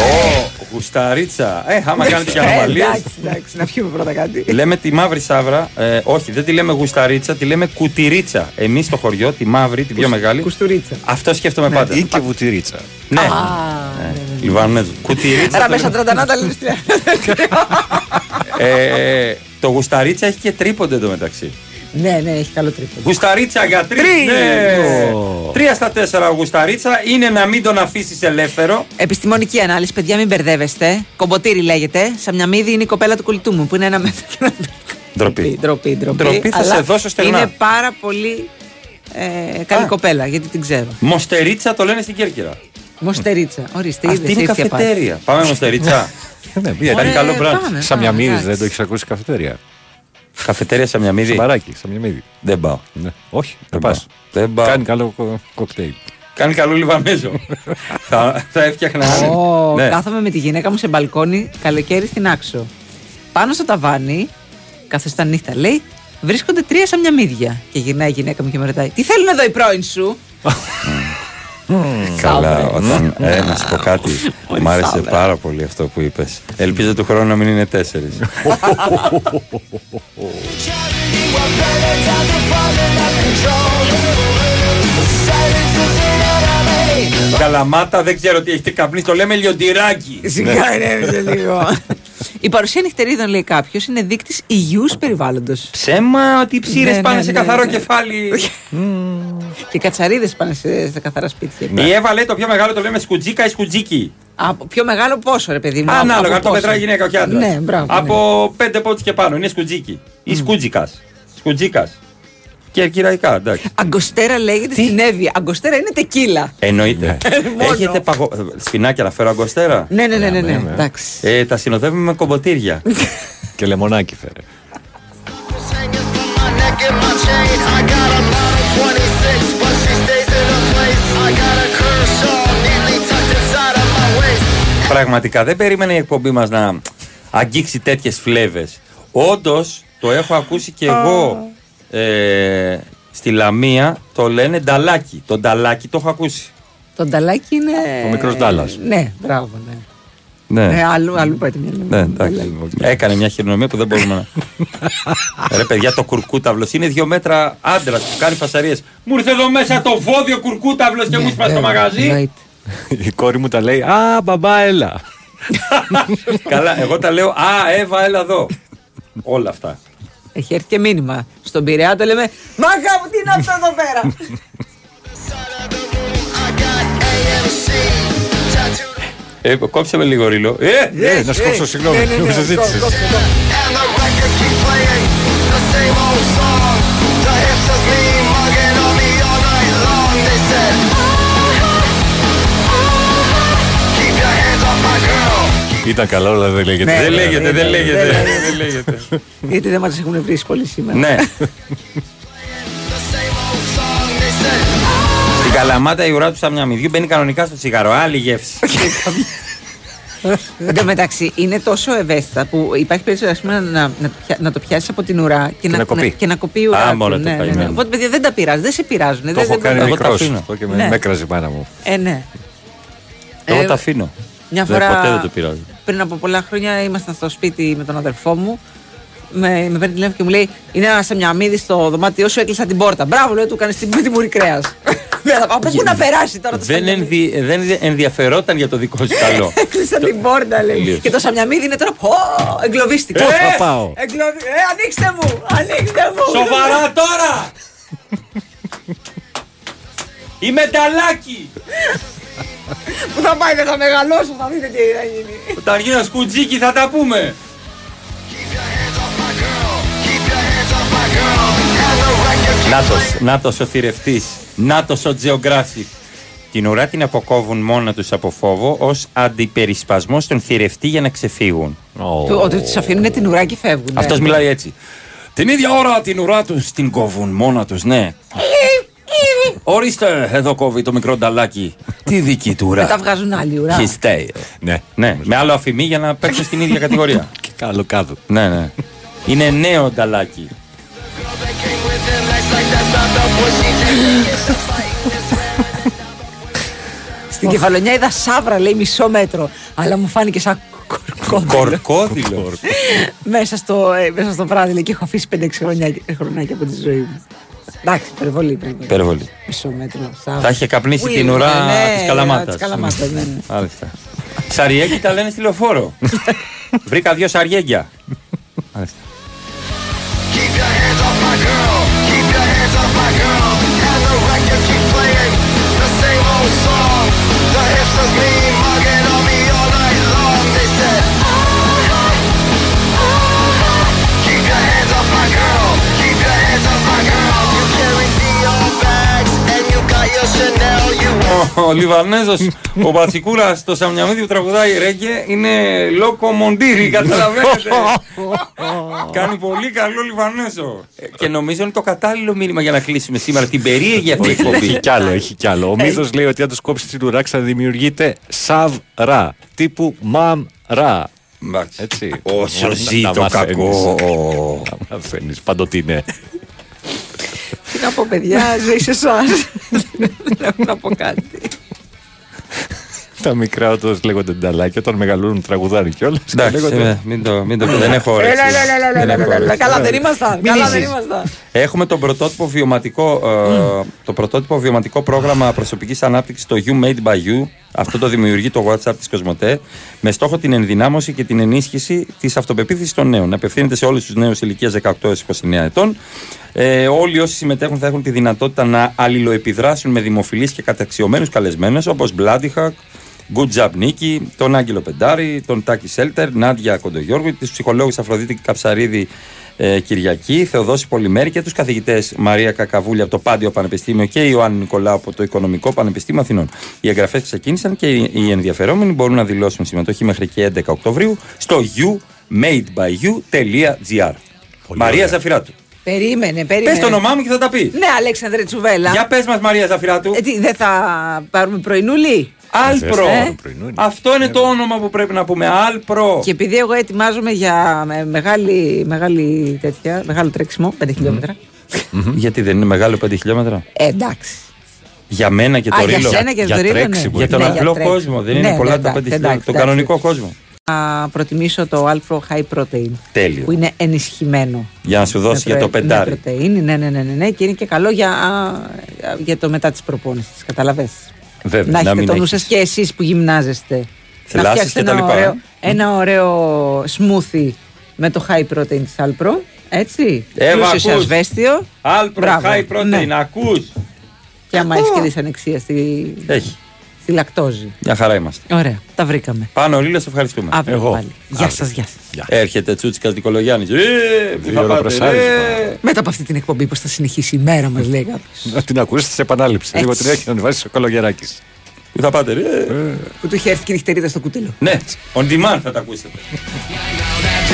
Ω, γουσταρίτσα. Ε, άμα κάνετε και Ε, ανομαλίες. Εντάξει, εντάξει, να πιούμε πρώτα κάτι. Λέμε τη μαύρη σάβρα. Ε, όχι, δεν τη λέμε γουσταρίτσα, τη λέμε κουτυρίτσα. Εμείς στο χωριό, τη μαύρη, τη πιο μεγάλη. Κουστουρίτσα. Αυτό σκέφτομαι Ναι, πάντα. ή και βουτυρίτσα. Ναι. Ναι. Λιβανέζο. Κουτυρίτσα. Άρα το μέσα λέμε. τραντανά τα λες Ε, το γουσταρίτσα έχει και τρίποντε το μεταξύ. Ναι, ναι, έχει καλό τρίπο. Γουσταρίτσα για τρεις. Τρεις. Ναι. Τρία στα τέσσερα ο γουσταρίτσα είναι να μην τον αφήσεις ελεύθερο. Επιστημονική ανάλυση, παιδιά, μην μπερδεύεστε. Κομποτήρι λέγεται. Σαμιαμίδη είναι η κοπέλα του κολλητού μου, που είναι ένα μέτρο. Ντροπή. Ντροπή, ντροπή. Ντροπή, θα αλλά σε δώσω στεγνά. Είναι πάρα πολύ ε, καλή κοπέλα, γιατί την ξέρω. Μοστερίτσα το λένε στην Κέρκυρα. Μοστερίτσα. Ορίστε, Αυτή είδες, είναι η ήρθε η απάντηση. καφετέρια. Πάμε Μοστερίτσα. *laughs* Ναι, μία Κάνει καλό μπραντ. πάμε, Σαμιαμίδης πάμε, δεν το έχεις ακούσει καφετέρια. Καφετέρια Σαμιαμίδη. Μπαράκι, Σαμιαμίδη. Δεν πάω. Ναι. Όχι, δεν Δεν πας. πάω. Δεν πάω. Κάνει καλό κο- κοκτέιλ. Κάνει καλό λιβανέζο. *laughs* θα, θα έφτιαχνα. Ω, ναι. Κάθομαι με τη γυναίκα μου σε μπαλκόνι καλοκαίρι στην άξο. Πάνω στο ταβάνι, καθώς ήταν νύχτα, λέει, βρίσκονται τρία σαμιαμίδια. Και γυρνάει η γυναίκα μου και με ρωτάει, Τι θέλουν εδώ οι πρώην σου; *laughs* Καλά, Σάβρε. όταν. Ε, να σου πω κάτι. Μ' άρεσε σάβρα. πάρα πολύ αυτό που είπες. Ελπίζω του χρόνου να μην είναι τέσσερις. Καλαμάτα, δεν ξέρω τι έχετε καπνίσει. Το λέμε λιοντιράκι. Σιγά ηρέμησε λίγο. *laughs* Η παρουσία νυχτερίδων, λέει κάποιος, είναι δείκτης υγιούς περιβάλλοντος. Ψέμα ότι οι ψήρες Ναι, πάνε ναι, σε ναι, καθαρό ναι. κεφάλι. Και οι κατσαρίδες πάνε σε, σε καθαρά σπίτια. Η Εύα λέει το πιο μεγάλο το λέμε σκουτζίκα ή σκουτζίκι. Από πιο μεγάλο πόσο, ρε παιδί μου. Ανάλογα, από αν το πόσο. μετράει γυναίκα όχι άντρας. Ναι, μπράβο. Από πέντε πόντους και πάνω. Είναι σκουτζίκι. Ή σκούτζικα. Σκουτζίκας. Και κυραϊκά, εντάξει. Αγκοστέρα λέγεται στην Εύη. Αγκοστέρα είναι τεκίλα. Εννοείται. Μόνο. Έχετε παγω... σφινάκια να φέρω αγκοστέρα; Ναι, ναι, ναι, ναι, ναι. Εντάξει. Ε, τα συνοδεύουμε με κομποτήρια. *laughs* Και λεμονάκι φέρε. Πραγματικά δεν περίμενε η εκπομπή μας να αγγίξει τέτοιες φλέβες. Όντως το έχω ακούσει και εγώ ε, στη Λαμία το λένε νταλάκι. Το νταλάκι το έχω ακούσει. Το νταλάκι είναι. Ο μικρός Ντάλλας. Ναι, μπράβο, ναι. Ναι. Ναι, αλλού, αλλού πάει τη μια Ναι, εντάξει. Έκανε μια χειρονομία που δεν μπορούμε να. *laughs* Ρε παιδιά, το κουρκούταυλο είναι δύο μέτρα άντρας που κάνει φασαρίες. Μου ήρθε εδώ μέσα το βόδιο κουρκούταυλο και μου είπα στο μαγαζί. Η κόρη μου τα λέει Α, μπαμπά, έλα. *laughs* Καλά, εγώ τα λέω Α, Εύα, έλα εδώ. *laughs* Όλα αυτά. Έχει έρθει και μήνυμα. Στον Πειραιά το λέμε Μάγκα μου, τι είναι αυτό εδώ πέρα; Ε, κόψε με λίγο ρίλο. Ε, Ε, να σου κόψω, συγγνώμη, νόμιζα ζήτησες. Ήταν καλό, αλλά δεν λέγεται. Ναι, Δεν ναι, λέγεται, ναι, δεν ναι, λέγεται. ναι, Δεν λέγεται. Γιατί δεν μας έχουν βρει πολύ σήμερα. Ναι. Στην Καλαμάτα η ουρά του Σαμιαμιδιού μπαίνει κανονικά στο τσιγάρο. Άλλη γεύση. Εν τω μεταξύ, είναι τόσο ευαίσθητα που υπάρχει περίπτωση ας πούμε, να, να, το πια- να το πιάσεις από την ουρά και, να κοπεί. και να κοπεί η ουρά. Α, του. μόνο το ναι, ναι, ναι. καημένο. Οπότε, παιδιά, δεν τα πειράζει, δεν σε πειράζουν. Το δεν, έχω δεν- κάνει Εγώ τα μικρός. αφήνω. Αυτό και με Ναι. με έκραζε η μάνα μου. Ε, ναι. Εγώ Ε, τα αφήνω. Μια Δεν, φορά ποτέ δεν το πειράζω. Πριν από πολλά χρόνια ήμασταν στο σπίτι με τον αδερφό μου. Με, με παίρνει τηλέφωνο και μου λέει: Είναι ένα σεμιαμίδη στο δωμάτιό σου, έκλεισα την πόρτα. Μπράβο, λέω, του έκανε την με τη μουρή κρέα. *laughs* Από πού να περάσει τώρα το Δεν, σαμιαμίδι. ενδι... δεν ενδιαφερόταν για το δικό σου καλό. *laughs* Έκλεισα την πόρτα, λέει. Τελείωσε. Και το σαμιαμίδι είναι τώρα. Πω, εγκλωβίστηκε. Πώς θα πάω. Εγκλωβι... Ε, ανοίξτε μου! Ανοίξτε μου! Σοβαρά *laughs* τώρα! Η μεταλλάκι! Πού θα πάει, δεν θα μεγαλώσω, θα δείτε τι θα γίνει. Όταν γίνω σκουτζίκι θα τα πούμε. Νάτος, νάτος ο θηρευτής, νάτος ο τζεογκράσι. Την ουρά την αποκόβουν μόνα τους από φόβο ως αντιπερισπασμός στον θηρευτή για να ξεφύγουν. Του- Ότι τους αφήνουν την ουρά και φεύγουν. ναι. Αυτός μιλάει έτσι. Την ίδια ώρα την ουρά τους την κόβουν μόνα τους, ναι. Ορίστε, εδώ κόβει το μικρό νταλάκι. Τη δική του ουρά. Μετά βγάζουν άλλη ουρά. He stay. Ναι. Ναι, με άλλο αφημί για να παίξουν στην ίδια κατηγορία. *laughs* Και καλό κάτω. ναι, ναι. Είναι νέο νταλάκι. Στην κεφαλονιά είδα σάβρα, λέει μισό μέτρο. Αλλά μου φάνηκε σαν κορκόδιλο. Κορκόδηλο. μέσα, στο, ε, μέσα στο βράδυ λέει, και έχω αφήσει 5-6 χρόνια, χρονάκια από τη ζωή μου. Εντάξει, υπερβολή πρέπει. Υπερβολή. Μισό μέτρο. Θα είχε καπνίσει την ουρά ναι, της ναι, Καλαμάτας. Της Καλαμάτας. Ναι, Μάλιστα. Σαριέκι τα λένε στη λεωφόρο. *laughs* Βρήκα δύο σαριέγγια. Μάλιστα. Ο Λιβανέζος, ο Πατσικούρα, το Σαμιαμίδη που τραγουδάει ρέγγε είναι λόκο μοντήρι, καταλαβαίνετε. Κάνει πολύ καλό Λιβανέζο. Ε, Και νομίζω είναι το κατάλληλο μήνυμα για να κλείσουμε σήμερα την περίεργη αυτή εκπομπή. Έχει κι άλλο, έχει κι άλλο. Ο μύθο λέει ότι αν του κόψει την ουράξ θα δημιουργείται σαβ-ρα. Τύπου μαμ-ρα. Έτσι. Όσο Να- ζει να το μαθαίνεις. κακό. Να μαθαίνεις παντοτινέ. Τι να πω, παιδιά, ζωή σε εσά. *laughs* Δεν έχω να πω κάτι. Τα μικρά όντω λέγονται νταλάκια, όταν μεγαλώνουν τραγουδάνε κιόλας. Εντάξει, ε, μην το, μην το δεν έχω όρεξη. Έλα, έλα, έλα, Δεν έλα, έχω έλα, έλα. όρεξη. Καλά, δεν ήμασταν. Μην Καλά, δεν λύσεις. ήμασταν. Έχουμε το πρωτότυπο βιωματικό, ε, το πρωτότυπο βιωματικό πρόγραμμα προσωπικής ανάπτυξης το You Made by You. Αυτό το δημιουργεί το WhatsApp της Κοσμοτέ με στόχο την ενδυνάμωση και την ενίσχυση της αυτοπεποίθησης των νέων. Απευθύνεται σε όλους τους νέους ηλικίας 18 έως 29 ετών. Ε, όλοι όσοι συμμετέχουν θα έχουν τη δυνατότητα να αλληλοεπιδράσουν με δημοφιλείς και καταξιωμένους καλεσμένους όπως Bloody Good job Νίκη, τον Άγγελο Πεντάρη, τον Τάκη Σέλτερ, Νάντια Κοντογιώργου, του ψυχολόγους Αφροδίτη Καψαρίδη ε, Κυριακή, Θεοδόση Πολυμέρη και τους καθηγητές Μαρία Κακαβούλη από το Πάντιο Πανεπιστήμιο και Ιωάννη Νικολάου από το Οικονομικό Πανεπιστήμιο Αθηνών. Οι εγγραφές ξεκίνησαν και οι οι ενδιαφερόμενοι μπορούν να δηλώσουν συμμετοχή μέχρι και 11 Οκτωβρίου στο youmadebyou.gr. Μαρία Ζαφυράτου. Περίμενε, περίμενε. Πες το όνομά μου και θα τα πεις. Ναι, Αλέξανδρε Τσουβέλα. Για πες μας, Μαρία Ζαφυράτου. Ε, τι, δεν θα πάρουμε πρωινούλη; Alpro. Ε; Αυτό είναι το όνομα που πρέπει να πούμε. Alpro. Και επειδή εγώ ετοιμάζομαι για με- μεγάλη, μεγάλη τέτοια, μεγάλο τρέξιμο, 5 χιλιόμετρα. Γιατί δεν είναι μεγάλο 5 χιλιόμετρα; Ε, εντάξει. Για μένα και το Α, για ρίλο. σένα και το ρίλο, ναι. Για τον Ναι, για απλό τρέξιμο. κόσμο. Δεν Ναι, είναι ναι, πολλά τα 5 εντάξει, χιλιόμετρα. εντάξει, Τον εντάξει. κανονικό κόσμο. Να προτιμήσω το Alpro High Protein. Τέλειο. Που είναι ενισχυμένο. Για να σου δώσει Με για το προ- πεντάρι. Με πρωτεΐνη, ναι, ναι, ναι, ναι, ναι, και είναι και καλό για, α, για το μετά της προπόνησης. Καταλαβες. Βέβαια. να έχετε μην το νου έχεις- σας και εσείς που γυμνάζεστε. Θες να φτιάξετε και τα ένα, λοιπά, ωραίο, ε. ένα ωραίο smoothie με το high protein της Alpro. Έτσι. Εύα, Πλούσιο σε ακούς. ασβέστιο. Alpro, Μπράβο. high protein. Ναι. Ακούς. Και άμα έχεις και δυσανεξία στη, Έχει. Στη λακτόζη. Μια χαρά είμαστε. Ωραία, τα βρήκαμε. Πάνω Ρίλο, σε ευχαριστούμε. Αύριο πάλι. Γεια σας, γεια σας. Έρχεται Τσούτσικα Δικολογιάννη. Ε, πού θα Δύο πάτε, πρεσάρισμα. ε. Μετά από αυτή την εκπομπή, πώς θα συνεχίσει η μέρα μας, λέει κάποιος. Να την ακούσεις σε επανάληψη. Λίγο Έτσι. την έχει να βάζεις ο κολογεράκη. Πού θα πάτε, ρε. Που του είχε έρθει και η νυχτερίδα στο κουτίλο. Ναι, on demand θα τα ακούσετε. Now that